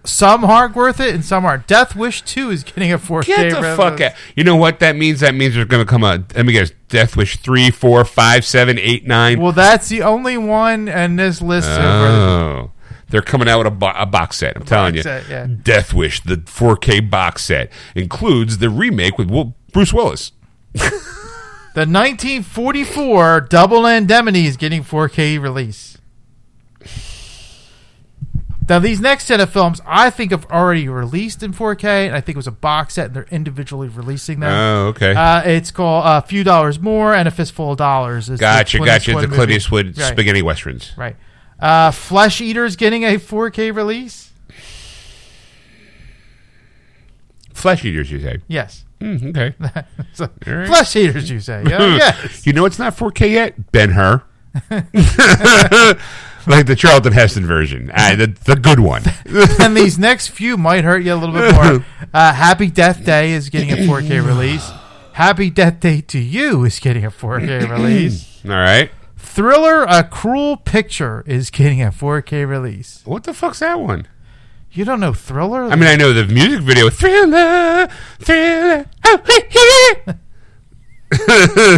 some aren't worth it and some aren't death wish 2 is getting a 4k Get the release. fuck out! You know what that means? That means there's going to come a. Let me guess. Death Wish three, four, five, seven, eight, nine. well that's the only one in this list. Oh, they're coming out with a, bo- a box set. I'm telling you, set, yeah. Death Wish, the 4K box set, includes the remake with Will, Bruce Willis. [laughs] The 1944 Double Indemnity is getting 4K release. Now, these next set of films, I think, have already released in 4K, and I think it was a box set, and they're individually releasing them. Oh, okay. Uh, it's called A Few Dollars More and A Fistful of Dollars. It's the gotcha, Clint gotcha. Eastwood The Clint. Eastwood Right, spaghetti westerns. Right. Uh, Flesh Eater's getting a 4K release? Flesh eaters, you say? Yes. Mm, okay. [laughs] So, right. Flesh Eaters, you say? Yeah, [laughs] yes. You know it's not 4K yet? Ben Hur. [laughs] like the Charlton Heston version. Ah, [laughs] the, the good one. [laughs] and these next few might hurt you a little bit more. [laughs] Uh, Happy Death Day is getting a 4K release. Happy Death Day to You is getting a 4K [clears throat] release. All right. Thriller: A Cruel Picture is getting a 4K release. What the fuck's that one? You don't know Thriller? I mean, I know the music video, Thriller, Thriller.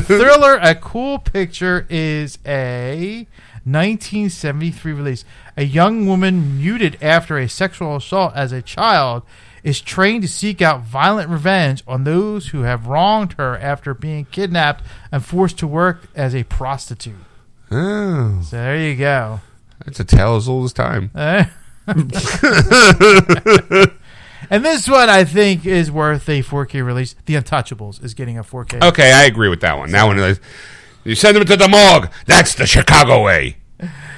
Thriller, a cool picture is a 1973 release. A young woman muted after a sexual assault as a child is trained to seek out violent revenge on those who have wronged her after being kidnapped and forced to work as a prostitute. Oh, So there you go. that's a tale as old as time. [laughs] And this one I think is worth a 4K release. The Untouchables is getting a 4K. Okay, I agree with that one. That one is. You send them to the morgue. That's the Chicago way.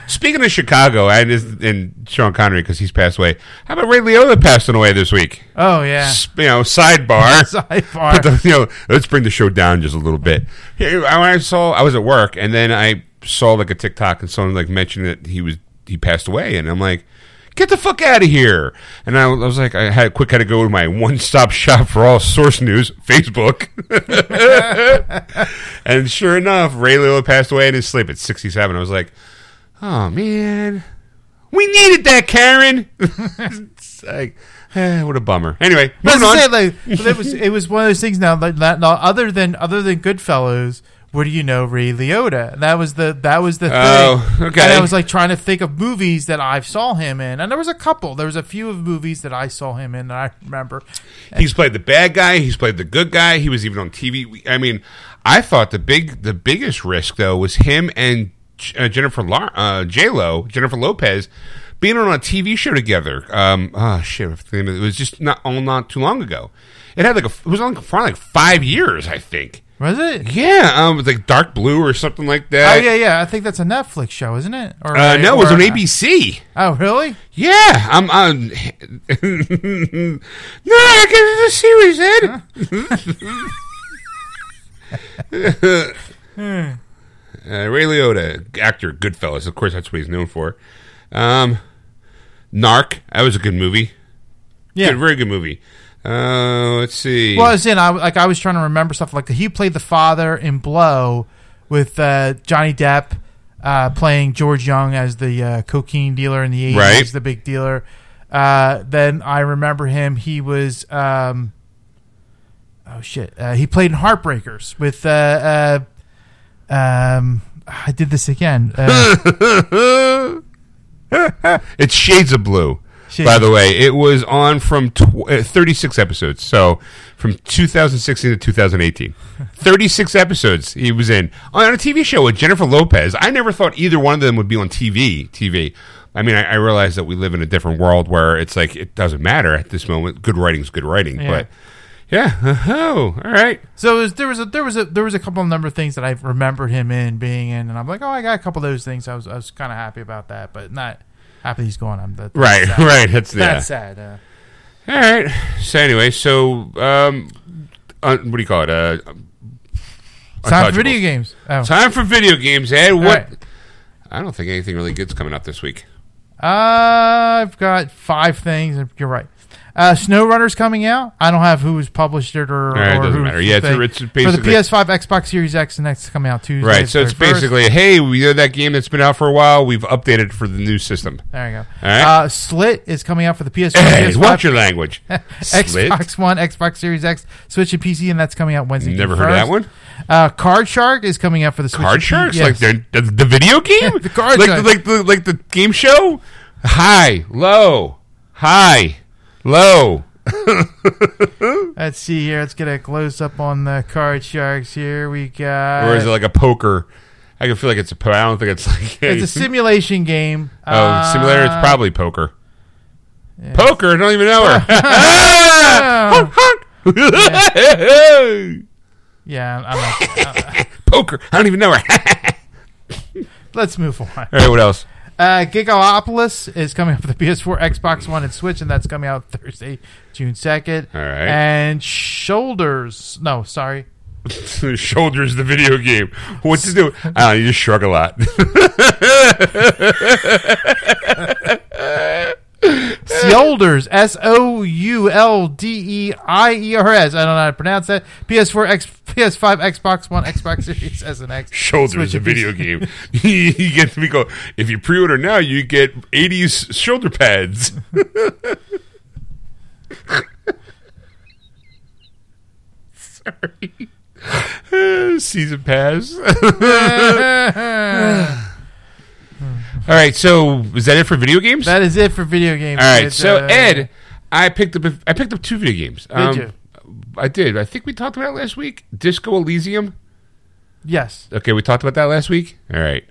Speaking of Chicago, and, and Sean Connery, because he's passed away, how about Ray Liotta passing away this week? Oh yeah. S- You know, sidebar. [laughs] Sidebar. The, you know, let's bring the show down just a little bit. Here, I saw, I was at work, and then I saw like a TikTok, and someone like mentioned that he was he passed away, and I'm like, get the fuck out of here! And I, was like, I had quick had to go to my one stop shop for all source news, Facebook, [laughs] and sure enough, Ray Liotta passed away in his sleep at 67. I was like, oh man, we needed that, Karen. it's [laughs] like, eh, what a bummer. Anyway, moving on. say, like, it was it was one of those things now that, that now, other than other than Goodfellas, where do you know Ray Liotta? And that was the that was the thing. Oh, okay. And I was like trying to think of movies that I saw him in, and there was a couple. There was a few of movies that I saw him in that I remember. He's played the bad guy. He's played the good guy. He was even on TV. I mean, I thought the big, the biggest risk though was him and uh, Jennifer Lar- uh, J Lo, Jennifer Lopez, being on a TV show together. Um, oh shit, I forget the name of it. it was just not all not too long ago. It had like a, it was on for like five years, I think. Was it? Yeah, um, it was like Dark Blue or something like that. Oh yeah, yeah. I think that's a Netflix show, isn't it? Or Uh, no, it was or- on ABC. Oh really? Yeah, I'm on. [laughs] no, I get the series, Ed. uh, Ray Liotta, actor, Goodfellas. Of course, that's what he's known for. Um, Narc. That was a good movie. Yeah. Good, very good movie. Uh, let's see. Well, I was in. I like I was trying to remember stuff like he played the father in Blow with uh, Johnny Depp uh, playing George Jung as the uh, cocaine dealer in the eighties, Right. the big dealer. Uh, then I remember him. He was um, oh shit. Uh, he played in Heartbreakers with uh, uh, um, I did this again. [laughs] It's Shades of Blue. By the way, it was on from tw- uh, 36 episodes. So from 2016 to 2018. [laughs] 36 episodes he was in on a TV show with Jennifer Lopez. I never thought either one of them would be on TV. TV. I mean, I, I realize that we live in a different world where it's like it doesn't matter at this moment. Good writing's good writing, Yeah. but yeah. Oh, all right. So was, there was a there was a there was a couple of number of things that I remembered him in being in, and I'm like, oh, I got a couple of those things. I was I was kind of happy about that, but not happy he's gone. I'm that, Right, sad. [laughs] right. That's yeah. That's sad. Uh, All right. So anyway, so um, uh, what do you call it? Uh, time for video games. Oh. Time for video games, Ed. What? right. I don't think anything really good's coming up this week. Uh, I've got five things. You're right. Uh, SnowRunner's coming out. I don't have who's published it or, right, it doesn't matter. Yeah, it's- it's for the PS5, Xbox Series X, and X coming out Tuesday. Right. So it's 31st. basically, hey, we know that game that's been out for a while. We've updated it for the new system. there you go. All right. Uh, Slit is coming out for the PS4, Hey, PS5, watch your language. [laughs] Xbox One, Xbox Series X, Switch, and PC, and that's coming out Wednesday. Never heard of that one. Uh, Card Shark is coming out for the Switch. Card Sharks, yes. like the, the the video [laughs] game, The Card like Shark. the, like the like the game show. High, low, high, low. [laughs] Let's see here. Let's get a close up on the Card Sharks. Here we got. or is it like a poker? I can feel like it's a. po- I don't think it's like. [laughs] it's a simulation game. Oh, Uh, simulator. It's probably poker. Poker. I don't even know her. [laughs] Honk, honk. Yeah, I'm not, poker. I don't even know her. let's move on. All right. What else? Uh, Gigalopolis is coming up for the [laughs] PS4, Xbox One, and Switch, and that's coming out Thursday, June 2nd. All right. And Shoulders. No, sorry. [laughs] Shoulders the video game. What to do? Ah, you just shrug a lot. [laughs] Shoulders. S O U L D E I E R S. I don't know how to pronounce that. PS4, X, PS5, Xbox One, Xbox [laughs] Series S and X. Shoulders Switch a video game. [laughs] you get we go if you pre-order now, you get 80s shoulder pads. [laughs] Sorry. Season pass. All right, so is that it for video games? That is it for video games. All right, It's, so uh, Ed, I picked up I picked up two video games. Did you? I did. I think we talked about it last week. Disco Elysium. Yes. Okay, we talked about that last week. All right.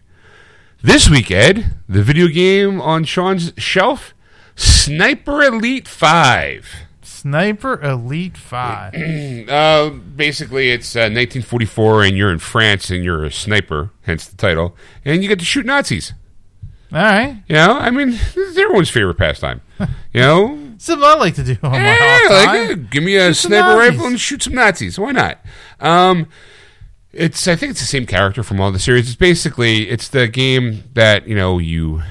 This week, Ed, the video game on Sean's shelf, Sniper Elite Five. Sniper Elite 5. [clears throat] Uh, basically, it's uh, 1944, and you're in France, and you're a sniper, hence the title, and you get to shoot Nazis. All right. You know, I mean, this is everyone's favorite pastime. [laughs] You know, Something I like to do on my Yeah, off like, time. eh, give me a Shoot sniper rifle and shoot some Nazis. Why not? Um, it's I think it's the same character from all the series. It's basically it's the game that you know you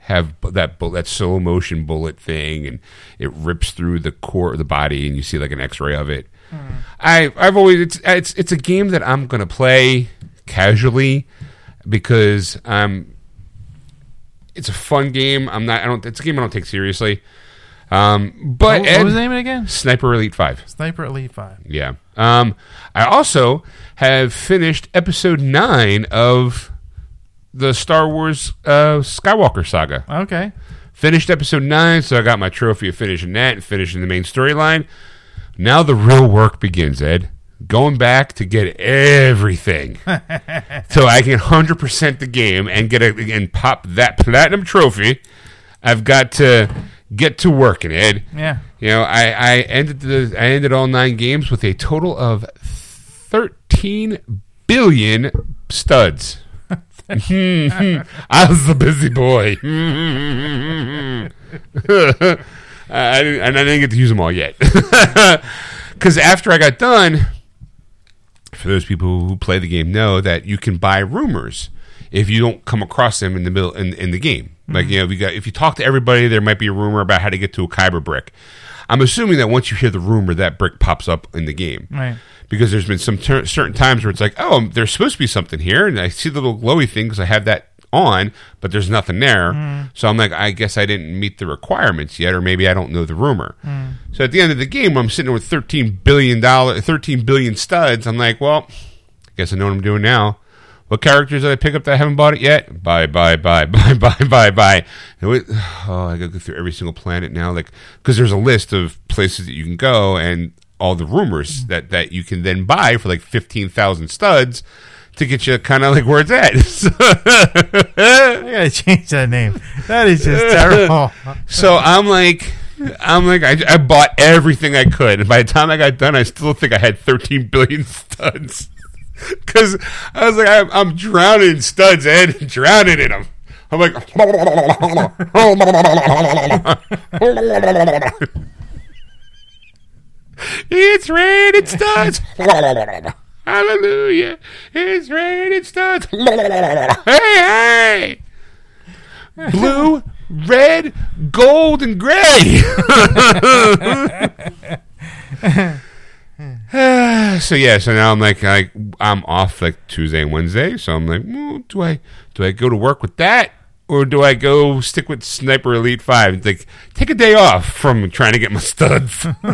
have that that slow motion bullet thing, and it rips through the core of the body, and you see like an X-ray of it. I I've always it's it's it's a game that I'm gonna play casually because um it's a fun game. I'm not I don't it's a game I don't take seriously. Um, but What, Ed, what was the name it again? Sniper Elite Five. Sniper Elite 5. Yeah. Um, I also have finished episode nine of the Star Wars uh, Skywalker saga. Okay. Finished episode nine, so I got my trophy of finishing that and finishing the main storyline. Now the real work begins, Ed. Going back to get everything, [laughs] so I can hundred percent the game and get a, and pop that platinum trophy. I've got to get to working, Ed. Yeah. You know, I, I ended the I ended all nine games with a total of thirteen billion studs. [laughs] I was a busy boy. [laughs] I, didn't, and I didn't get to use them all yet. [laughs] Because after I got done, for those people who play the game know that you can buy rumors if you don't come across them in the middle in, in the game. Like you know, we got if you talk to everybody, there might be a rumor about how to get to a Kyber brick. I'm assuming that once you hear the rumor, that brick pops up in the game. Right. Because there's been some ter- certain times where it's like, oh, there's supposed to be something here, and I see the little glowy thing because I have that on, but there's nothing there. Mm. So I'm like, I guess I didn't meet the requirements yet, or maybe I don't know the rumor. Mm. So at the end of the game, I'm sitting with 13 billion dollar, 13 billion studs. I'm like, well, I guess I know what I'm doing now. What characters did I pick up that I haven't bought it yet? Bye, bye, bye, [laughs] bye, bye, bye, bye. [sighs] Oh, I gotta go through every single planet now, like because there's a list of places that you can go and all the rumors mm-hmm. that that you can then buy for like fifteen thousand studs to get you kind of like where it's at. [laughs] I gotta change that name. That is just [laughs] terrible. so I'm like. I'm like I, I bought everything I could, and by the time I got done, I still think I had 13 billion studs. [laughs] Because I was like, I'm, I'm drowning in studs, Ed, [laughs] drowning in them. I'm like, [laughs] it's raining studs. Hallelujah, it's raining studs. hey, hey, blue, red, gold, and gray. [sighs] so yeah, so now I'm like, I, I'm off like Tuesday and Wednesday. So I'm like, well, do I do I go to work with that, or do I go stick with Sniper Elite Five? It's like take a day off from trying to get my [laughs] studs. [laughs]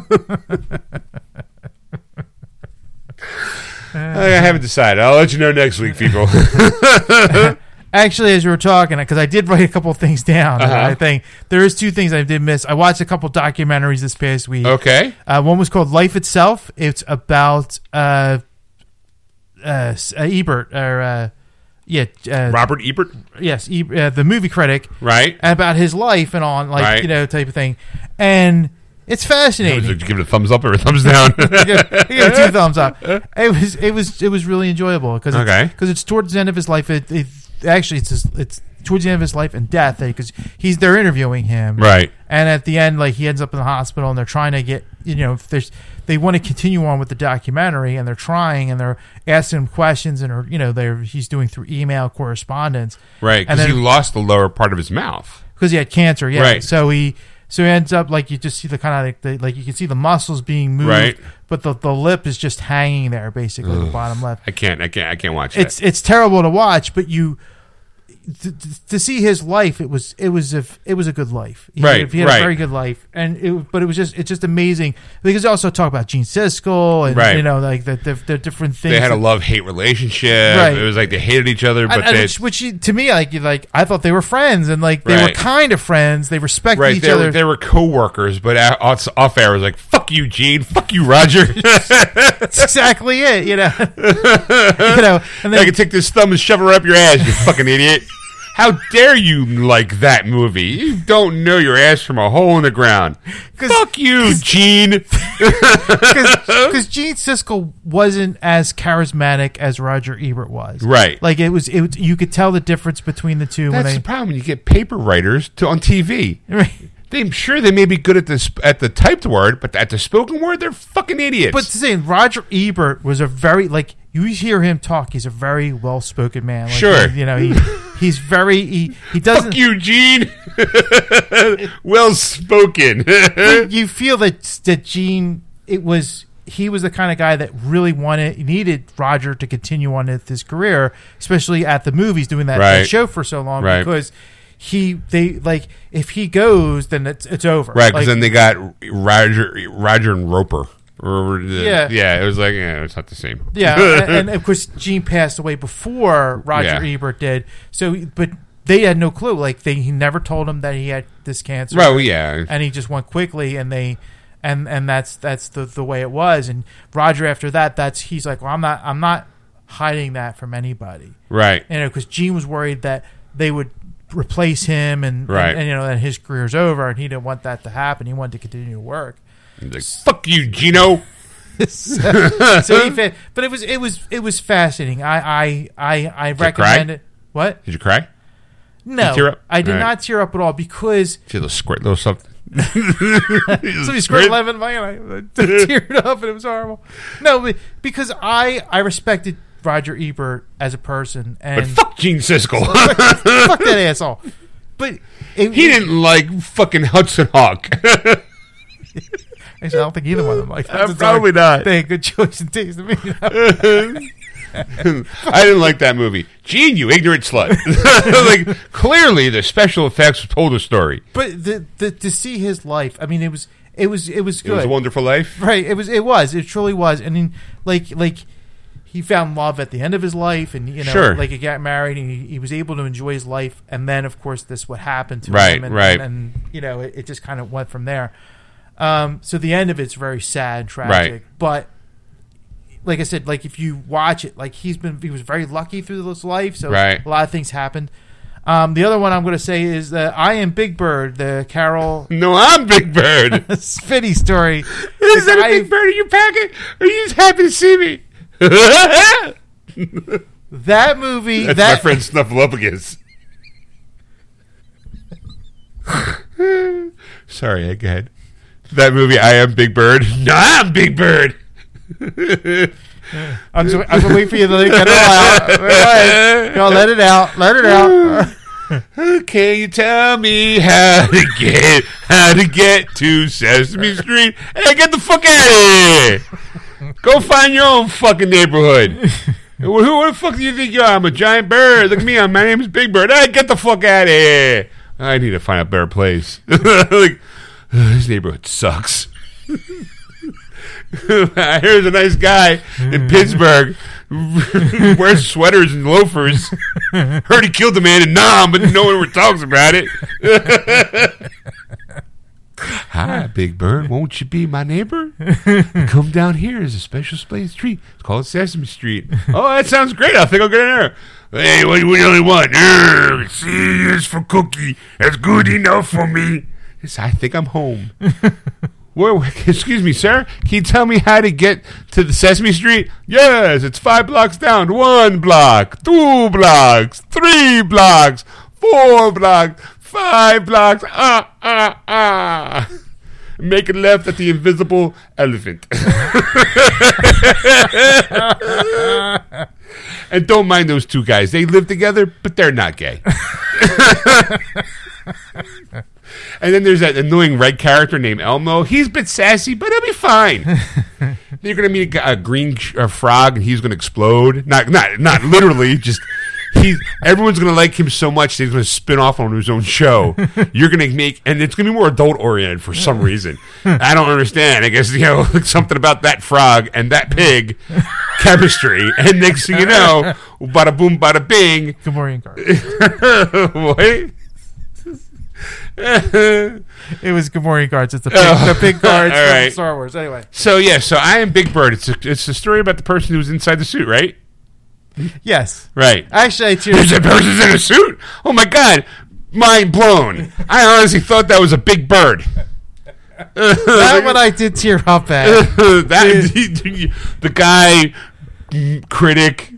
I haven't decided. I'll let you know next week, people. [laughs] Actually, as you were talking, because I did write a couple of things down, Uh-huh. I think there is two things I did miss. I watched a couple documentaries this past week. okay. Uh, one was called Life Itself. It's about uh, uh, uh, Ebert, or uh, yeah, uh, Robert Ebert, yes, e- the movie critic, right? about his life and on, like Right. you know, type of thing, and it's fascinating. Give it a thumbs up or a thumbs down? [laughs] He gave he gave it two [laughs] thumbs up. It was it was it was really enjoyable because Okay. because it's towards the end of his life. It, it actually it's his, it's towards the end of his life and death eh, because he's they're interviewing him right. and at the end like he ends up in the hospital and they're trying to get you know if there's they want to continue on with the documentary and they're trying and they're asking him questions and are you know they're he's doing through email correspondence Right. And Because he lost the lower part of his mouth. because he had cancer. Yeah. Right. So he So he ends up like you just see the kind of like the, like you can see the muscles being moved, Right. but the, the lip is just hanging there, basically the bottom left. I can't. I can't. I can't watch it. It's it's terrible to watch, but you to, to- see his life, it was it was a it was a good life. He Right, had, he had right. a very good life, and it, but it was just it's just amazing because they also talk about Gene Siskel and Right. you know like the the, the different things. They had a love hate relationship. Right. It was like they hated each other, but and- and they which, which to me like like I thought they were friends and like they were kind of friends. They respected right. each They other. were, they were co-workers, but off, off air was like, "Fuck you, Gene. Fuck you, Roger." [laughs] That's exactly it. You know, [laughs] you know, and I then can take this thumb and shove it up your ass, you fucking idiot. How dare you like that movie? You don't know your ass from a hole in the ground. 'Cause- Fuck you, [laughs] Gene. [laughs] because Gene Siskel wasn't as charismatic as Roger Ebert was. Right. Like it was, it was. You could tell the difference between the two That's when the problem when you get paper writers to, on TV. Right. They, I'm sure they may be good at the at the typed word, but at the spoken word, they're fucking idiots. But to say Roger Ebert was a very like you hear him talk, he's a very well spoken man. Like, Sure. you know he he's very he he doesn't. Fuck you, Gene. [laughs] well spoken. you feel that that Gene it was he was the kind of guy that really wanted needed Roger to continue on with his career, especially at the movies doing that, that Right. show for so long Right. because he they like if he goes then it's it's over right, because Like, then they got Roger, Roger and Roeper. The- uh, Yeah. yeah. It was like, yeah, it's not the same. yeah and, and of [laughs] course Gene passed away before Roger Yeah. Ebert did so but they had no clue like they he never told him that he had this cancer Right, well, yeah. and he just went quickly and they and and that's that's the the way it was and Roger after that that's he's like well I'm not I'm not hiding that from anybody Right. you know because Gene was worried that they would replace him and, Right. and, and, you know that his career's over and he didn't want that to happen he wanted to continue to work Like, Fuck you, Gino. [laughs] so he [laughs] fa- but it was it was it was fascinating I I I, I you recommend cry? it what Did you cry? no tear up? I did All right. not tear up at all because See those squirt, little something. [laughs] Somebody squirted lemon in my and I teared up and it was horrible. No, but- because I I respected Roger Ebert as a person and But fuck Gene Siskel. fuck that asshole. But it, he didn't like fucking Hudson Hawk. Actually, I don't think either one of them like that. Uh, probably not. They had good choice in taste me. [laughs] I didn't like that movie. Gene, you ignorant slut. [laughs] like clearly, the special effects told a story. but the, the to see his life, I mean, it was it was it was good. It was a wonderful life. Right. It was. It was. It truly was. I mean, like, like he found love at the end of his life, and you know, Sure. like he got married, and he, he was able to enjoy his life. And then, of course, this what happened to Right, him, and, right. and, and, you know, it, it just kind of went from there. Um, so the end of it's very sad, tragic, Right. but. Like I said, like if you watch it, like he's been, he was very lucky through this life, so Right. a lot of things happened. Um, the other one I'm going to say is that I am Big Bird, the Carol [laughs] No, I'm Big Bird. [laughs] Spitty story. [laughs] Is that a Big Bird in your packet? Are you just happy to see me? That movie, That's that my friend Snuffleupagus. Sorry, go ahead. That movie, I am Big Bird. [laughs] No, I'm Big Bird. [laughs] I'm just, I'm just waiting for you to get it all out. [laughs] Go. Go, let it out. Let it out. Can you tell me how to get how to get to Sesame Street? Hey, get the fuck out of here! Go find your own fucking neighborhood. Who, who the fuck do you think you are? I'm a giant bird. Look at me. I'm, my name's Big Bird. Hey, get the fuck out of here! I need to find a better place. like [sighs] this neighborhood sucks. [laughs] Here's a nice guy in [laughs] Pittsburgh, [laughs] wears sweaters and loafers. Heard he killed a man in Nam, but no one ever talks about it. Hi, Big Bird. Won't you be my neighbor? Come down here. There's a special place street. It's called Sesame Street. Oh, that sounds great. I think I'll get in there. Hey, what, what do you only want? Uh, see, it's for cookie. That's good enough for me. I think I'm home. [laughs] Where, [laughs] excuse me, sir. Can you tell me how to get to the Sesame Street? Yes, it's five blocks down. One block, two blocks, three blocks, four blocks, five blocks. Ah, ah, ah. [laughs] Make a left at the invisible elephant. and don't mind those two guys. They live together, but they're not gay. And then there's that annoying red character named Elmo. He's a bit sassy, but he'll be fine. [laughs] You're gonna meet a green sh- uh, frog, and he's gonna explode. Not, not, not literally. Just he's. Everyone's gonna like him so much that he's gonna spin off on his own show. [laughs] You're gonna make, and it's gonna be more adult oriented for some reason. I don't understand. I guess you know [laughs] something about that frog and that pig chemistry, and next thing you know, bada boom, bada bing. Gamorrean card. what? [laughs] It was Gamorrean cards. It's the big, Oh. the big [laughs] cards from right. Star Wars. Anyway, So yeah, so I am Big Bird. It's a, it's a story about the person who's inside the suit, right? yes. Right. Actually, I There's cheered. a person's in a suit. Oh my god, mind blown. I honestly thought that was a big bird. [laughs] that one I did tear up at. that the guy critic,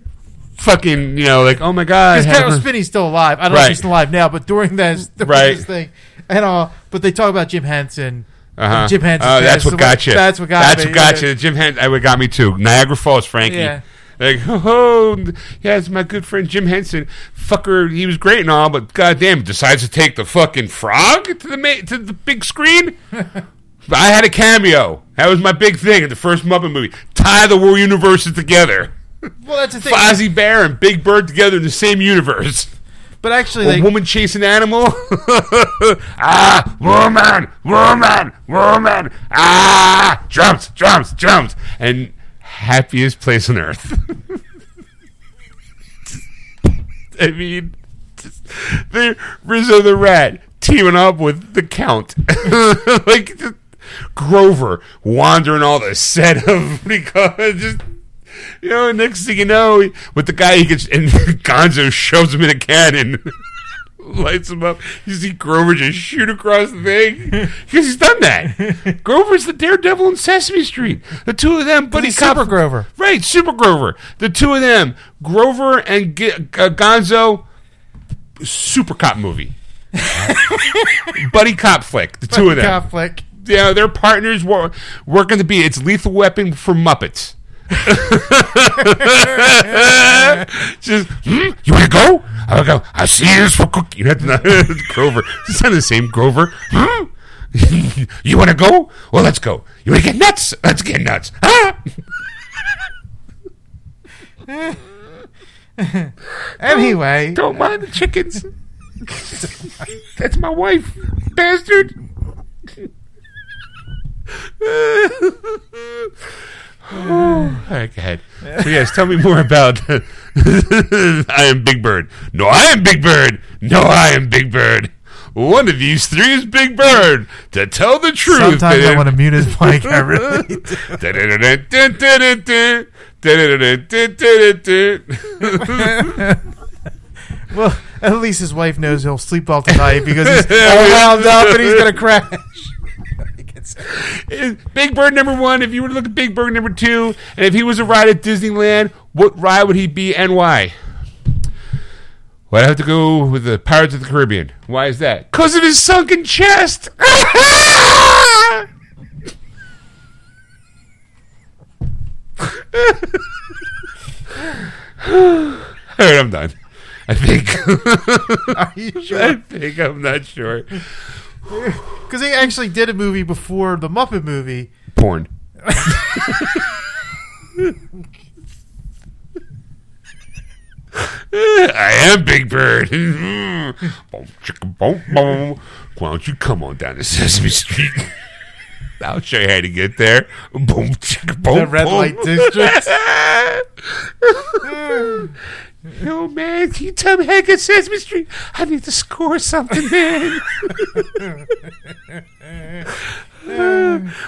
fucking you know, like oh my god, Because Carol Spinney's still alive. I don't know if Right. he's still alive now, but during [laughs] this, Right. thing, and uh, but they talk about Jim Henson. Uh-huh. Jim Henson. Oh, that's what got you. That's what got That's me. what got you. Jim Henson. That what got me too. Niagara Falls, Frankie. Yeah. Like, oh, yeah, it's my good friend Jim Henson. Fucker, he was great and all, but goddamn, decides to take the fucking frog to the ma- to the big screen. [laughs] I had a cameo. That was my big thing in the first Muppet movie. Tie the war universes together. Well, that's the thing. Fozzie Bear and Big Bird together in the same universe. But actually, A like, woman chasing animal. [laughs] ah, woman, woman, woman. Ah, jumps, jumps, jumps, and happiest place on earth. [laughs] I mean, just- the Rizzo the Rat teaming up with the Count, [laughs] like Grover wandering all the set of what do you call it? Just you know, next thing you know, he- with the guy he gets and [laughs] Gonzo shoves him in a cannon, [laughs] lights him up. You see Grover just shoot across the thing [laughs] because he's done that. Grover's the daredevil in Sesame Street. The two of them, buddy cop, Super Grover. right? Super Grover. The two of them, Grover and G- uh, Gonzo, super cop movie. buddy cop flick. The two of them conflict. yeah, their partners were working to be it's lethal weapon for Muppets. Just hmm, you want to go? I'll go. I see this for cookie. You have to [laughs] Grover. It's not the same Grover. Hmm? [laughs] you want to go? Well, let's go. You want to get nuts? Let's get nuts. Ah! [laughs] Anyway, Don't mind the chickens. That's my wife, bastard. All right, go ahead. So yes, tell me more about [laughs] I am Big Bird. No, I am Big Bird. No, I am Big Bird. One of these three is Big Bird. To tell the truth, sometimes I want to mute his [laughs] mic. I really do. [laughs] Well, at least his wife knows he'll sleep well tonight because he's all wound up and he's gonna crash. Big Bird number one. If you were to look at Big Bird number two, and if he was a ride at Disneyland, what ride would he be and why? Well, I have to go with the Pirates of the Caribbean. Why is that? Because of his sunken chest. [laughs] All right, I'm done. I think. [laughs] Are you I sure? think I'm not sure. Because they actually did a movie before the Muppet movie. Porn. [laughs] I am Big Bird. boom, chicka, boom, boom. Why don't you come on down to Sesame Street? I'll show you how to get there. Boom, boom, The red light district. [laughs] Yo, man, can you tell me how get Sesame Street? I need to score something, man. [laughs]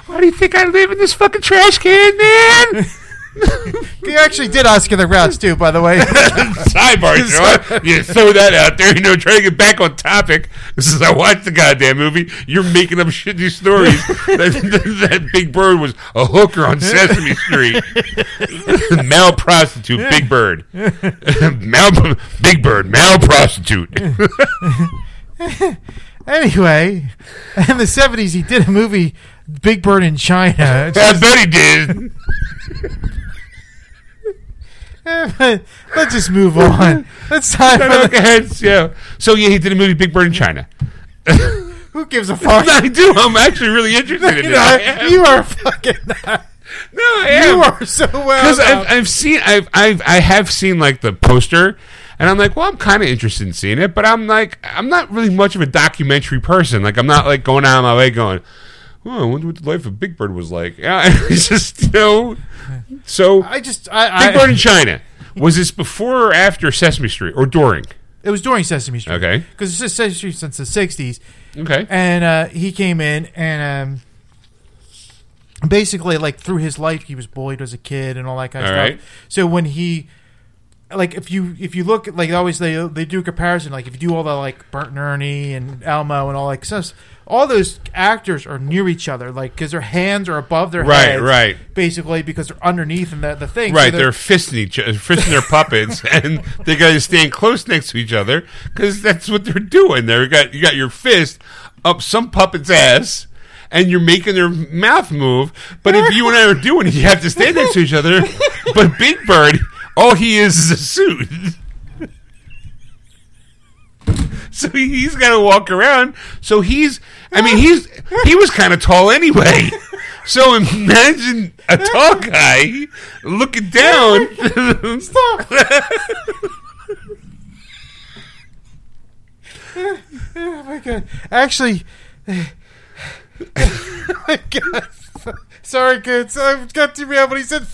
Why do you think I live in this fucking trash can, man? [laughs] He actually did Oscar the Grouch too, by the way. [laughs] Sidebar, [laughs] Joe. You throw that out there, you know, trying to get back on topic. This is I watched the goddamn movie. You're making up shitty stories. that, that Big Bird was a hooker on Sesame Street. male prostitute, Big Bird. male, Big Bird, male prostitute. anyway, in the seventies, he did a movie, Big Bird in China. I bet he did. Eh, Let's just move [laughs] on. It's time for the, ahead. Yeah. So yeah, he did a movie Big Bird in China. Who gives a fuck? [laughs] I do. I'm actually really interested in [laughs] you, it. Know, you are fucking. no, I am. You are so well. because I've, I've seen I've, I've I have seen like the poster and I'm like well I'm kind of interested in seeing it but I'm like I'm not really much of a documentary person like I'm not like going out of my way going oh I wonder what the life of Big Bird was like [laughs] yeah it's just you know so I just I, Big I Bird in China was this before or after Sesame Street or during it was during Sesame Street. Okay. because it's Sesame Street since the '60s, okay and uh, he came in and um, basically like through his life he was bullied as a kid and all that kind of All stuff. right. So when he like if you if you look like always they they do a comparison like if you do all the like Bert and Ernie and Elmo and all that stuff all those actors are near each other like because their hands are above their head. Right, heads right. basically because they're underneath and the, the thing So Right, they're- they're fisting each other, fisting their puppets, [laughs] and they got to stand close next to each other because that's what they're doing. There, you got you got your fist up some puppet's ass, and you're making their mouth move. But if you and I are doing it, you have to stand next to each other. [laughs] But Big Bird, all he is is a suit. [laughs] So he's got to walk around. So he's, I mean, he's he was kind of tall anyway. [laughs] So imagine a tall guy looking down. Stop. Oh my god! Actually, [laughs] oh my god! Sorry, kids. I've got to be able. He said,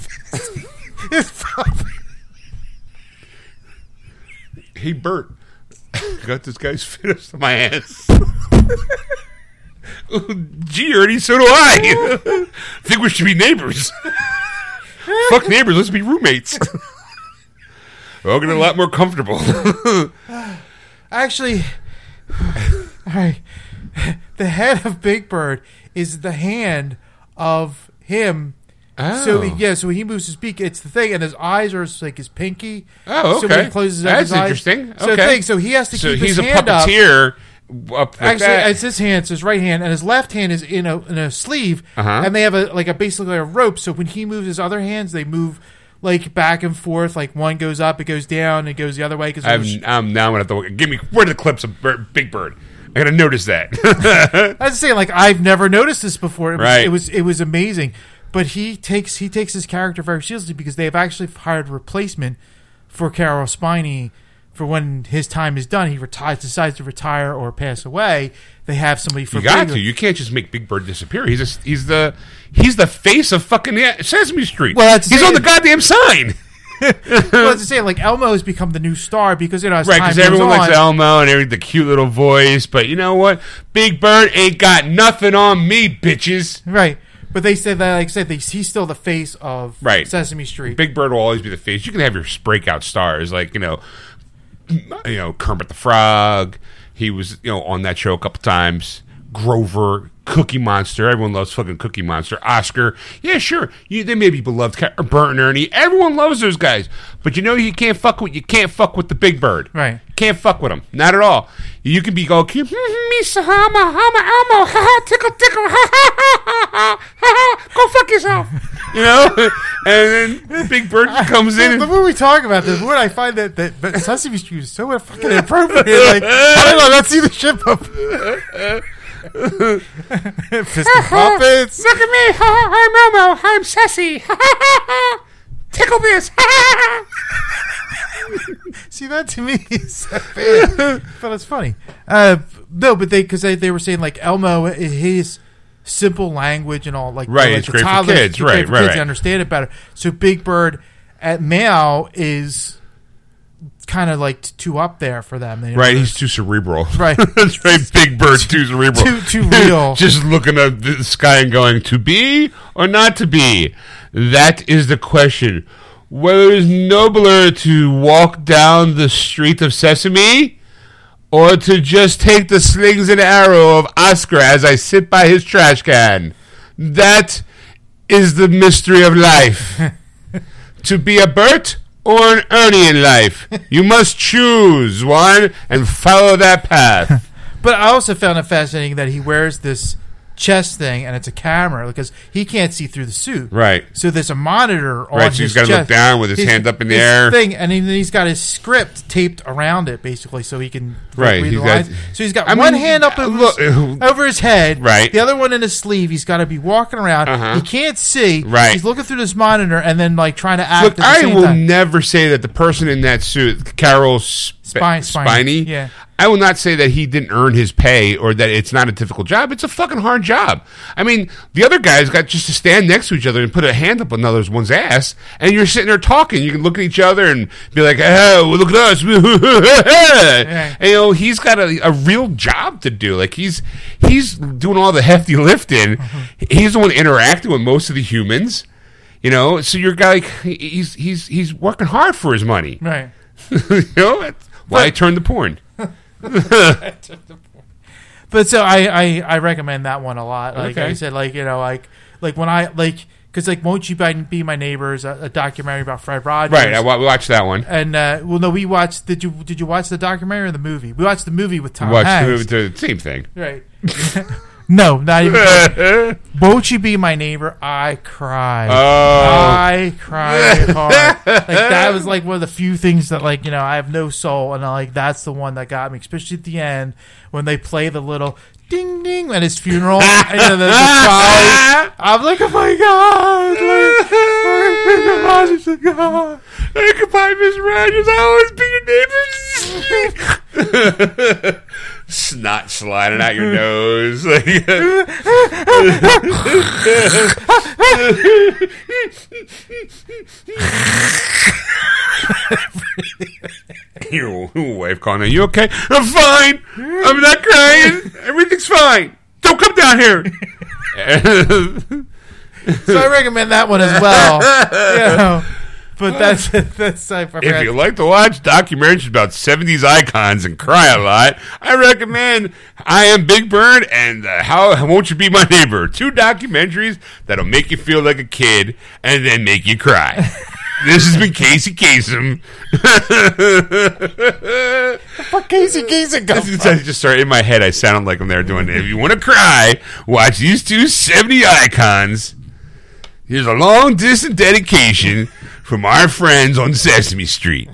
"His puppet." hey Bert, [laughs] got this guy's fit up my ass. [laughs] Gee, Ernie, so do I. [laughs] Think we should be neighbors. Fuck neighbors, let's be roommates. We're all getting a lot more comfortable. Actually, all right. The head of Big Bird is the hand of him. So Oh. yeah, so when he moves his beak, it's the thing, and his eyes are like his pinky. Oh, So when okay. he closes up That's his eyes- interesting. So Okay. thing, so he has to so keep he's his a hand up. puppeteer. Up Actually, that. it's his hand, it's his right hand, and his left hand is in a in a sleeve, Uh-huh. and they have a like a basically a rope. So when he moves his other hands, they move like back and forth. Like one goes up, it goes down, it goes the other way. Because I'm, I'm now I'm gonna have to give me where are the clips of Bird, Big Bird. I gotta notice that. [laughs] I was saying, like I've never noticed this before. It was, Right. it was it was amazing. But he takes he takes his character very seriously because they have actually hired a replacement for Caroll Spinney for when his time is done. He retires, decides to retire or pass away. They have somebody for you got Big- to. You can't just make Big Bird disappear. He's a, he's the he's the face of fucking Sesame Street. Well, that's he's on the goddamn sign. [laughs] well, I say, like Elmo has become the new star because you know Right, because everyone on, likes Elmo and every the cute little voice. But you know what? Big Bird ain't got nothing on me, bitches. right? But they said that, like I said, they, he's still the face of Right. Sesame Street. Big Bird will always be the face. You can have your breakout stars, like you know, you know Kermit the Frog. He was you know on that show a couple times. Grover, Cookie Monster. Everyone loves fucking Cookie Monster. Oscar. Yeah, sure. You, they may be beloved. Bert and Ernie. Everyone loves those guys. But you know you can't fuck with. You can't fuck with the Big Bird. Right. Can't fuck with him. Not at all. You can be go. "Hmm, Me hama hama elmo. Ha ha. Tickle tickle. Ha ha ha ha ha. ha. Go fuck yourself. [laughs] You know. and then Big Bird [laughs] comes in. the And, more we talk about this, what I find that, that but Sesame Street is so fucking inappropriate. Like, I don't know, let's see the ship up. [laughs] [laughs] Fisting puppets. [laughs] Look at me. Ha, ha, I'm Elmo. I'm Sassy. Ha, ha, ha, ha. Tickle this. Ha, ha, ha. [laughs] See, that to me is so bad. but it's funny. Uh, no, but they, because they, they were saying, like, Elmo, his simple language and all, like, Right, like it's the great for kids, it's great right, for right, kids right. to understand it better. So Big Bird at Meow is kind of like too up there for them. You know, Right, he's too cerebral. [laughs] Right. [laughs] That's right. [laughs] Big Bird's too cerebral. Too- too real. Just looking at the sky and going, to be or not to be? That is the question. Whether it is nobler to walk down the street of Sesame or to just take the slings and arrow of Oscar as I sit by his trash can. That is the mystery of life. to be a Bert or an Ernie in life. [laughs] You must choose one and follow that path. [laughs] But I also found it fascinating that he wears this chest thing, and it's a camera because he can't see through the suit. Right. So there's a monitor on his. Right, so he's his gotta look down with his hand up in the his air. Thing, and then he's got his script taped around it, basically, so he can Right, read he's the got- lines. So he's got I one mean, hand up uh, over, look- his, over his head, Right. The other one in his sleeve. He's got to be walking around. Uh-huh. He can't see. Right. He's looking through this monitor and then like trying to act. Look, I will time. never say that the person in that suit, Caroll Sp- Spine- Spinney, Spinney, yeah. I will not say that he didn't earn his pay or that it's not a difficult job. It's a fucking hard job. I mean, the other guys got just to stand next to each other and put a hand up another one's ass, and you're sitting there talking. You can look at each other and be like, "Oh, look at us!" [laughs] and, you know, he's got a, a real job to do. Like he's he's doing all the hefty lifting. Mm-hmm. He's the one interacting with most of the humans. You know, so you're guy like he's he's he's working hard for his money. right. [laughs] you know, that's why I turned to porn. But so I, I I recommend that one a lot. Like Okay. I said, like you know, like like when I like because like won't you Be- be my neighbors a, a documentary about Fred Rogers. Right, I wa- watched that one. and uh, well, no, we watched. Did you did you watch the documentary or the movie? We watched the movie with Tom We Watched the, Hanks. movie, the same thing. Right. [laughs] no, not even. Won't you be my neighbor? I cried. Oh. I cried hard. like that was like one of the few things that like you know I have no soul, and like that's the one that got me, especially at the end when they play the little ding ding at his funeral. and, know, the, the cry. I'm like, oh my god! Like, oh my god! Hey, goodbye, Miss Rogers. I'll always be your neighbor. Snot sliding out your nose. Your wife calling. Are you okay? I'm fine. I'm not crying. Everything's fine. Don't come down here. [laughs] So I recommend that one as well. [laughs] You know, but that's [laughs] that's I forgot. If you like to watch documentaries about 70s icons and cry a lot, I recommend I Am Big Bird and uh, How Won't You Be My Neighbor. Two documentaries that'll make you feel like a kid and then make you cry. [laughs] this has been Casey Kasem. Casey Kasem go. This is- I just started in my head. I sound like when they're doing it. If you want to cry, watch these two 70 icons. Here's a long distance dedication from our friends on Sesame Street.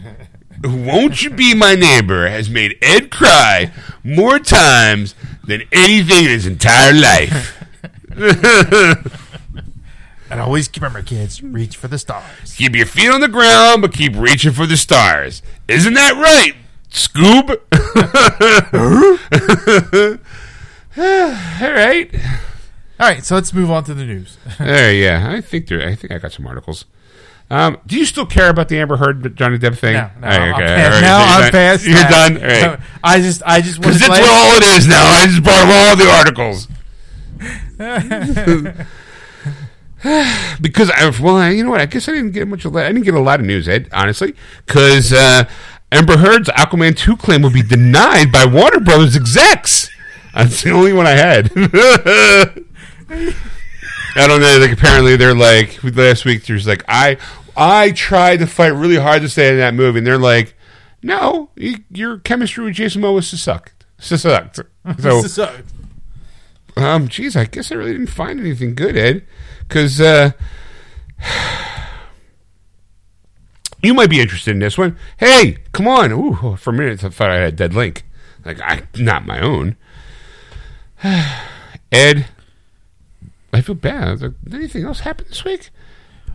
Won't You Be My Neighbor has made Ed cry more times than anything in his entire life. [laughs] [laughs] And always remember, kids, reach for the stars. Keep your feet on the ground, but keep reaching for the stars. Isn't that right, Scoob? [laughs] All right. All right, so let's move on to the news. Yeah. I think there. I think I got some articles. Um, do you still care about the Amber Heard Johnny Depp thing? No, no, I'm okay, past, all right, now so you're I'm done. past. You're that. done. All right. So I just, I just want Because to that's play. all it is now. I just brought up all the articles. [laughs] [sighs] because I, well, I, you know what? I guess I didn't get much. Of, that. I didn't get a lot of news, Ed. Honestly, because uh, Amber Heard's Aquaman two claim will be denied by Warner Brothers execs. That's the only one I had. [laughs] I don't know. Like apparently they're like last week. There's like I I tried to fight really hard to stay in that movie, and they're like, no, you, your chemistry with Jason Momoa sucked. Sucked. [laughs] So So, um, geez, I guess I really didn't find anything good, Ed, because uh, [sighs] you might be interested in this one. Hey, come on! Ooh, for a minute I thought I had a dead link, like I not my own. [sighs] Ed, I feel bad. Like, Did anything else happen this week?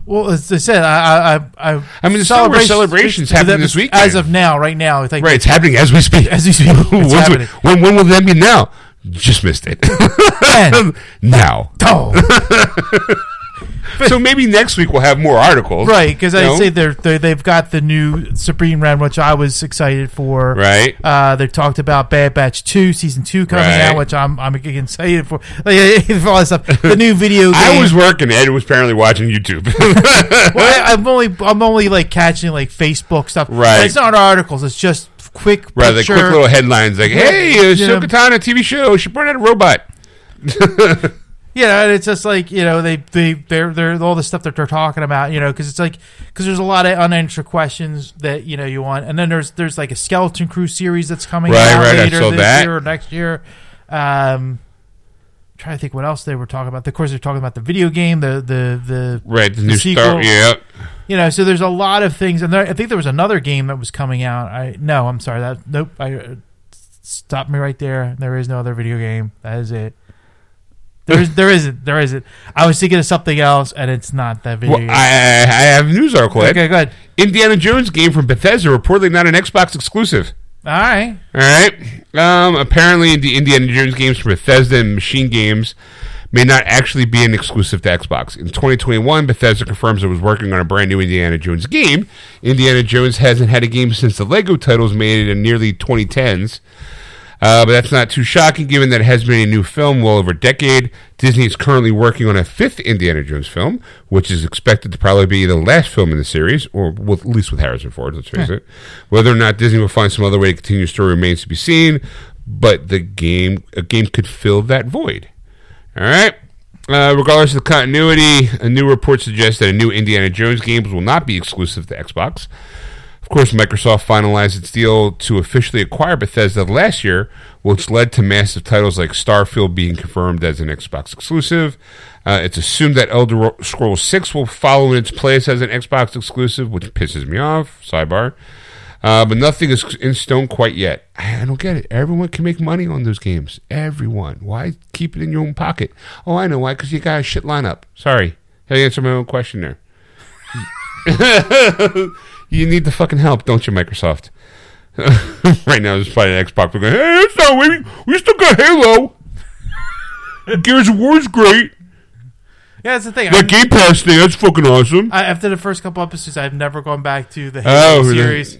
well, as I said, I, I, I, I mean, the Wars celebrations happening this weekend. As of now, right now, like Right, it's happening as we speak. As we speak, [laughs] happening. when, when will that be now? Just missed it. [laughs] Now. oh, [laughs] [laughs] So maybe next week we'll have more articles. right. Because I know? say they're, they're they've got the new Supreme Ren, which I was excited for. Right. Uh, they talked about Bad Batch two, season two coming Right. out, which I'm I'm excited for. [laughs] Like, for [laughs] all that stuff. The new video. Game. I was working. Ed was apparently watching YouTube. well, I, I'm only I'm only like catching like Facebook stuff. Right. But it's not articles. It's just quick. Rather picture. quick little headlines like, "Hey. Ahsoka Tano TV show. She brought out a robot." Yeah, and it's just like you know they they they're they're all the stuff that they're talking about. You know, because it's like because there's a lot of unanswered questions that you know you want, and then there's there's like a skeleton crew series that's coming Right, out right, later this that. year or next year. Um, trying to think what else they were talking about. Of course, they're talking about the video game, the the the Right, the, new sequel. Star. Yeah, you know. So there's a lot of things, and there, I think there was another game that was coming out. I no, I'm sorry. That nope. I uh, stop me right there. There is no other video game. That is it. There is there isn't there isn't. I was thinking of something else, and it's not that video. well, game. I, I have a news article. Ed. okay, good. Indiana Jones game from Bethesda reportedly not an Xbox exclusive. All right. All right. Um, apparently, the Indiana Jones games from Bethesda and Machine Games may not actually be an exclusive to Xbox. In 2021, Bethesda confirms it was working on a brand new Indiana Jones game. Indiana Jones hasn't had a game since the Lego titles made it in nearly 2010s. Uh, but that's not too shocking given that it has been a new film well over a decade. Disney is currently working on a fifth Indiana Jones film, which is expected to probably be the last film in the series, or with, at least with Harrison Ford, let's face it. Whether or not Disney will find some other way to continue the story remains to be seen, but the game a game could fill that void. All right. Uh, regardless of the continuity, a new report suggests that a new Indiana Jones games will not be exclusive to Xbox. Of course, Microsoft finalized its deal to officially acquire Bethesda last year, which led to massive titles like Starfield being confirmed as an Xbox exclusive. Uh, it's assumed that Elder Scrolls 6 will follow in its place as an Xbox exclusive, which pisses me off. Sidebar. Uh, but nothing is in stone quite yet. I don't get it. Everyone can make money on those games. Everyone. Why keep it in your own pocket? Oh, I know why. Because you got a shit lineup. Sorry. I answered my own question there. [laughs] [laughs] you need the fucking help, don't you, Microsoft? [laughs] right now, there's probably an Xbox going, hey, it's not, we, we still got Halo. [laughs] Gears of War's great. Yeah, that's the thing. That I'm- Game Pass thing, that's fucking awesome. I, after the first couple episodes, I've never gone back to the Oh, Halo the- series.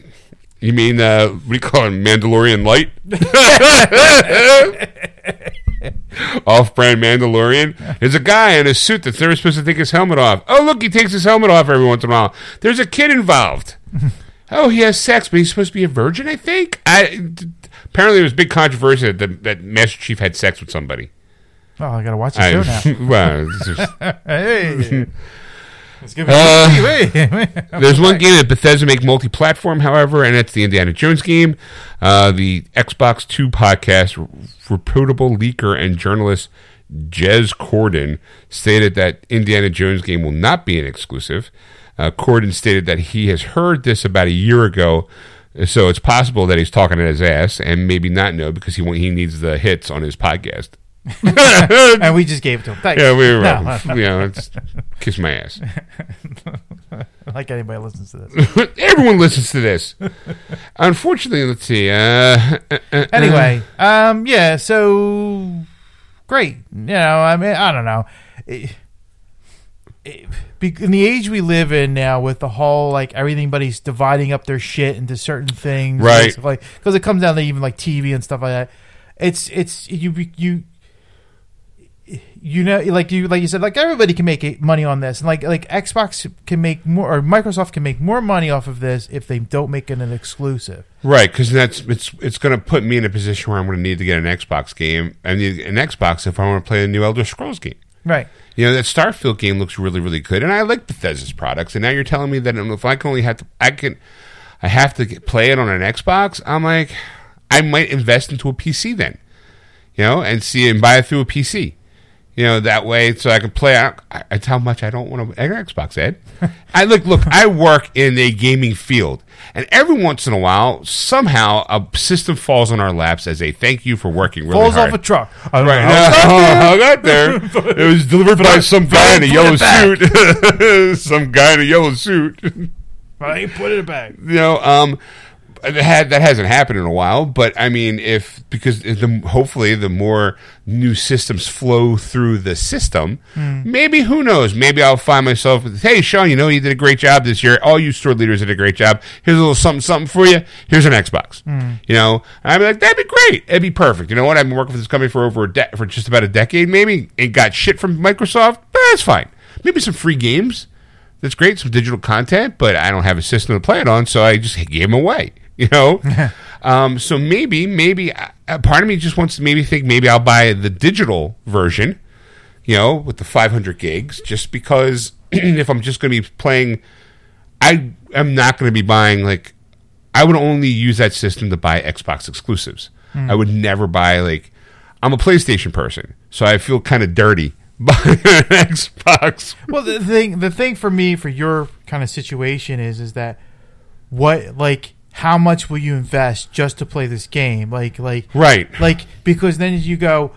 You mean, uh, what do you call it, Mandalorian Light? [laughs] Off-brand Mandalorian. There's a guy in a suit that's never supposed to take his helmet off. Oh, look, he takes his helmet off every once in a while. There's a kid involved. [laughs] oh, he has sex, but he's supposed to be a virgin, I think? I, apparently, there was big controversy that, that Master Chief had sex with somebody. Oh, I gotta watch the I, show [laughs] now. well, just- [laughs] hey, it's gonna be Uh, hey, There's one game that Bethesda make multi-platform, however, and it's the Indiana Jones game. Uh, the Xbox Two podcast reputable leaker and journalist Jez Corden stated that Indiana Jones game will not be an exclusive. Uh, Corden stated that he has heard this about a year ago, so it's possible that he's talking at his ass and maybe not know because he he needs the hits on his podcast. [laughs] and we just gave it to him. Thanks. Yeah, we were, No, [laughs] you know, kiss my ass. [laughs] like anybody listens to this. Everyone listens to this. Unfortunately, let's see. Uh, uh, uh, uh, Anyway, um, yeah. So great. You know, I mean, I don't know. It- it- in the age we live in now, with the whole like everybody's dividing up their shit into certain things, Right. Like because it comes down to even like TV and stuff like that. It's it's you you you know like you like you said like everybody can make money on this and like like Xbox can make more or Microsoft can make more money off of this if they don't make it an exclusive. right, because that's it's it's going to put me in a position where I'm going to need to get an Xbox game. I need an Xbox if I want to play a new Elder Scrolls game. Right. You know that Starfield game looks really really good, and I like Bethesda's products. And now you're telling me that if I can only have to, I can, I have to get, play it on an Xbox. I'm like, I might invest into a PC then, you know, and see and buy it through a PC. You know that way, so I can play. I, I, it's how much I don't want to an Xbox. Ed, [laughs] I look. Look, I work in a gaming field, and every once in a while, somehow a system falls on our laps as a thank you for working really Falls hard. off a truck. I Right now, [laughs] I got there. It was delivered by [laughs] some guy in a yellow suit. some guy in a yellow suit. I ain't put it back. You know, um, had that hasn't happened in a while. But I mean, if because the hopefully the more new systems flow through the system, hmm. maybe who knows? Maybe I'll find myself. With, hey, Sean, you know you did a great job this year. All you store leaders did a great job. Here's a little something something for you. Here's an Xbox. Hmm. You know, and I'd be like, that'd be great. It'd be perfect. You know what? I've been working for this company for over a de- for just about a decade, maybe, and got shit from Microsoft. But that's fine. Maybe some free games. That's great, some digital content, but I don't have a system to play it on, so I just gave them away. [laughs] You know, [laughs] um, so maybe, maybe uh, part of me just wants to maybe think maybe I'll buy the digital version. You know, with the 500 gigs, just because [clears throat] if I'm just going to be playing, I am not going to be buying like I would only use that system to buy Xbox exclusives. I would never buy like I'm a PlayStation person, so I feel kind of dirty [laughs] buying an Xbox. Well, the thing, the thing for me, for your kind of situation is, is that what, like, how much will you invest just to play this game? Like, like, Right. Like, because then you go,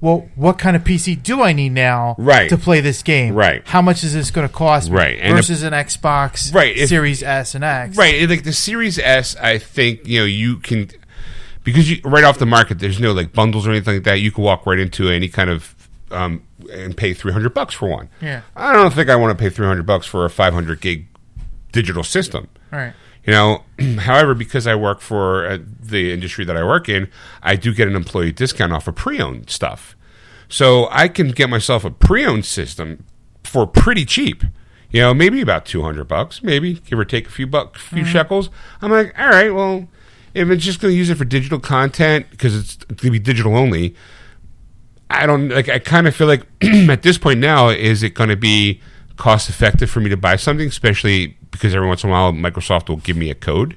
well, what kind of PC do I need now, Right. to play this game? Right. How much is this going to cost me? Right. And versus an Xbox, Right, if- Series S and X, Right, and, like the Series S, I think you know you can because you right off the market. There's no like bundles or anything like that. You can walk right into any kind of um, and pay three hundred bucks for one. Yeah. I don't think I want to pay three hundred bucks for a five hundred gig digital system. Right. You know, [clears throat] however, because I work for uh, the industry that I work in, I do get an employee discount off of pre-owned stuff. So I can get myself a pre-owned system for pretty cheap. You know, maybe about two hundred bucks, maybe give or take a few bucks, few shekels. I'm like, all right, well, if it's just going to use it for digital content because it's going to be digital only, I don't like. I kind of feel like [clears throat] at this point now, is it going to be cost effective for me to buy something, especially because every once in a while Microsoft will give me a code,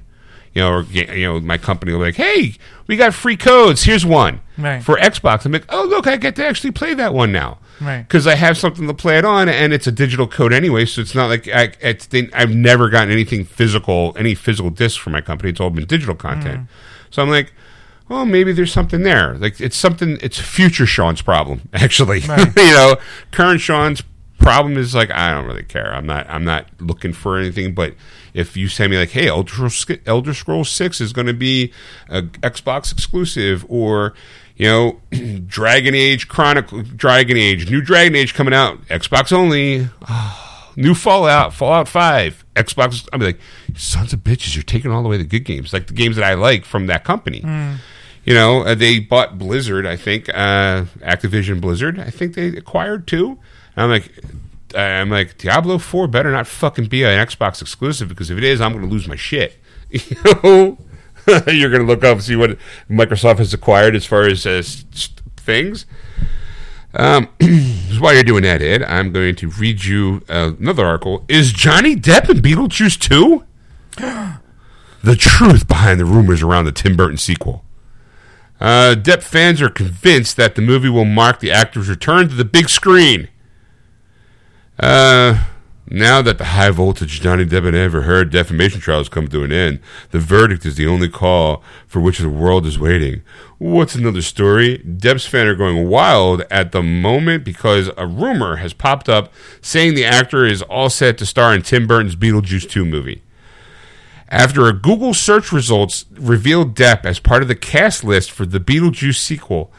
you know, or you know, my company will be like, "Hey, we got free codes. Here's one Right. for Xbox." I'm like, "Oh, look, I get to actually play that one now." Right. Because I have something to play it on, and it's a digital code anyway, so it's not like I, it's, I've never gotten anything physical, any physical disc for my company. It's all been digital content. Mm. So I'm like, well, maybe there's something there. Like it's something. It's future Sean's problem, [laughs] actually. [laughs] you know, current Sean's problem is like I don't really care. I'm not. I'm not looking for anything. But if you say me like, hey, Elder, Elder Scrolls Six is going to be a Xbox exclusive, or you know, [clears throat] Dragon Age Chronicle, Dragon Age, new Dragon Age coming out, Xbox only. [sighs] New Fallout, Fallout Five, Xbox. I'm like, sons of bitches, you're taking all the way the good games, like the games that I like from that company. You know, uh, they bought Blizzard, I think, uh, Activision Blizzard. I think they acquired too. I'm like, I'm like, Diablo Four better not fucking be an Xbox exclusive because if it is, I'm going to lose my shit. [laughs] You know, [laughs] you're going to look up and see what Microsoft has acquired as far as uh, things. Um, [clears throat] while you're doing that, Ed, I'm going to read you uh, another article. Is Johnny Depp in Beetlejuice 2? [gasps] the truth behind the rumors around the Tim Burton sequel. Uh, Depp fans are convinced that the movie will mark the actor's return to the big screen. Uh, now that the high voltage Johnny Depp and Amber Heard defamation trial has come to an end, the verdict is the only call for which the world is waiting. What's another story? Depp's fans are going wild at the moment because a rumor has popped up saying the actor is all set to star in Tim Burton's Beetlejuice 2 movie. After a Google search results revealed Depp as part of the cast list for the Beetlejuice sequel,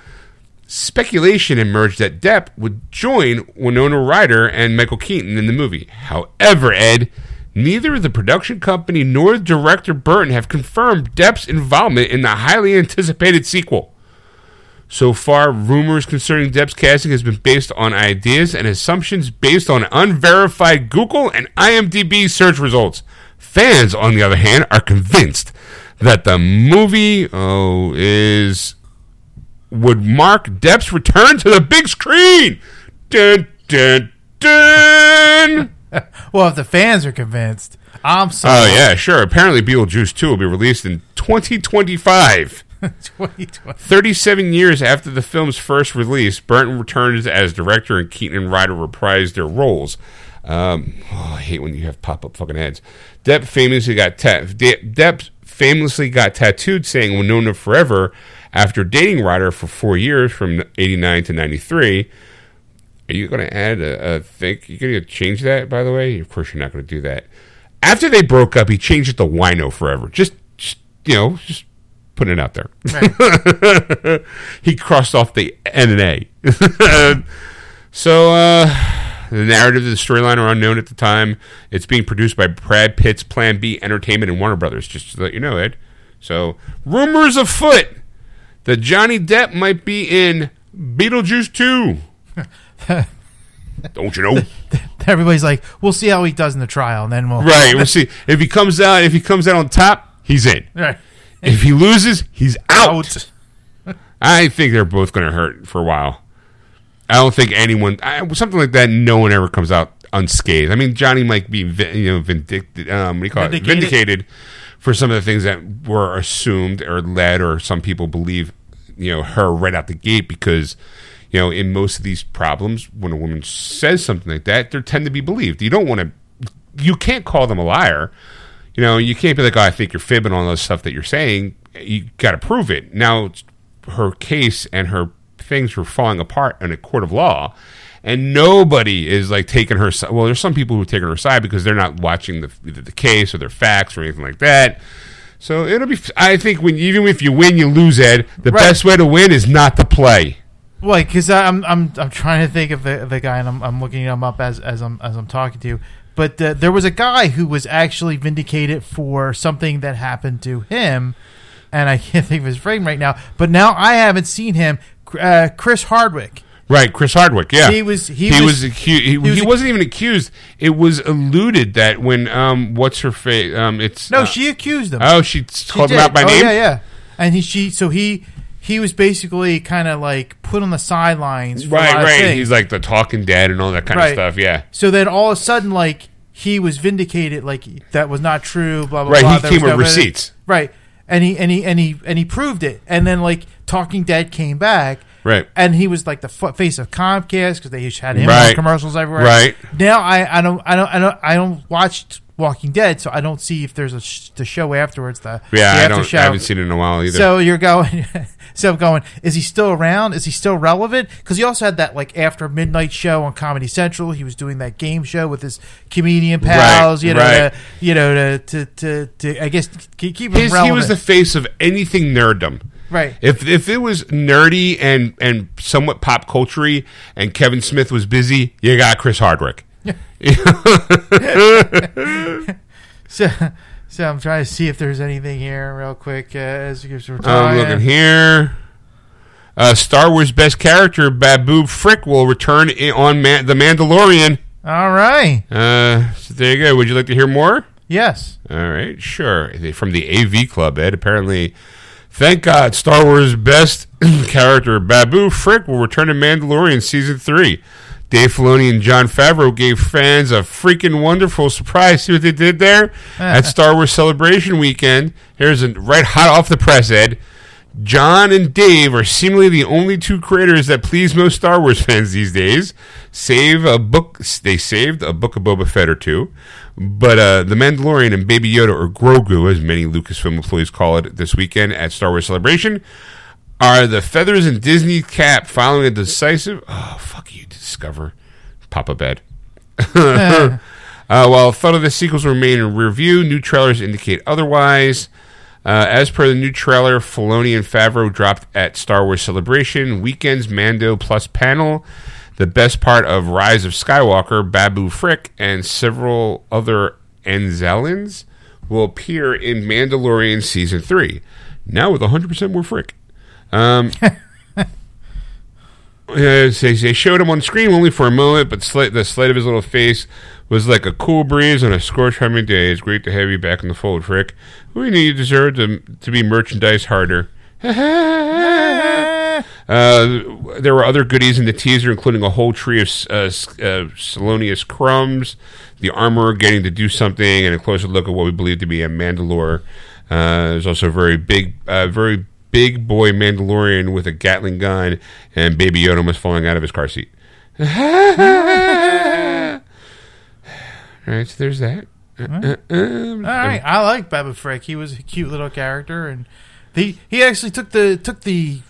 speculation emerged that Depp would join Winona Ryder and Michael Keaton in the movie. However, Ed, neither the production company nor director Burton have confirmed Depp's involvement in the highly anticipated sequel. So far, rumors concerning Depp's casting has been based on ideas and assumptions based on unverified Google and IMDb search results. Fans, on the other hand, are convinced that the movie oh, is would mark Depp's return to the big screen. Dun, dun, dun. [laughs] Well, if the fans are convinced, I'm Oh sorry. yeah, sure. Apparently, Beetlejuice 2 will be released in 2025. 2020. [laughs] 37 years after the film's first release, Burton returns as director and Keaton and Ryder reprise their roles. Um, oh, I hate when you have pop up fucking ads. Depp famously got ta- De- Depp famously got tattooed saying Winona forever after dating Ryder for four years from 89 to 93. Are you going to add a, a thing? You going to change that, by the way? Of course, you're not going to do that. After they broke up, he changed it to Wino forever. Just, just you know, just putting it out there. [laughs] he crossed off the N and A. [laughs] so uh, the narrative of the storyline are unknown at the time. It's being produced by Brad Pitt's Plan B Entertainment and Warner Brothers. Just to let you know, Ed. So rumors afoot that Johnny Depp might be in Beetlejuice two. [laughs] Don't you know? [laughs] Everybody's like, we'll see how he does in the trial, and then we'll. right. We'll see if he comes out. If he comes out on top, he's in. Right. If he loses, he's out. [laughs] I think they're both going to hurt for a while. I don't think anyone I, something like that. No one ever comes out unscathed. I mean, Johnny might be you know vindicted. Um, what do you call Vindicated. it? Vindicated for some of the things that were assumed or led, or some people believe you know her right out the gate because you know in most of these problems when a woman says something like that they tend to be believed. You don't want to you can't call them a liar. You know you can't be like oh i think you're fibbing on all this stuff that you're saying. You got to prove it. Now her case and her things were falling apart in a court of law and nobody is like taking her side. Well, there's some people who are taking her side because they're not watching the the case or their facts or anything like that. So it'll be. I think when even if you win, you lose. Ed, the Right. best way to win is not to play. Like, because I'm I'm I'm trying to think of the the guy, and I'm I'm looking him up as as I'm as I'm talking to you. But uh, there was a guy who was actually vindicated for something that happened to him, and I can't think of his name right now. But now I haven't seen him. Uh, Chris Hardwick. Right, Chris Hardwick. Yeah, He was- he was, was- accused. He, was he wasn't even accused. It was alluded that when um, what's her face? Um, it's No, uh, she accused him. Oh, she She called him out by oh, name. Yeah, yeah. And he she so he he was basically kind of like put on the sidelines. For a Right, right. He's like the talking dead and all that kind Right. of stuff. Yeah. So then all of a sudden, like he was vindicated, like that was not true. Blah blah Right, blah. he came with no- receipts. Right, and he and he and he and he proved it. And then like Talking Dead came back. Right. and he was like the f- face of Comcast because they had him on commercials everywhere. Right. now, I, I don't I don't I don't I don't watch Walking Dead, so I don't see if there's a sh- the show afterwards. The Yeah, the I don't. show. I haven't seen it in a while either. So you're going, [laughs] so I'm going. Is he still around? Is he still relevant? Because he also had that like after midnight show on Comedy Central. He was doing that game show with his comedian pals. Right, you know, right. to, you know, to to to, to I guess keep keep him His, he was the face of anything nerddom. Right. If if it was nerdy and and somewhat pop culture and Kevin Smith was busy, you got Chris Hardwick. [laughs] So, so I'm trying to see if there's anything here real quick uh, as we we're I'm talking. looking here. Uh, Star Wars best character Babu Frick will return on Man- the Mandalorian. All right. Uh, so there you go. Would you like to hear more? Yes. All right, sure. From the AV Club, Ed. Apparently, thank God, Star Wars best [clears throat] character Babu Frick will return to Mandalorian season three. Dave Filoni and Jon Favreau gave fans a freaking wonderful surprise. See what they did there [laughs] at Star Wars Celebration Weekend. Here's a right hot off the press, Ed. John and Dave are seemingly the only two creators that please most Star Wars fans these days. Save a book, they saved a book of Boba Fett or two, but uh, the Mandalorian and Baby Yoda, or Grogu, as many Lucasfilm employees call it this weekend at Star Wars Celebration, are the feathers in Disney cap following a decisive. Oh fuck you, Discover, Papa Bed. [laughs] Uh, while thought of the sequels remain in review, new trailers indicate otherwise. Uh, as per the new trailer, Filoni and Favreau dropped at Star Wars Celebration Weekend's Mando Plus panel. The best part of Rise of Skywalker, Babu Frick, and several other Anzellans will appear in Mandalorian Season 3. Now with 100% more Frick. Um, [laughs] they, showed him on screen only for a moment, but the slight of his little face was like a cool breeze on a hummy day. It's great to have you back in the fold, Frick. We knew you deserved to, to be merchandise harder. [laughs] Uh, there were other goodies in the teaser, including a whole tree of uh, uh, Salonius crumbs, the armorer getting to do something, and a closer look at what we believe to be a Mandalore. Uh, there's also a very big, uh, very big boy Mandalorian with a Gatling gun, and Baby Yoda almost falling out of his car seat. [laughs] All right, so there's that. Uh, uh, um, All right, I like Babu Frick. He was a cute little character, and he he actually took the took the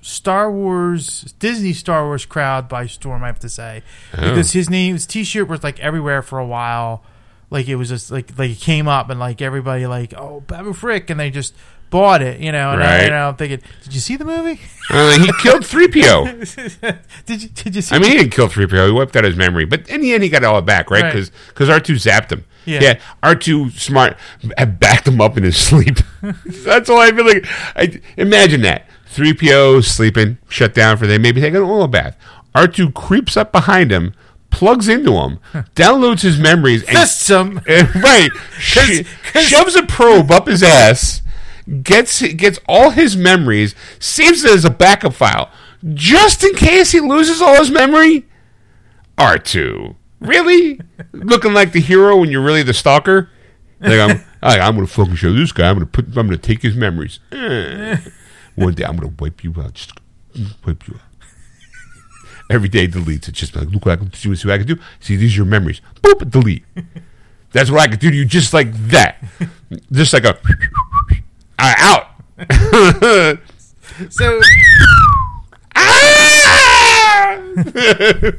Star Wars Disney Star Wars crowd by storm. I have to say because his name his T-shirt was like everywhere for a while. Like it was just like like it came up and like everybody like oh Babu Frick and they just bought it, you know. And I, Right. you know, I'm thinking, did you see the movie? Uh, he killed 3PO. [laughs] did you did you see? I mean, he didn't kill 3PO. He wiped out his memory. But in the end, he got all it all back, right? Right. Because R2 zapped him. Yeah. R2, smart, backed him up in his sleep. [laughs] That's all I feel like. I, imagine that. 3PO sleeping, shut down for the day, maybe taking an oil bath. R2 creeps up behind him, plugs into him, downloads his memories, and Fists him. [laughs] Eh, right. [laughs] Sh- shoves a probe up his ass, gets gets all his memories, saves it as a backup file, just in case he loses all his memory. R two, really looking like the hero when you're really the stalker. Like I'm, [laughs] I, I'm gonna fucking show this guy. I'm gonna put. I'm gonna take his memories. Eh. One day I'm gonna wipe you out. Just wipe you out. Every day deletes. It's just like, look what I can do. See what I can do. See, these are your memories. Boop, delete. That's what I could do to you, just like that. Just like a uh, out. So [laughs] Ah! [laughs]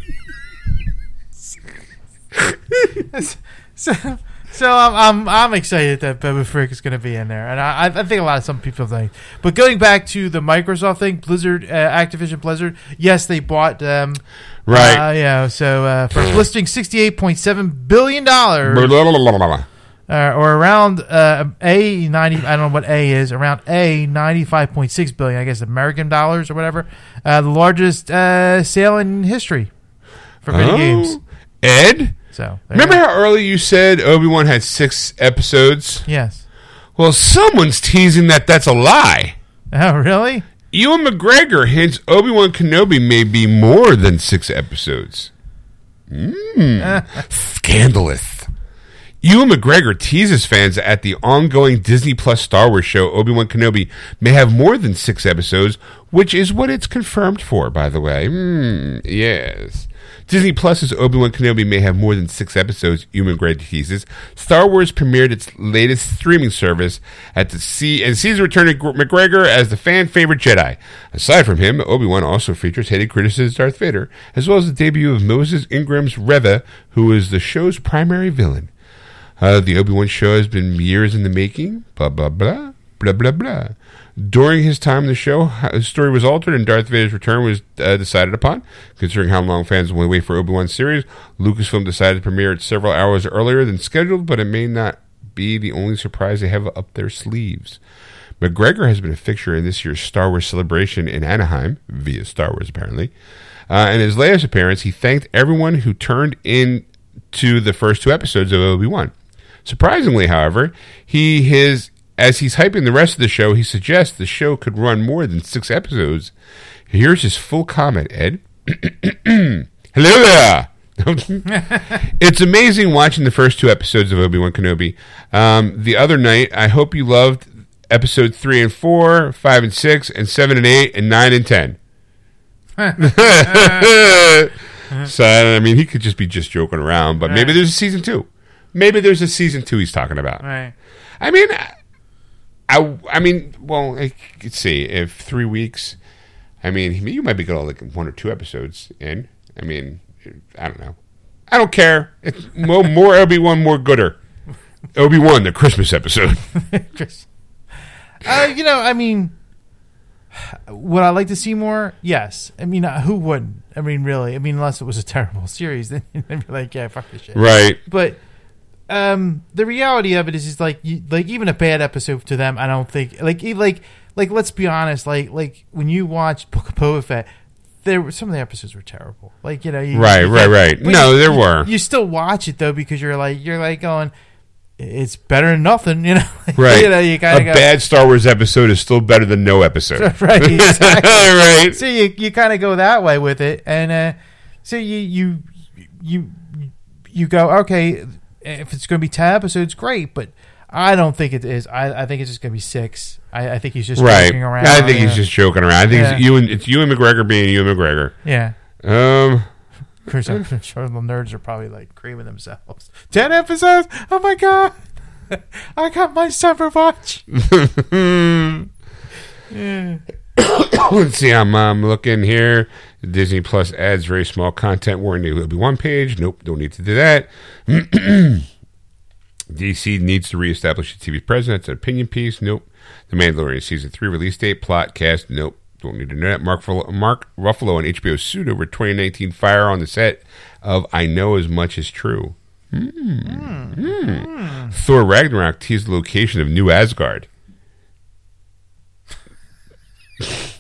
[laughs] so so I'm I'm I'm excited that Boba Frick is going to be in there, and I I think a lot of some people think. But going back to the Microsoft thing, Blizzard, uh, Activision Blizzard, yes, they bought um Right. uh, yeah, so uh, for listing sixty eight point seven billion dollars. Uh, or around uh, a ninety. I don't know what a is. Around a ninety five point six billion. I guess American dollars or whatever. Uh, the largest uh, sale in history for video Oh. games. Ed, So remember how early you said Obi Wan had six episodes? Yes. Well, someone's teasing that that's a lie. [laughs] Oh, really? Ewan McGregor hints Obi Wan Kenobi may be more than six episodes. Mmm. [laughs] Scandalous. Ewan McGregor teases fans at the ongoing Disney Plus Star Wars show Obi Wan Kenobi may have more than six episodes, which is what it's confirmed for, by the way. Hmm, yes. Disney Plus's Obi Wan Kenobi may have more than six episodes, Ewan McGregor teases. Star Wars premiered its latest streaming service at the sea and sees the return of McGregor as the fan favorite Jedi. Aside from him, Obi Wan also features Hayden Christensen as Darth Vader, as well as the debut of Moses Ingram's Reva, who is the show's primary villain. Uh, the Obi Wan show has been years in the making. Blah blah blah blah blah blah. During his time in the show, his story was altered, and Darth Vader's return was uh, decided upon. Considering how long fans will wait for Obi Wan's series, Lucasfilm decided to premiere it several hours earlier than scheduled. But it may not be the only surprise they have up their sleeves. McGregor has been a fixture in this year's Star Wars celebration in Anaheim via Star Wars, apparently. Uh, in his latest appearance, he thanked everyone who turned in to the first two episodes of Obi Wan. Surprisingly, however, he his as he's hyping the rest of the show, he suggests the show could run more than six episodes. Here's his full comment, Ed. [clears throat] Hello there. [laughs] it's amazing watching the first two episodes of Obi Wan Kenobi. Um, the other night, I hope you loved episode three and four, five and six, and seven and eight, and nine and ten. [laughs] so I mean, he could just be just joking around, but maybe there's a season two. Maybe there's a season two he's talking about. Right. I mean, I, I, I mean, well, let's see if three weeks. I mean, you might be good at like one or two episodes in. I mean, I don't know. I don't care. It's more, more Obi Wan, more gooder. Obi Wan, the Christmas episode. [laughs] Chris. Uh, you know, I mean, would I like to see more? Yes. I mean, uh, who wouldn't? I mean, really. I mean, unless it was a terrible [laughs] series, then you'd be like, yeah, fuck this shit. right. But um, the reality of it is, is like, you, like even a bad episode to them, I don't think like, like, like, let's be honest, like, like when you watch [laughs] Book of Boba Fett. There were some of the episodes were terrible. Like you know, you, Right, you right, right. No, you- there were. You still watch it though because you're like you're like going, it's better than nothing. [laughs] You know, Right. you know, you a gotta go. bad Star Wars episode is still better than no episode. [laughs] right, exactly. right. So you you kind of go that way with it, and uh, so you you you you go okay. If it's going to be ten episodes, great, but I don't think it is. I, I think it's just going to be six. I, I think he's just Right. joking around. I think yeah. he's just joking around. I think Yeah. it's you and it's you and McGregor being you and McGregor. yeah. Um. [laughs] Of course, I'm sure the nerds are probably like creaming themselves. Ten episodes? Oh my god! [laughs] I got my summer watch. [laughs] yeah. Let's see. I'm um, looking here. Disney Plus adds very small content warning. It will be one page. Nope, don't need to do that. [clears throat] DC needs to reestablish its TV presence. That's an opinion piece. Nope. The Mandalorian season three release date, plot, cast. Nope. Don't need to know that. Mark Ruffalo, Mark Ruffalo and HBO sued over 2019 fire on the set of I Know This Much Is True. Hmm. Hmm. Thor Ragnarok teased the location of New Asgard. [laughs]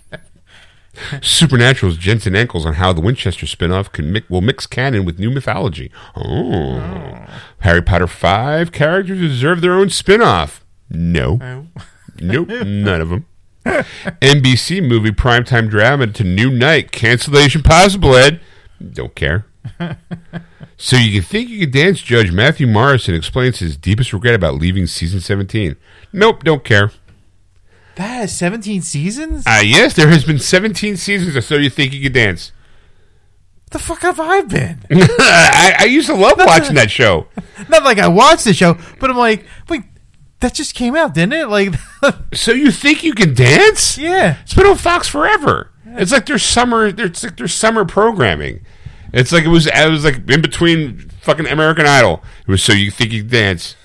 Supernatural's Jensen Ackles on how the Winchester spinoff can mi- will mix canon with new mythology. Oh. oh. Harry Potter 5 characters deserve their own spinoff. No. Oh. Nope, [laughs] none of them. NBC movie primetime drama to New Night. Cancellation possible, Ed. Don't care. [laughs] so you can think you can dance judge Matthew Morrison explains his deepest regret about leaving season 17. Nope, don't care. That has 17 seasons? Uh, yes, there has been 17 seasons of So You Think You Could Dance. the fuck have I been? [laughs] I, I used to love watching that show. [laughs] Not like I watched the show, but I'm like, wait, that just came out, didn't it? Like, [laughs] So You Think You Can Dance? yeah. It's been on Fox forever. It's like their summer. It's like their summer programming. It's like it was. It was like in between fucking American Idol. It was so you think you can dance.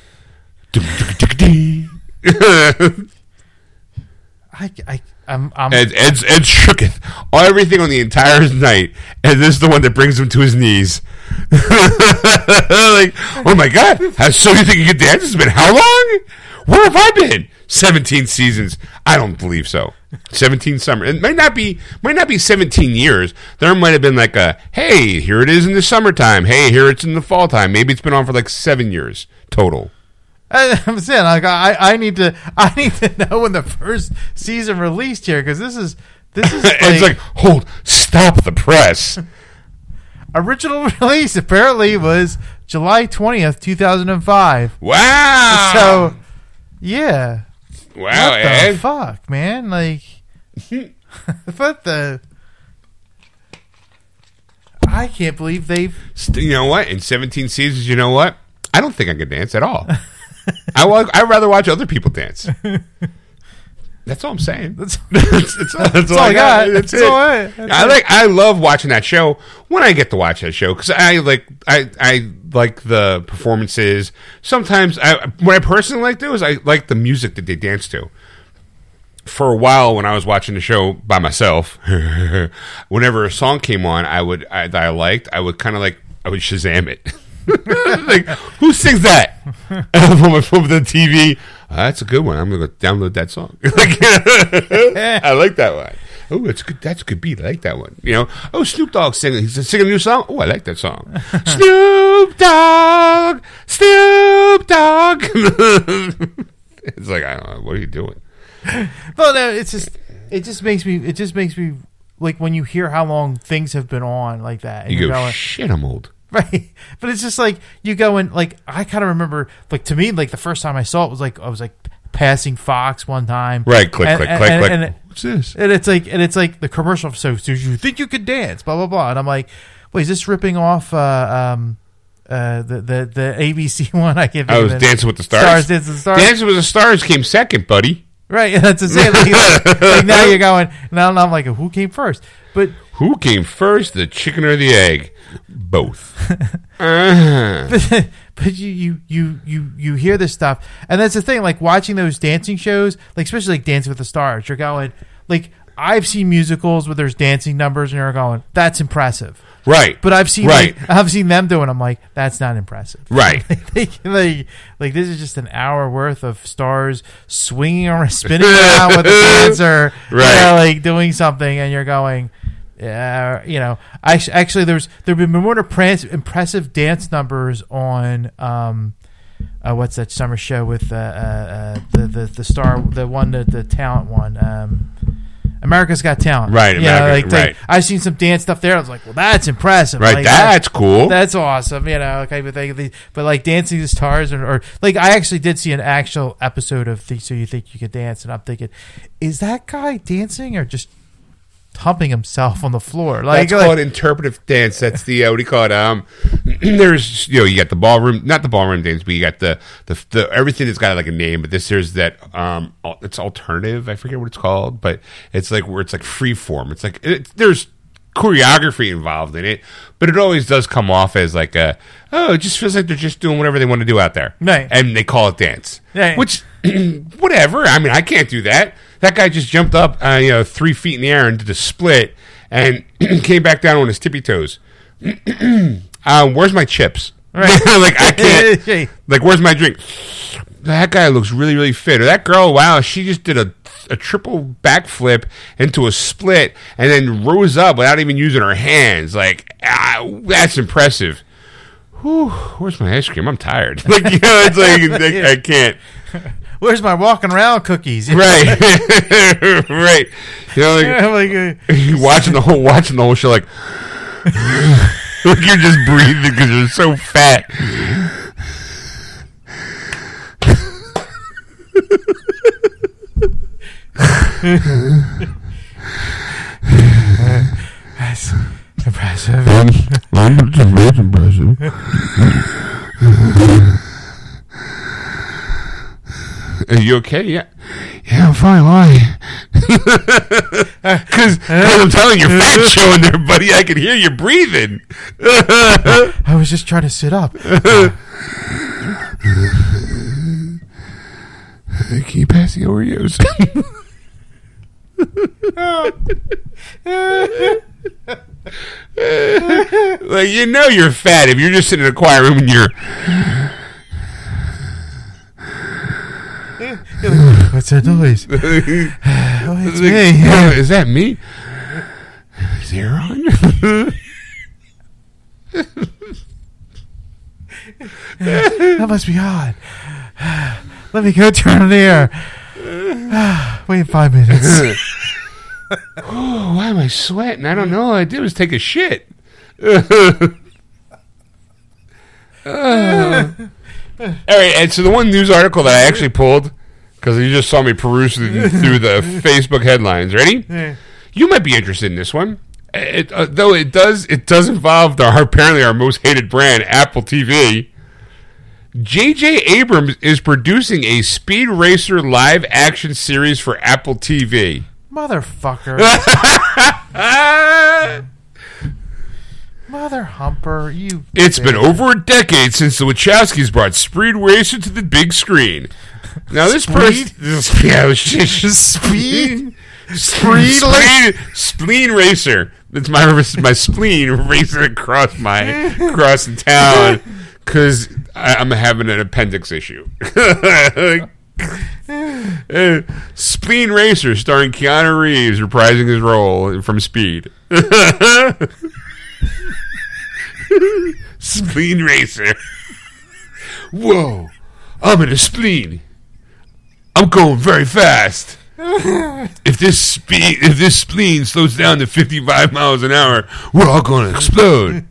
Ed, I, I, I'm, I'm, Ed's Ed shooketh everything on the entire night, and this is the one that brings him to his knees. [laughs] like, oh my god! How, so you think you can dance? It's been how long? Where have I been? Seventeen seasons. I don't believe so. Seventeen summer. It might not be. Might not be seventeen years. There might have been like a. Hey, here it is in the summertime. Hey, here it's in the fall time. Maybe it's been on for like seven years total. [laughs] I'm saying, like, I, I need to, [laughs] I need to know when the first season released here because this is, this is [laughs] it's like hold, stop the press. original release apparently was July 20th, 2005. Wow. So, yeah. wow, what the Ed. fuck, man? Like, what the? I can't believe they've. You know what? In 17 seasons, you know what? I don't think I could dance at all. I wa- I'd rather watch other people dance. [laughs] That's all I'm saying. That's, [laughs] that's, that's all, that's all all I got. got. That's, That's it. all I- I like. I love watching that show when I get to watch that show because I like. I I like the performances. Sometimes I what I personally like to do is I like the music that they dance to. For a while, when I was watching the show by myself, [laughs] whenever a song came on, I would I, that I liked, I would kind of like I would Shazam it. [laughs] like, who sings that? And I'm on my phone with the TV. "Ah, that's a good one. I'm gonna go download that song. [laughs] Like, I like that one. Oh, it's good. That's a good beat. I like that one. You know. Oh, Snoop Dogg singing. He's singing a new song. Oh, I like that song. [laughs] Snoop Dogg, Snoop Dogg. it's like I don't know. What are you doing? well, no, it's just, it just makes me, it just makes me like when you hear how long things have been on like that, and You go going, shit. I'm old. [laughs] right? But it's just like you go and like I kind of remember, like to me, like the first time I saw it was like I was like passing Fox one time, Right. Click. And- click. and- click. and- click. and it- What's this? And it's like, and it's like the commercial. So, so you think you could dance? Blah blah blah. And I'm like, wait, is this ripping off uh, um, uh, the the the ABC [laughs] one? I can't. I was it. Dancing with the Stars. Stars, Dancing with the Stars. Dancing with the Stars came second, buddy. Right. [laughs] That's the same. Like, like, like now you're going. Now I'm like, who came first? But Who came first, the chicken or the egg? Both. Uh-huh. but, [laughs] but you, you you you you hear this stuff, and that's the thing. Like watching those dancing shows, like especially like Dancing with the Stars, you're going like I've seen musicals where there's dancing numbers, and you're going, that's impressive. Right. But I've seen Right. like, I've seen them doing. I'm like, that's not impressive. Right. [laughs] like, like, like this is just an hour worth of stars swinging around, spinning around with the [laughs] dancer, you Right. know, like doing something, and you're going, yeah, you know. I actually there's there've been more impres- impressive dance numbers on um, uh, what's that summer show with uh, uh, uh, the the the star the one the, the talent one. Um, America's Got Talent, Right, Yeah, America- like, like. I've seen some dance stuff there. I was like, well, that's impressive. Right, Like, that's cool. That's awesome. You know, of thing. But like Dancing the Stars, or, or like I actually did see an actual episode of the, So You Think You Could Dance, and I'm thinking, is that guy dancing or just humping himself on the floor? Like, That's like- called interpretive dance. That's the uh, what do you call it? Um, [clears throat] there's you know you got the ballroom, not the ballroom dance, but you got the the, the everything that's got like a name. But this here's that um, it's alternative. I forget what it's called, but it's like where it's like free form. It's like it, there's choreography involved in it, but it always does come off as like a oh, it just feels like they're just doing whatever they want to do out there, Right. And they call it dance, Right. which [clears throat] whatever. I mean, I can't do that. That guy just jumped up, uh, you know, three feet in the air and did a split, and [clears throat] came back down on his tippy toes. [clears throat] um, where's my chips? Right. [laughs] like I can't. [laughs] Like where's my drink? That guy looks really, really fit. Or that girl, wow, she just did a a triple backflip into a split and then rose up without even using her hands. Like ah, that's impressive. Whew, where's my ice cream? I'm tired. [laughs] Like you know, it's like, like, I can't. Where's my walking around cookies? [laughs] Right, [laughs] right. You know, like, I'm [laughs] like, uh, you watching the whole watching the whole show like, like you're just breathing because you're so fat. That's impressive. That's impressive. Are you okay? Yeah. Yeah, I'm fine. Why? [laughs] Because [laughs] I'm telling you, you're fat [laughs] showing there, buddy. I can hear you breathing. I was just trying to sit up. Can you pass the Oreos? like you know you're fat if you're just sitting in a quiet room and you're [laughs] What's that noise? [sighs] oh, it's like, me. [laughs] "Oh, is that me? Zero. [laughs] That must be odd. [sighs] Let me go turn on the air. [sighs] Wait five minutes. oh, why am I sweating? I don't know. All I did was take a shit. Uh. All right, and so the one news article that I actually pulled because you just saw me peruse through through the [laughs] Facebook headlines. Ready? Yeah. You might be interested in this one. It, uh, though it does it does involve our apparently our most hated brand, Apple TV. J.J. Abrams is producing a Speed Racer live action series for Apple TV. Motherfucker. [laughs] Mother humper. You. It's been over a decade since the Wachowskis brought Speed Racer to the big screen. [laughs] Now this person, yeah, it was just Speed? [laughs] spleen, spleen, spleen racer. It's my my spleen [laughs] racing across my across the town because I'm having an appendix issue. Uh, spleen racer starring Keanu Reeves reprising his role from Speed. spleen racer. Whoa, I'm in a spleen. I'm going very fast. [laughs] If this speed, if this spleen slows down to 55 miles an hour, we're all going to explode.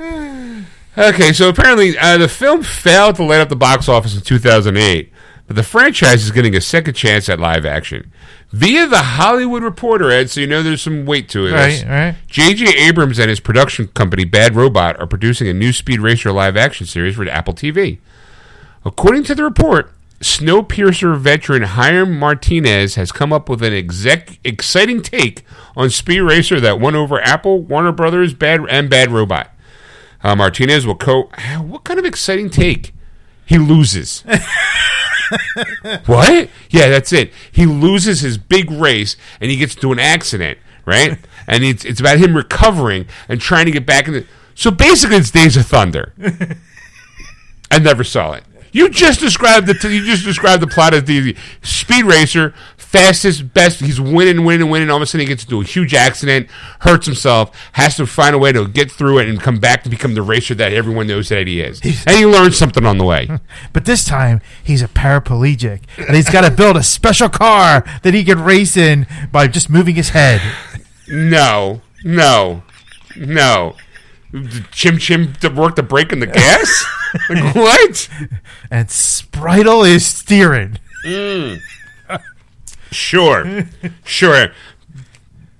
[sighs] okay, so apparently uh, the film failed to light up the box office in 2008, but the franchise is getting a second chance at live action. Via the Hollywood Reporter, Ed, so you know there's some weight to it. Right, right. J.J. Abrams and his production company Bad Robot are producing a new Speed Racer live action series for Apple TV. According to the report, Snowpiercer veteran Hiram Martinez has come up with an exec- exciting take on Speed Racer that won over Apple, Warner Brothers, Bad and Bad Robot. Uh, Martinez will co. What kind of exciting take? He loses. [laughs] what? Yeah, that's it. He loses his big race and he gets into an accident, right? [laughs] and it's it's about him recovering and trying to get back in the. So basically, it's Days of Thunder. [laughs] I never saw it. You just described the you just described the plot of the speed racer, fastest, best. He's winning, winning, winning. All of a sudden, he gets into a huge accident, hurts himself, has to find a way to get through it and come back to become the racer that everyone knows that he is. And he learns something on the way. [laughs] But this time he's a paraplegic, and he's got to build a special car that he can race in by just moving his head. No, no, no. Chim Chim to work the brake and the gas? [laughs] like, [laughs] what? And Spritle is steering. Mm. Sure, sure,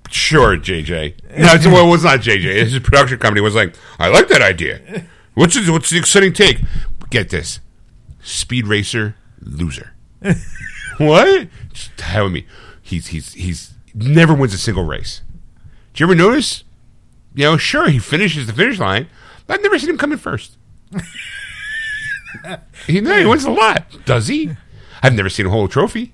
sure. JJ. No, it's, well, it was not JJ. His production company was like, I like that idea. What's the, what's the exciting take? Get this, Speed Racer loser. [laughs] what? Just tell me. He's he's he's never wins a single race. Did you ever notice? You know, sure he finishes the finish line, but I've never seen him come in first. [laughs] [laughs] he, no, he wins a lot, does he? I've never seen a whole trophy.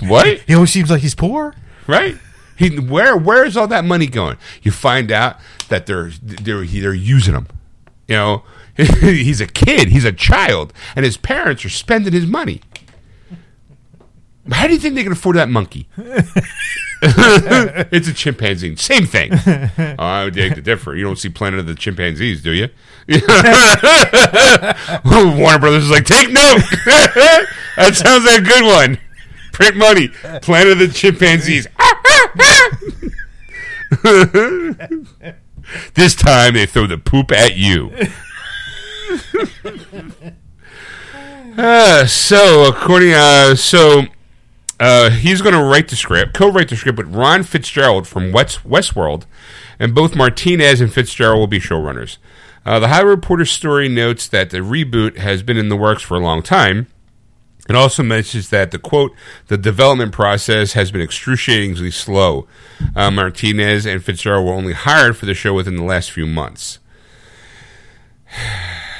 What? [laughs] He always seems like he's poor. right? He where where is all that money going? You find out that they're they're they're using him. You know, [laughs] he's a kid, he's a child, and his parents are spending his money. How do you think they can afford that monkey? [laughs] it's a chimpanzee. Same thing. Oh, I beg to differ. You don't see Planet of the Chimpanzees, do you? [laughs] Warner Brothers is like, take note. [laughs] that sounds like a good one. Print money. Planet of the Chimpanzees. this time they throw the poop at you. Uh, so according, uh, so uh, he's going to write the script, co-write the script with Ron Fitzgerald from West Westworld, and both Martinez and Fitzgerald will be showrunners. Uh, the Hollywood Reporter story notes that the reboot has been in the works for a long time. It also mentions that the quote, the development process has been excruciatingly slow. Uh, Martinez and Fitzgerald were only hired for the show within the last few months.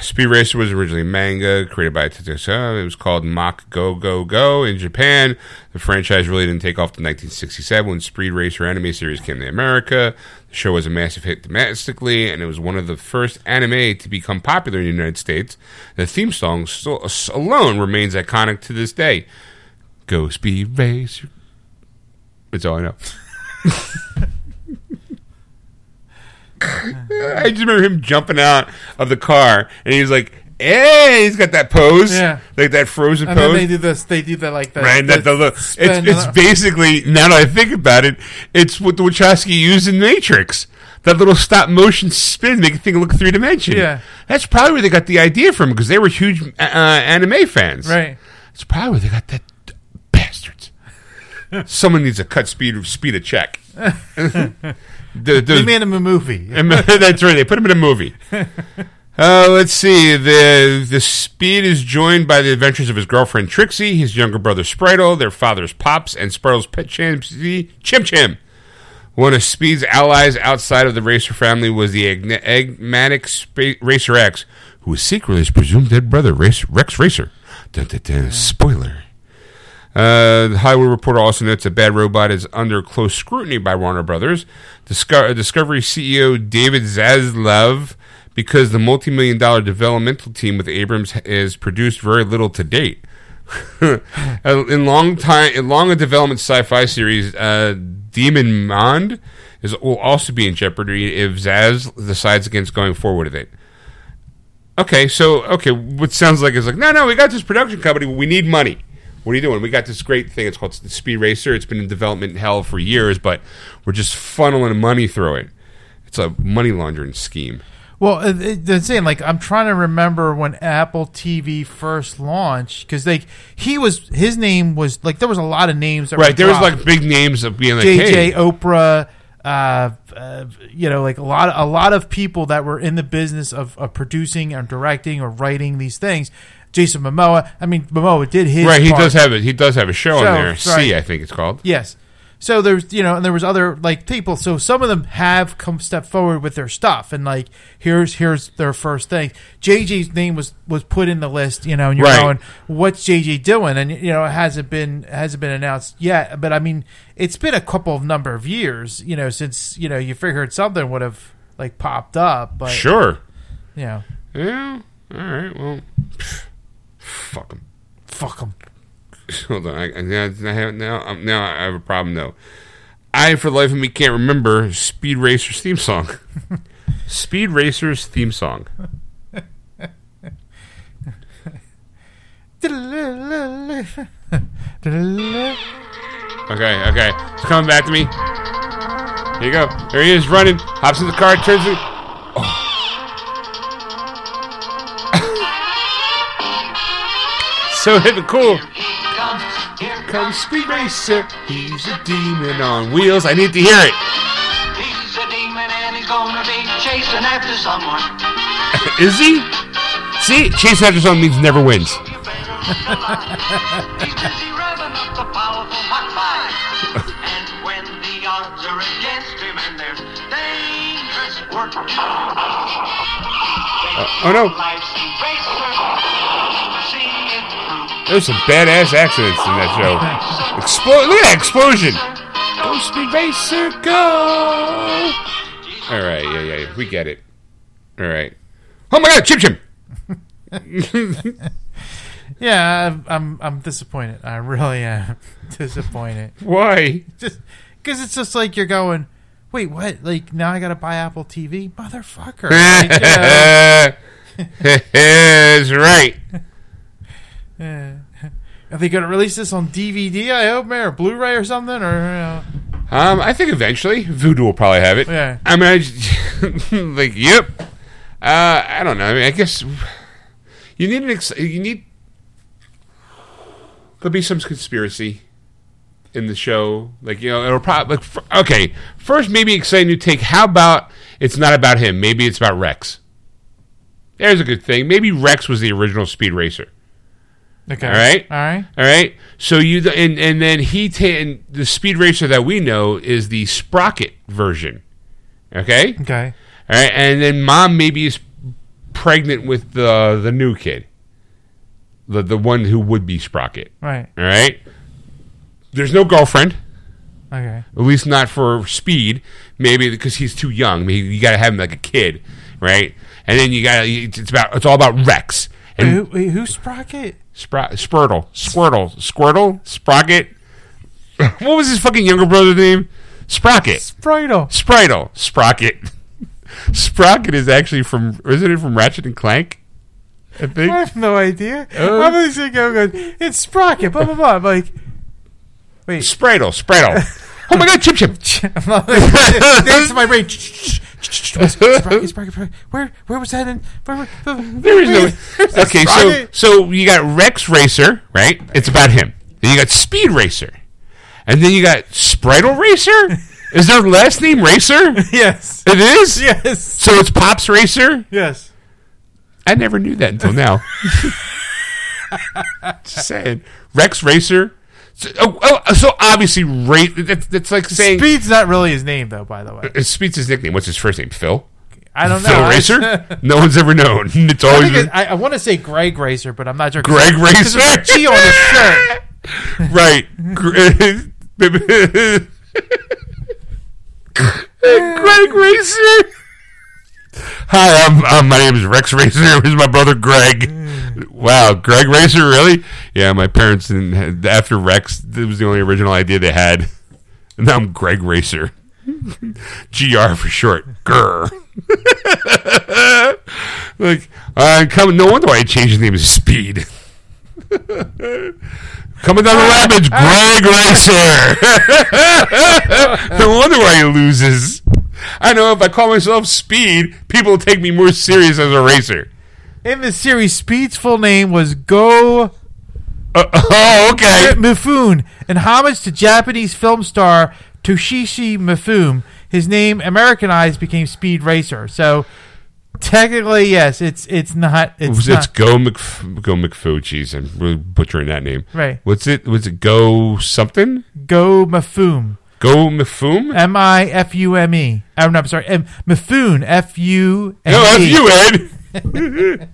Speed Racer was originally manga created by Tetsuya. It was called Mach Go Go Go in Japan. The franchise really didn't take off until 1967 when Speed Racer anime series came to America. The show was a massive hit domestically, and it was one of the first anime to become popular in the United States. The theme song alone remains iconic to this day. Go Speed Racer. That's all I know. [laughs] I just remember him jumping out of the car, and he's like, "Hey!" He's got that pose, Yeah. like that frozen And pose. they do this. They do that like the, Right, that the, look. It's, it's basically now that I think about it, it's what the Wachowski used in Matrix. That little stop motion spin, make a thing look three dimensional. Yeah. that's probably where they got the idea from because they were huge uh, anime fans. right. That's probably where they got that. Someone needs to cut speed of speed a check. [laughs] The- They made him a movie. [laughs] [laughs] That's right. They put him in a movie. Uh, let's see. The the Speed is joined by the adventures of his girlfriend Trixie, his younger brother Spritle, their father's Pops, and Spritle's pet chimpanzee Chim Chim. One of Speed's allies outside of the Racer family was the Agn- Agmatic Spa- Racer X, who was secretly his presumed dead brother, Race- Rex Racer. Dun, dun, dun. Spoiler. Uh, the Hollywood Reporter also notes that Bad Robot is under close scrutiny by Warner Brothers. Disco- Discovery CEO David Zaslav, because the multi-million dollar developmental team with Abrams has produced very little to date. [laughs] Uh, in long time, in long a development sci-fi series, uh, Demimonde is will also be in jeopardy if Zaz decides against going forward with it. Okay, so okay, what sounds like is like, no, no, we got this production company, we need money. What are you doing? We got this great thing. It's called the Speed Racer. It's been in development hell for years, but we're just funneling money through it. It's a money laundering scheme. Well, the it- like I'm trying to remember when Apple TV first launched because like he was his name was like there was a lot of names that were Right? There was like big names of being like, JJ hey, Oprah, uh, uh, you know, like a lot, a lot of people that were in the business of, of producing or directing or writing these things. Jason Momoa. I mean, Momoa did his right? He part. does have it. He does have a show, So, on there. right. See, I think it's called. Yes. So there's you know, and there was other like people. So some of them have come step forward with their stuff, and like here's here's their first thing. JJ's name was was put in the list, you know, and you're Right. going, what's JJ doing? And you know, it hasn't been hasn't been announced yet. But I mean, it's been a couple of number of years, you know, since you know you figured something would have like popped up. But Sure. you know, Yeah. All right. Well, pff, fuck him. fuck them. [laughs] Hold on. I, I- now, I have, now, um, now I have a problem though. I, for the life of me, can't remember Speed Racer's theme song. [laughs] Speed Racer's theme song. Okay, okay. It's coming back to me. Here you go. There he is running. Hops in the car, turns it. So hip [laughs] and cool. Here comes Speed Racer. He's a demon on wheels. I need to hear it. He's a demon and he's gonna be chasing after someone. [coughs] Is he? See, chase after someone means never wins. He's busy up the powerful Mach 5. and when the odds are against him and there's dangerous work. Uh, oh no. There's some badass accidents in that show. Explo- look at that explosion. Go Speed Racer, go! All right, yeah, yeah, we get it. All right. Oh my God, Chim Chim! [laughs] Yeah, I'm, I'm I'm disappointed. I really am [laughs] disappointed. Why? just because it's just like you're going, wait, what? Like now I got to buy Apple TV, motherfucker. [laughs] Like, know, That's right. [laughs] are they going to release this on DVD? I hope, man, or Blu-ray or something, or you know, Um, I think eventually Vudu will probably have it. Yeah. I mean, I just, [laughs] like, yep. Uh, I don't know. I mean, I guess you need an ex- you need there'll be some conspiracy in the show. Like you know, it'll probably like, f- okay. First, maybe exciting new take. How about it's not about him? Maybe it's about Rex. There's a good thing. Maybe Rex was the original speed racer. Okay. All right. All right. All right. So you and and then he ta- and the speed racer that we know is the Sprocket version. Okay. Okay. All right. And then mom maybe is pregnant with the the new kid, the the one who would be Sprocket. Right. All right. There's no girlfriend, Okay. at least not for Speed. Maybe because he's too young. Maybe you got to have him like a kid, right? And then you got to it's about it's all about Rex and Who, wait, who's Sprocket? Spr- Spurtle, Squirtle, Squirtle, Sprocket. [laughs] what was his fucking younger brother's name? Sprocket, Spritle. Spritle, Sprocket. [laughs] Sprocket is actually from isn't it from Ratchet and Clank? I [laughs] I have no idea. Oh. I'm just thinking, I'm going, it's Sprocket, blah, blah, blah. I'm like, wait. Spritle, Spritle. oh my God, Chip Chip. I'm not like, dance in my brain. Where, where was that in? Where, where, There is no. [laughs] Okay, so so you got Rex Racer, right? It's about him. Then you got Speed Racer, and then you got Spritle Racer. Is their last name Racer? [laughs] Yes. It is. Yes. So it's Pops Racer. Yes. I never knew that until now. [laughs] Just saying, Rex Racer. So, oh, oh, so obviously, ra- that's, that's like saying Speed's not really his name, though, by the way. Uh, Speed's his nickname. What's his first name? Phil. I don't know. Phil Racer. [laughs] no one's ever known. [laughs] It's I, always been it, I, I want to say Greg Racer, but I'm not sure. Greg Because Racer. there's a G on his shirt. [laughs] right. Gre- Greg Racer. Hi, I'm, um, my name is Rex Racer. [laughs] Here's my brother Greg. Wow, Greg Racer, really? Yeah, my parents didn't. After Rex, it was the only original idea they had. And [laughs] now I'm Greg Racer. [laughs] GR for short. Grr. like, uh, come, no wonder why I changed his name to Speed. Coming down the rapids, Greg Racer. no wonder why he loses. I know if I call myself Speed, people will take me more serious as a racer. In the series, Speed's full name was Go Uh, oh, okay. Mifune, in homage to Japanese film star Toshiro Mifune. His name Americanized became Speed Racer. So technically, yes, it's it's not it's, It's, not Go Mcf- Go McFoo. Jeez, I'm really butchering that name. Right. What's it? Was it Go something? Go Mifune. Go Mifum? M I F U M E. I'm sorry. M- Mifune. F U M E. No, F you, Ed.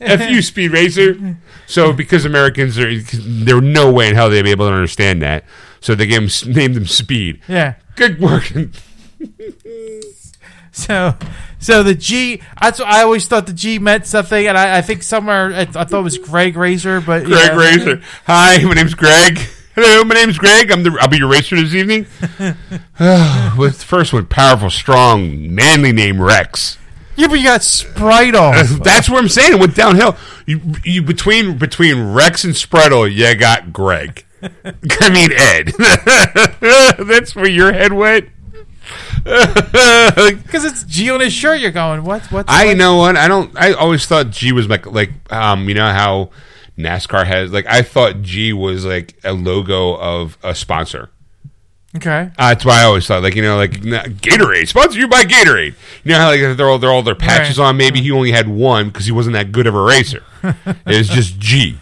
[laughs] F Speed Racer. So, because Americans are, there were no way in hell they'd be able to understand that. So they gave him, named them Speed. Yeah. Good work. [laughs] So, so the G. That's what I always thought the G meant something, and I, I think somewhere I, I thought it was Greg Racer, but Greg yeah. Racer. Hi, my name's Greg. Hello, my name's Greg. I'm the. I'll be your racer this evening. [laughs] [sighs] with first one, powerful, strong, manly name Rex. Yeah, but you got Spritle. [laughs] That's what I'm saying. It went downhill. You, you between between Rex and Spreadle, you got Greg. [laughs] I mean Ed. That's where your head went. Because it's G on his shirt. You're going, what? What? I what? know what I don't. I always thought G was like like um you know how NASCAR has like I thought G was like a logo of a sponsor. Okay. Uh, that's why I always thought, like you know, like Gatorade, sponsor you by Gatorade. You know how like they're all they're all their patches Right. on. Maybe he only had one because he wasn't that good of a racer. [laughs] it was just G.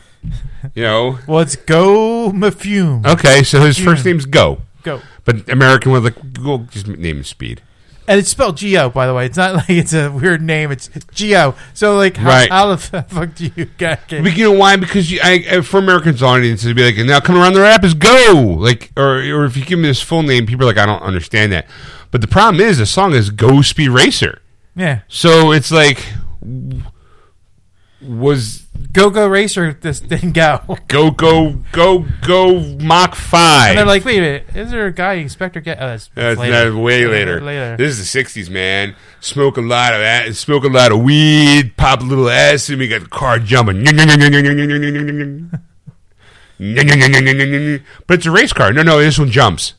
You know. Well, it's Go Mafume. Okay, so his first name's Go, Go. but American with like we'll just name him Speed. And it's spelled G O, by the way. It's not [laughs] like it's a weird name. It's G O. So, like, how, Right. how the [laughs] fuck do you get But you know why? Because you, I, for Americans audiences, it'd be like, and now come around the rap is Go, like, or or if you give me this full name, people are like, I don't understand that. But the problem is, the song is Go Speed Racer. Yeah. So it's like, was Go Go Racer this didn't go. go go go go Mach five? And they're like, wait a minute, is there a guy Inspector Get? Oh, that's, That's later. way later. Later. This is the '60s, man. Smoke a lot of that. Smoke a lot of weed. Pop a little acid. We got the car jumping. But it's a race car. No, no, this one jumps,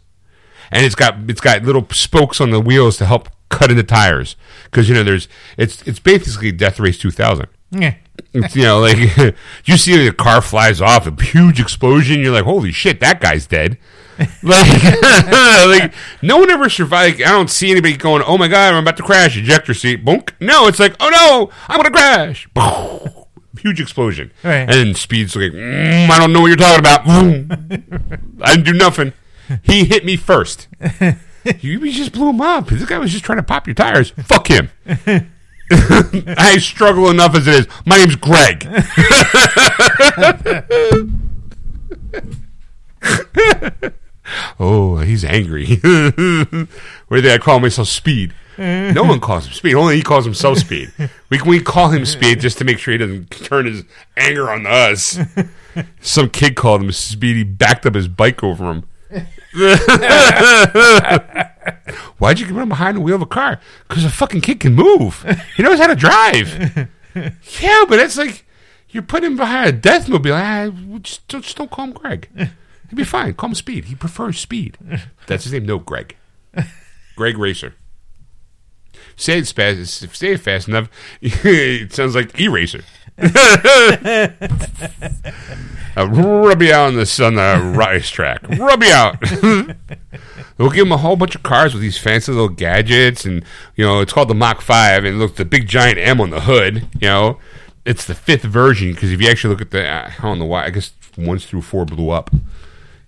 and it's got it's got little spokes on the wheels to help cut into tires. Because you know, there's it's it's basically Death Race 2000. yeah. It's, you know, like [laughs] you see a car flies off, a huge explosion. You're like, holy shit, that guy's dead. like, [laughs] like no one ever survived. I don't see anybody going, oh my god, I'm about to crash. Ejector seat, bonk. No, it's like, oh no, I'm gonna crash. [laughs] Huge explosion, Right. and speed's like, mm, I don't know what you're talking about. I didn't do nothing. He hit me first. You just blew him up. This guy was just trying to pop your tires. Fuck him. [laughs] I struggle enough as it is. My name's Greg. [laughs] oh, he's angry. [laughs] Where did I call myself Speed? No one calls him Speed. Only he calls himself Speed. We we call him Speed just to make sure he doesn't turn his anger on us. Some kid called him Speed. He backed up his bike over him. [laughs] Why'd you run him behind the wheel of a car? Because a fucking kid can move. He knows how to drive. [laughs] yeah, but it's like you're putting him behind a death mobile. Ah, just, just don't call him Greg. He'd be fine. Call him Speed. He prefers Speed. That's his name. No, Greg. Greg Racer. Say it fast. Say it fast enough. [laughs] it sounds like Eraser. Uh, rub you out on the on the [laughs] rice track. Rub you out. [laughs] we'll give him a whole bunch of cars with these fancy little gadgets, and you know it's called the Mach Five, and look the big giant M on the hood. You know, it's the fifth version because if you actually look at the, I don't know why. I guess ones through four blew up.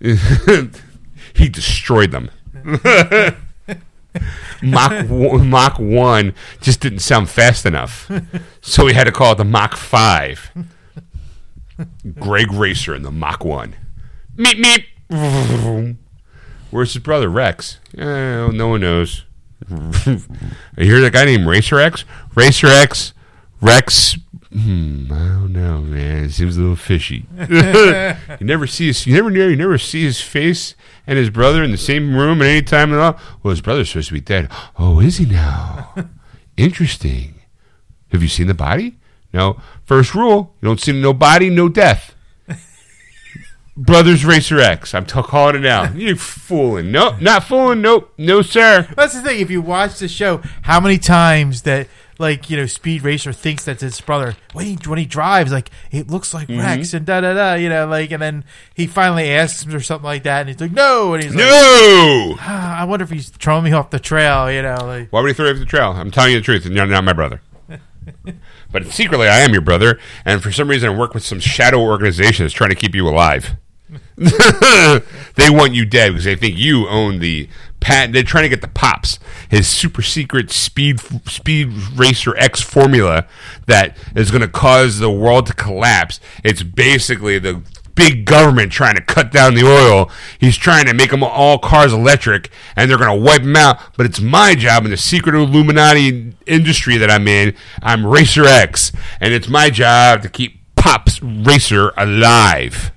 [laughs] he destroyed them. Mach one, Mach one just didn't sound fast enough, so we had to call it the Mach five. Greg Racer in the Mach 1. Meep, meep. Where's his brother, Rex? Eh, no one knows. [laughs] I hear that guy named Racer X? Racer X, Rex. Hmm, I don't know, man. It seems a little fishy. [laughs] you never see his, you never know, you never see his face and his brother in the same room at any time at all. Well, his brother's supposed to be dead. Oh, is he now? [laughs] Interesting. Have you seen the body? No. First rule: you don't see no body, no death. Brothers Racer X. I'm t- calling it out. You're fooling. Nope, not fooling. Nope, no sir. That's the thing. If you watch the show, how many times that like you know Speed Racer thinks that's his brother when he when he drives, like it looks like Mm-hmm. Rex and da da da, you know, like and then he finally asks him or something like that, and he's like, no, and he's like, No. "Ah, I wonder if he's throwing me off the trail, you know, like Why would he throw you off the trail? I'm telling you the truth, and you're not my brother. [laughs] but secretly, I am your brother, and for some reason, I work with some shadow organization that's trying to keep you alive. [laughs] they want you dead because they think you own the patent. They're trying to get the pops, his super secret speed speed racer X formula that is going to cause the world to collapse. It's basically the big government trying to cut down the oil. He's trying to make them all cars electric, and they're going to wipe them out. But it's my job in the secret Illuminati industry that I'm in. I'm Racer X, and it's my job to keep Pops Racer alive.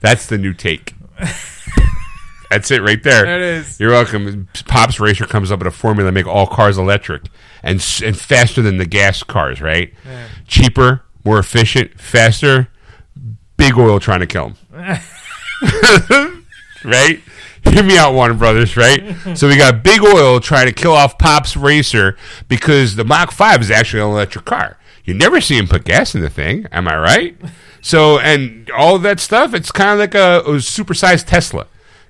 That's the new take. [laughs] That's it right there. It is. You're welcome. Pops Racer comes up with a formula to make all cars electric and and faster than the gas cars, right? Cheaper, more efficient, faster. Big oil trying to kill them. [laughs] right? Hear me out, Warner Brothers, right? so we got Big Oil trying to kill off Pops Racer because the Mach 5 is actually an electric car. You never see him put gas in the thing, am I right? So, and all that stuff, it's kind of like a, a supersized Tesla.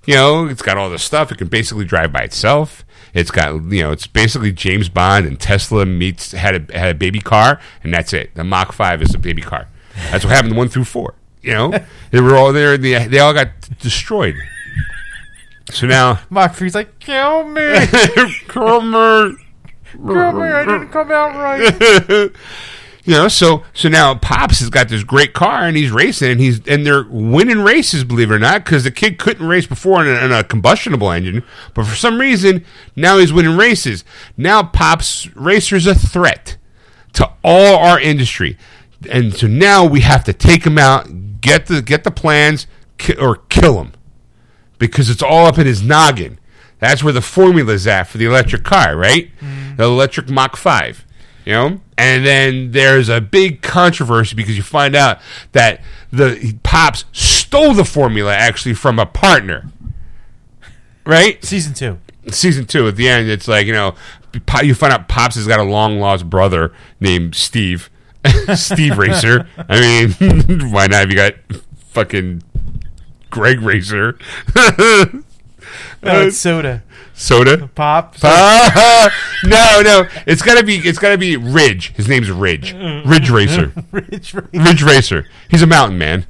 You know, it's got all the stuff. It can basically drive by itself. It's got, you know, it's basically James Bond and Tesla meets had a, had a baby car, and that's it. The Mach 5 is a baby car. That's what happened to 1 through 4. You know, they were all there. They, they all got destroyed. So now, [laughs] Mach three's like, kill me, [laughs] come on. kill me, I didn't come out right. [laughs] You know, so so now Pops has got this great car and he's racing and he's and they're winning races, believe it or not, because the kid couldn't race before in a, in a combustible engine, but for some reason now he's winning races. Now Pops Racer's a threat to all our industry, and so now we have to take him out, get the get the plans, ki- or kill him because it's all up in his noggin. That's where the formula's at for the electric car, right? Mm-hmm. The electric Mach 5. You know? And then there's a big controversy because you find out that the Pops stole the formula actually from a partner. Right? Season two. season two at the end it's like you know you find out pops has got a long lost brother named steve Steve Racer. I mean, [laughs] why not? You got fucking Greg Racer, No, it's uh, soda. soda. Pop. [laughs] No, no, it's gotta be. It's gotta be Ridge. His name's Ridge. Ridge Racer. [laughs] Rich, rich. Ridge Racer. He's a mountain man.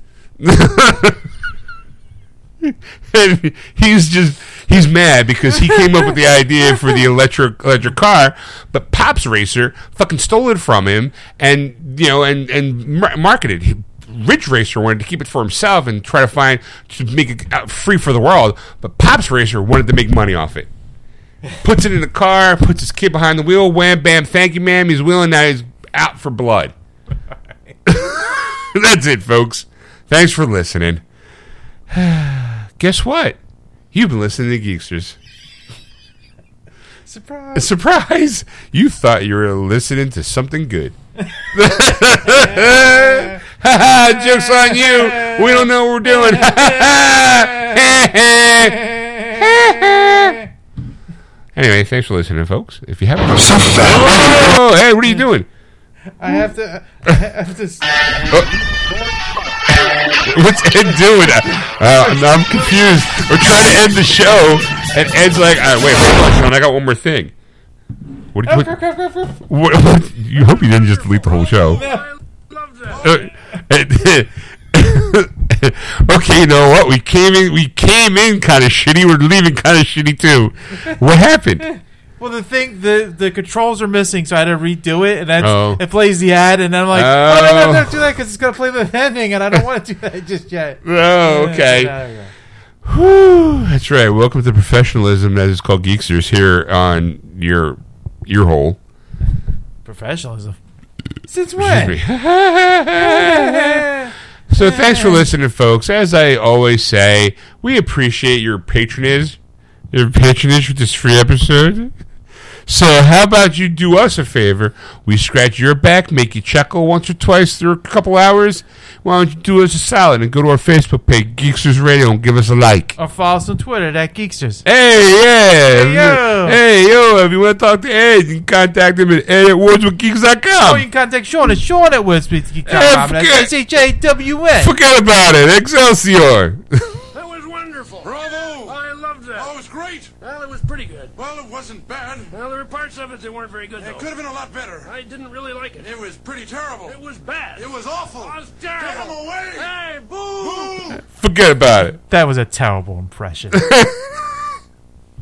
and he's just he's mad because he came up with the idea for the electric electric car, but Pops Racer fucking stole it from him and you know and and marketed. He, Ridge Racer wanted to keep it for himself and try to find to make it uh, free for the world, but Pops Racer wanted to make money off it. Puts it in the car, puts his kid behind the wheel, wham bam, thank you, ma'am. He's wheeling now. He's out for blood. [laughs] That's it, folks. Thanks for listening. [sighs] Guess what? You've been listening to Geeksters. Surprise. Surprise! You thought you were listening to something good. [laughs] [laughs] Joke's on you. We don't know what we're doing. [laughs] anyway, thanks for listening, folks. If you haven't. Oh, hey, what are you doing? I have to. I have to. Oh. What's Ed doing? Uh, I'm, confused. We're trying to end the show, and Ed's like, "Wait, hold on, Sean. I got one more thing." What? What? what, what you hope you didn't just delete the whole show. [laughs] Uh, [laughs] okay, you know what? We came in. We came in kind of shitty. We're leaving kind of shitty too. What happened? Well, the thing, the the controls are missing, so I had to redo it, and that's Oh. it plays the ad, and I'm like, Oh. oh, no, no, oh. don't do that because it's gonna play the ending, and I don't want to do that [laughs] just yet. [laughs] Oh, okay. Yeah. Whew, that's right. Welcome to professionalism that is called Geeksters here on your ear hole. Professionalism. Since when? [laughs] so thanks for listening, folks. As I always say, we appreciate your patronage, your patronage with this free episode. So how about you do us a favor? We scratch your back, make you chuckle once or twice through a couple hours. Why don't you do us a solid and go to our Facebook page, Geeksters Radio, and give us a like. Or follow us on Twitter at Geeksters. Hey, yeah. Hey, yo. Hey, yo, if you want to talk to Ed, you can contact him at ed at Or oh, you can contact Sean at Sean at WordSpeed.com. Hey, forget- S H A W N. Forget about it. Excelsior. [laughs] That was wonderful. Bravo. I loved that. Oh, it was great. Well, it was pretty good. Well, it wasn't bad. Well, there were parts of it that weren't very good, It though. could have been a lot better. I didn't really like it. It was pretty terrible. It was bad. It was awful. It was Get terrible. him away. Hey, boo! Boo. Forget about it. That was a terrible impression. [laughs]